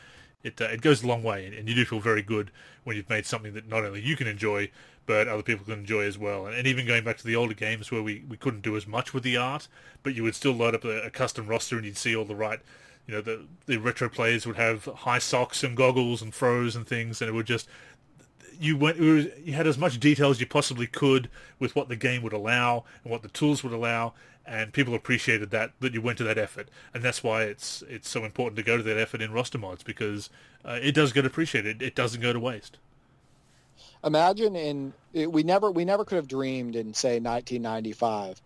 [SPEAKER 1] it uh, it goes a long way, and, and you do feel very good when you've made something that not only you can enjoy, but other people can enjoy as well. And, and even going back to the older games where we, we couldn't do as much with the art, but you would still load up a, a custom roster and you'd see all the right, you know, the the retro players would have high socks and goggles and froze and things, and it would just you went was, you had as much detail as you possibly could with what the game would allow and what the tools would allow and people appreciated that that you went to that effort. And that's why it's it's so important to go to that effort in roster mods because uh, it does get appreciated. It doesn't go to waste.
[SPEAKER 2] Imagine in we never we never could have dreamed in say 1995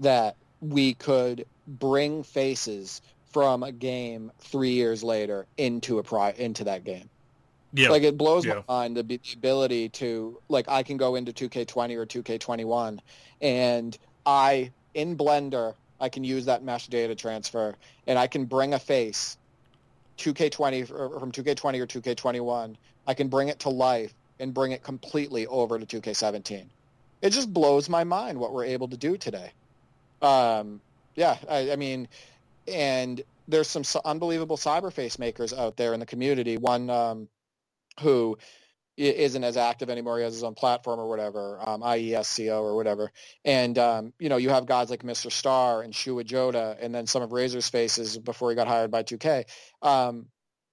[SPEAKER 2] that we could bring faces from a game 3 years later into a pri- into that game yeah. Like it blows yeah. my mind the, the ability to like I can go into 2K20 or 2K21 and I in Blender I can use that mesh data transfer and I can bring a face 2K20 from 2K20 or 2K21. I can bring it to life and bring it completely over to 2K17. It just blows my mind what we're able to do today. Um, yeah, I, I mean, and there's some unbelievable cyberface makers out there in the community. One um, who isn't as active anymore. He has his own platform or whatever, um, IESCO or whatever. And, um, you know, you have guys like Mr. Star and Shua Joda and then some of Razor's faces before he got hired by 2K. Um,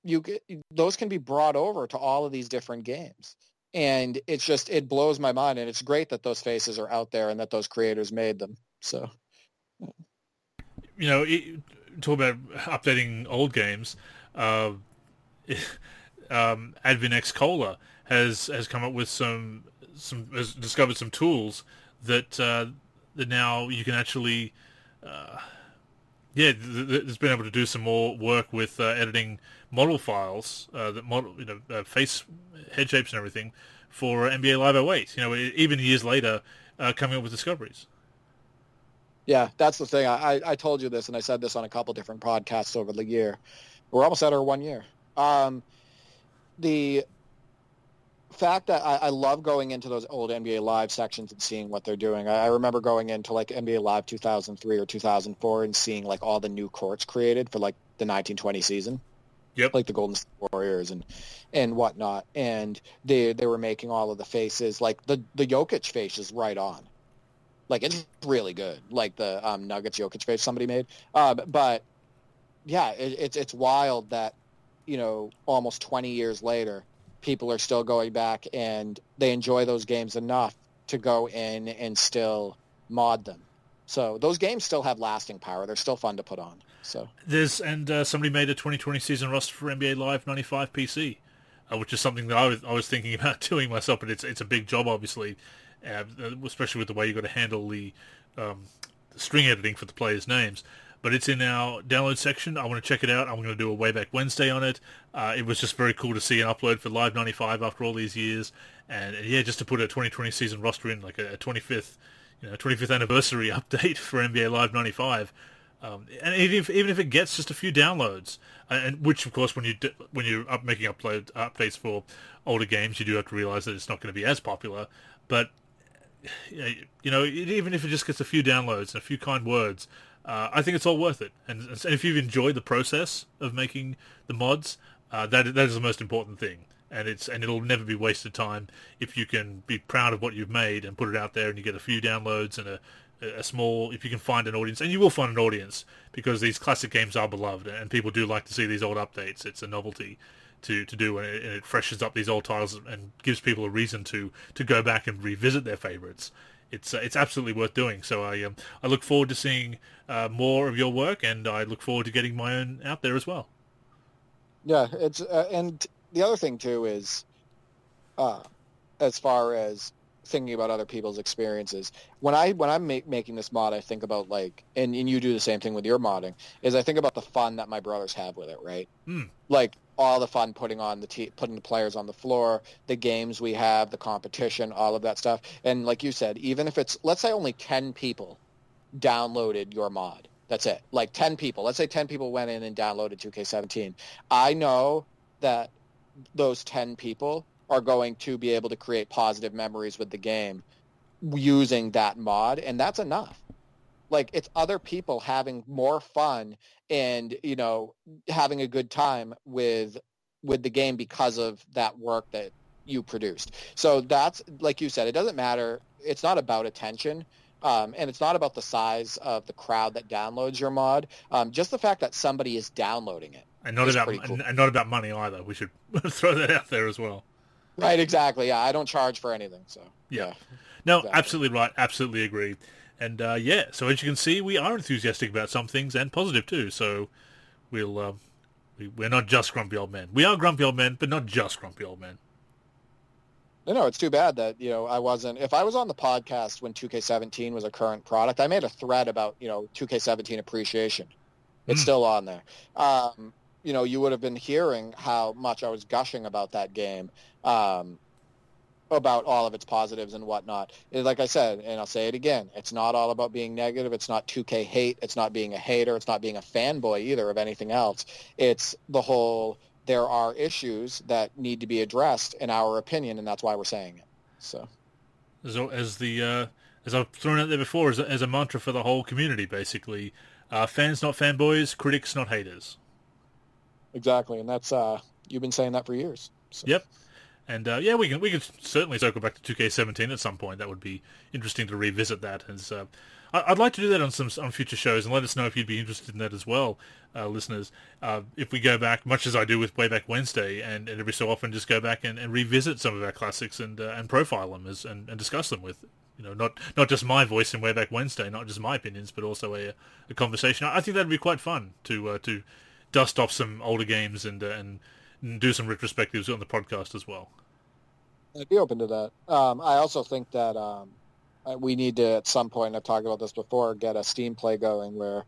[SPEAKER 2] you Those can be brought over to all of these different games. And it's just, it blows my mind. And it's great that those faces are out there and that those creators made them. So,
[SPEAKER 1] you know, talk about updating old games. Uh, um, Advin Cola has has come up with some some has discovered some tools that uh, that now you can actually uh, yeah th- th- has been able to do some more work with uh, editing model files uh, that model you know uh, face head shapes and everything for NBA Live 08 you know even years later uh, coming up with discoveries
[SPEAKER 2] yeah that's the thing I, I told you this and I said this on a couple different podcasts over the year we're almost at our one year um, the fact that I, I, love going into those old NBA Live sections and seeing what they're doing. I, I, remember going into like NBA Live 2003 or 2004 and seeing like all the new courts created for like the 1920 season.
[SPEAKER 1] Yep.
[SPEAKER 2] Like the Golden State Warriors and and whatnot, and they they were making all of the faces like the the Jokic face is right on, like it's really good. Like the um, Nuggets Jokic face somebody made, uh, but yeah, it, it's it's wild that you know almost 20 years later people are still going back and they enjoy those games enough to go in and still mod them. So those games still have lasting power. They're still fun to put on. So
[SPEAKER 1] there's and uh, somebody made a 2020 season roster for NBA Live 95 PC, uh, which is something that I was I was thinking about doing myself. But it's it's a big job, obviously, uh, especially with the way you got to handle the, um, the string editing for the players' names but it's in our download section. I want to check it out. I'm going to do a Wayback Wednesday on it. Uh, it was just very cool to see an upload for Live 95 after all these years. And, yeah, just to put a 2020 season roster in, like a, a 25th, you know, 25th anniversary update for NBA Live 95. Um, and even if, even if it gets just a few downloads, and which of course when you when you're up making upload updates for older games, you do have to realize that it's not going to be as popular. But you know, even if it just gets a few downloads and a few kind words, uh, I think it's all worth it. And, and, if you've enjoyed the process of making the mods, uh, that that is the most important thing. And it's and it'll never be wasted time if you can be proud of what you've made and put it out there, and you get a few downloads and a a small if you can find an audience and you will find an audience because these classic games are beloved and people do like to see these old updates it's a novelty to, to do and it, and it freshens up these old titles and gives people a reason to to go back and revisit their favorites it's uh, it's absolutely worth doing. So I um, I look forward to seeing uh, more of your work, and I look forward to getting my own out there as well.
[SPEAKER 2] Yeah, it's uh, and the other thing too is, uh, as far as thinking about other people's experiences. When I when I'm making this mod, I think about like, and, and you do the same thing with your modding. Is I think about the fun that my brothers have with it, right?
[SPEAKER 1] Mm.
[SPEAKER 2] Like all the fun putting on the te- putting the players on the floor, the games we have, the competition, all of that stuff. And like you said, even if it's let's say only 10 people downloaded your mod. That's it. Like 10 people. Let's say 10 people went in and downloaded 2K17. I know that those 10 people are going to be able to create positive memories with the game using that mod and that's enough like it's other people having more fun and you know having a good time with with the game because of that work that you produced so that's like you said it doesn't matter it's not about attention um, and it's not about the size of the crowd that downloads your mod um, just the fact that somebody is downloading it
[SPEAKER 1] and not about cool. and not about money either we should throw that out there as well
[SPEAKER 2] Right, exactly. Yeah, I don't charge for anything, so
[SPEAKER 1] Yeah.
[SPEAKER 2] yeah.
[SPEAKER 1] No,
[SPEAKER 2] Exactly.
[SPEAKER 1] absolutely right. Absolutely agree. And uh, yeah, so as you can see, we are enthusiastic about some things and positive too. So we'll uh, we, we're not just grumpy old men. We are grumpy old men, but not just grumpy old men.
[SPEAKER 2] No, no, it's too bad that you know I wasn't. If I was on the podcast when 2K17 was a current product, I made a thread about you know 2K17 appreciation. It's
[SPEAKER 1] Mm.
[SPEAKER 2] still on there. Um, you know, you would have been hearing how much I was gushing about that game, um, about all of its positives and whatnot. And like I said, and I'll say it again, it's not all about being negative. It's not 2K hate. It's not being a hater. It's not being a fanboy either of anything else. It's the whole there are issues that need to be addressed in our opinion, and that's why we're saying it. So
[SPEAKER 1] As, as the uh, as I've thrown out there before, as a, as a mantra for the whole community, basically, uh, fans not fanboys, critics not haters.
[SPEAKER 2] exactly, and that's uh, you've been saying that for years. So.
[SPEAKER 1] Yep. And uh, yeah, we can we can certainly circle back to 2K17 at some point. That would be interesting to revisit that. As uh, I'd like to do that on some on future shows, and let us know if you'd be interested in that as well, uh, listeners. Uh, if we go back, much as I do with Wayback Wednesday, and, and every so often just go back and, and revisit some of our classics and uh, and profile them as and, and discuss them with you know not not just my voice in Wayback Wednesday, not just my opinions, but also a a conversation. I think that'd be quite fun to uh, to dust off some older games and and and do some retrospectives on the podcast as well.
[SPEAKER 2] I'd be open to that. Um, I also think that um, we need to, at some point, I've talked about this before, get a Steam play going where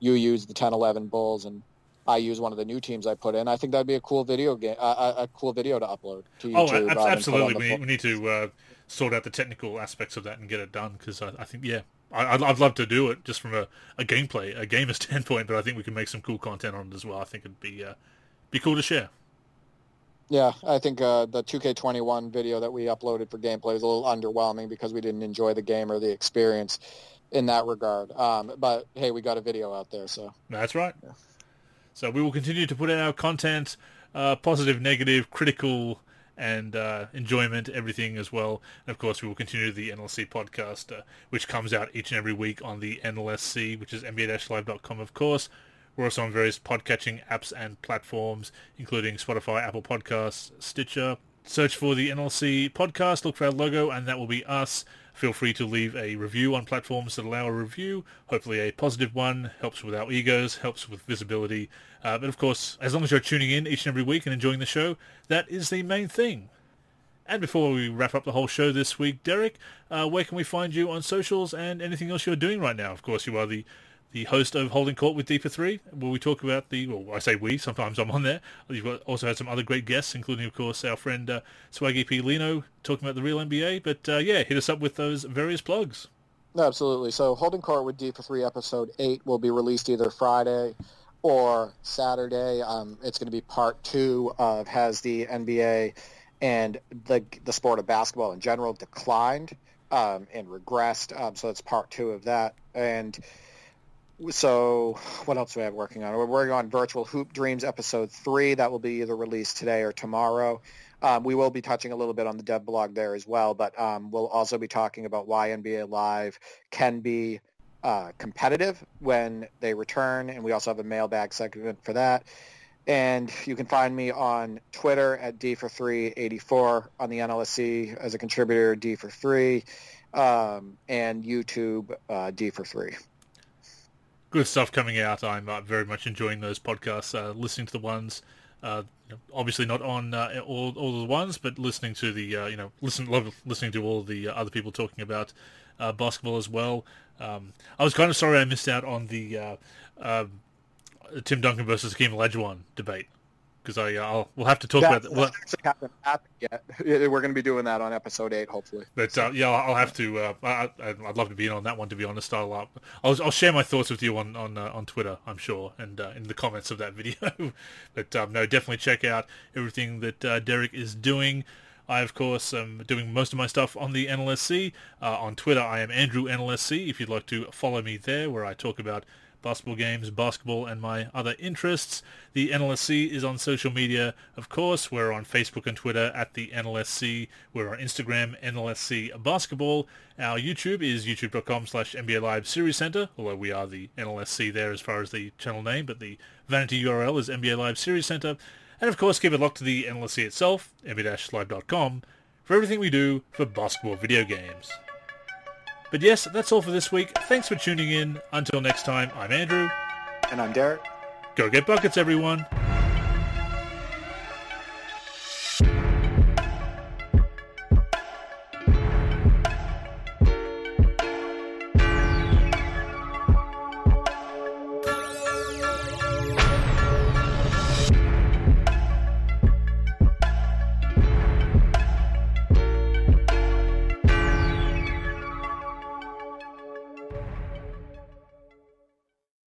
[SPEAKER 2] you use the 10-11 Bulls and I use one of the new teams I put in. I think that'd be a cool video game, uh, a, cool video to upload to
[SPEAKER 1] Oh,
[SPEAKER 2] YouTube.
[SPEAKER 1] ab-
[SPEAKER 2] and put on
[SPEAKER 1] absolutely. We need, we need to uh, sort out the technical aspects of that and get it done because I, I think, yeah, I, I'd, I'd love to do it just from a, a gameplay, a gamer standpoint, but I think we can make some cool content on it as well. I think it'd be uh, be cool to share.
[SPEAKER 2] Yeah, I think uh, the 2K21 video that we uploaded for gameplay was a little underwhelming because we didn't enjoy the game or the experience in that regard. Um, but hey, we got a video out there, so
[SPEAKER 1] That's right. So we will continue to put out our content, uh, positive, negative, critical, and uh, enjoyment, everything as well. And of course, we will continue the NLSC podcast, uh, which comes out each and every week on the NLSC, which is nba-live.com, of course. We're also on various podcatching apps and platforms, including Spotify, Apple Podcasts, Stitcher. Search for the NLSC podcast, look for our logo, and that will be us. Feel free to leave a review on platforms that allow a review, hopefully a positive one, helps with our egos, helps with visibility. Uh, but of course, as long as you're tuning in each and every week and enjoying the show, that is the main thing. And before we wrap up the whole show this week, Derek, uh, where can we find you on socials and anything else you're doing right now? Of course, you are the the host of Holding Court with D for Three, where we talk about the. Well, I say we. Sometimes I'm on there. You've got, also had some other great guests, including, of course, our friend uh, Swaggy P. Lino talking about the real NBA. But uh, yeah, hit us up with those various plugs.
[SPEAKER 2] Absolutely. So Holding Court with D for Three episode eight will be released either Friday or Saturday. Um, it's going to be part two of has the NBA and the the sport of basketball in general declined um, and regressed. Um, so it's part two of that. And so what else do we have working on? We're working on Virtual Hoop Dreams episode three. That will be either released today or tomorrow. Um, we will be touching a little bit on the dev blog there as well, but um, we'll also be talking about why NBA Live can be uh, competitive when they return, and we also have a mailbag segment for that. And you can find me on Twitter at D for three eighty four on the NLSC as a contributor D for three, um, and YouTube uh, D for three.
[SPEAKER 1] Good stuff coming out. I'm uh, very much enjoying those podcasts, uh, listening to the ones. Uh, obviously not on uh, all all the ones, but listening to the uh, you know listen love listening to all the uh, other people talking about basketball as well. Um, I was kind of sorry I missed out on the um Tim Duncan versus Hakeem Olajuwon debate because I uh, I'll, we'll have to talk
[SPEAKER 2] That,
[SPEAKER 1] about that. Well,
[SPEAKER 2] actually hasn't happened yet. We're going to be doing that on episode eight, hopefully.
[SPEAKER 1] But uh, yeah, I'll have to. Uh, I, I- I'd love to be in on that one. To be honest, I'll uh, I'll, I'll share my thoughts with you on on uh, on Twitter. I'm sure, and uh, in the comments of that video. but um, no, definitely check out everything that uh, Derek is doing. I, of course, am doing most of my stuff on the NLSC. Uh, on Twitter, I am Andrew NLSC. If you'd like to follow me there, where I talk about basketball games, basketball, and my other interests. The NLSC is on social media, of course. We're on Facebook and Twitter at the NLSC. We're on Instagram, NLSC Basketball. Our YouTube is youtube.com slash NBA Live Series Center, although we are the NLSC there as far as the channel name, but the vanity URL is NBA Live Series Center. And of course, keep it locked to the NLSC itself, nba-live.com, for everything we do for basketball video games. But yes, that's all for this week. Thanks for tuning in. Until next time, I'm Andrew.
[SPEAKER 2] And I'm Derek.
[SPEAKER 1] Go get buckets, everyone.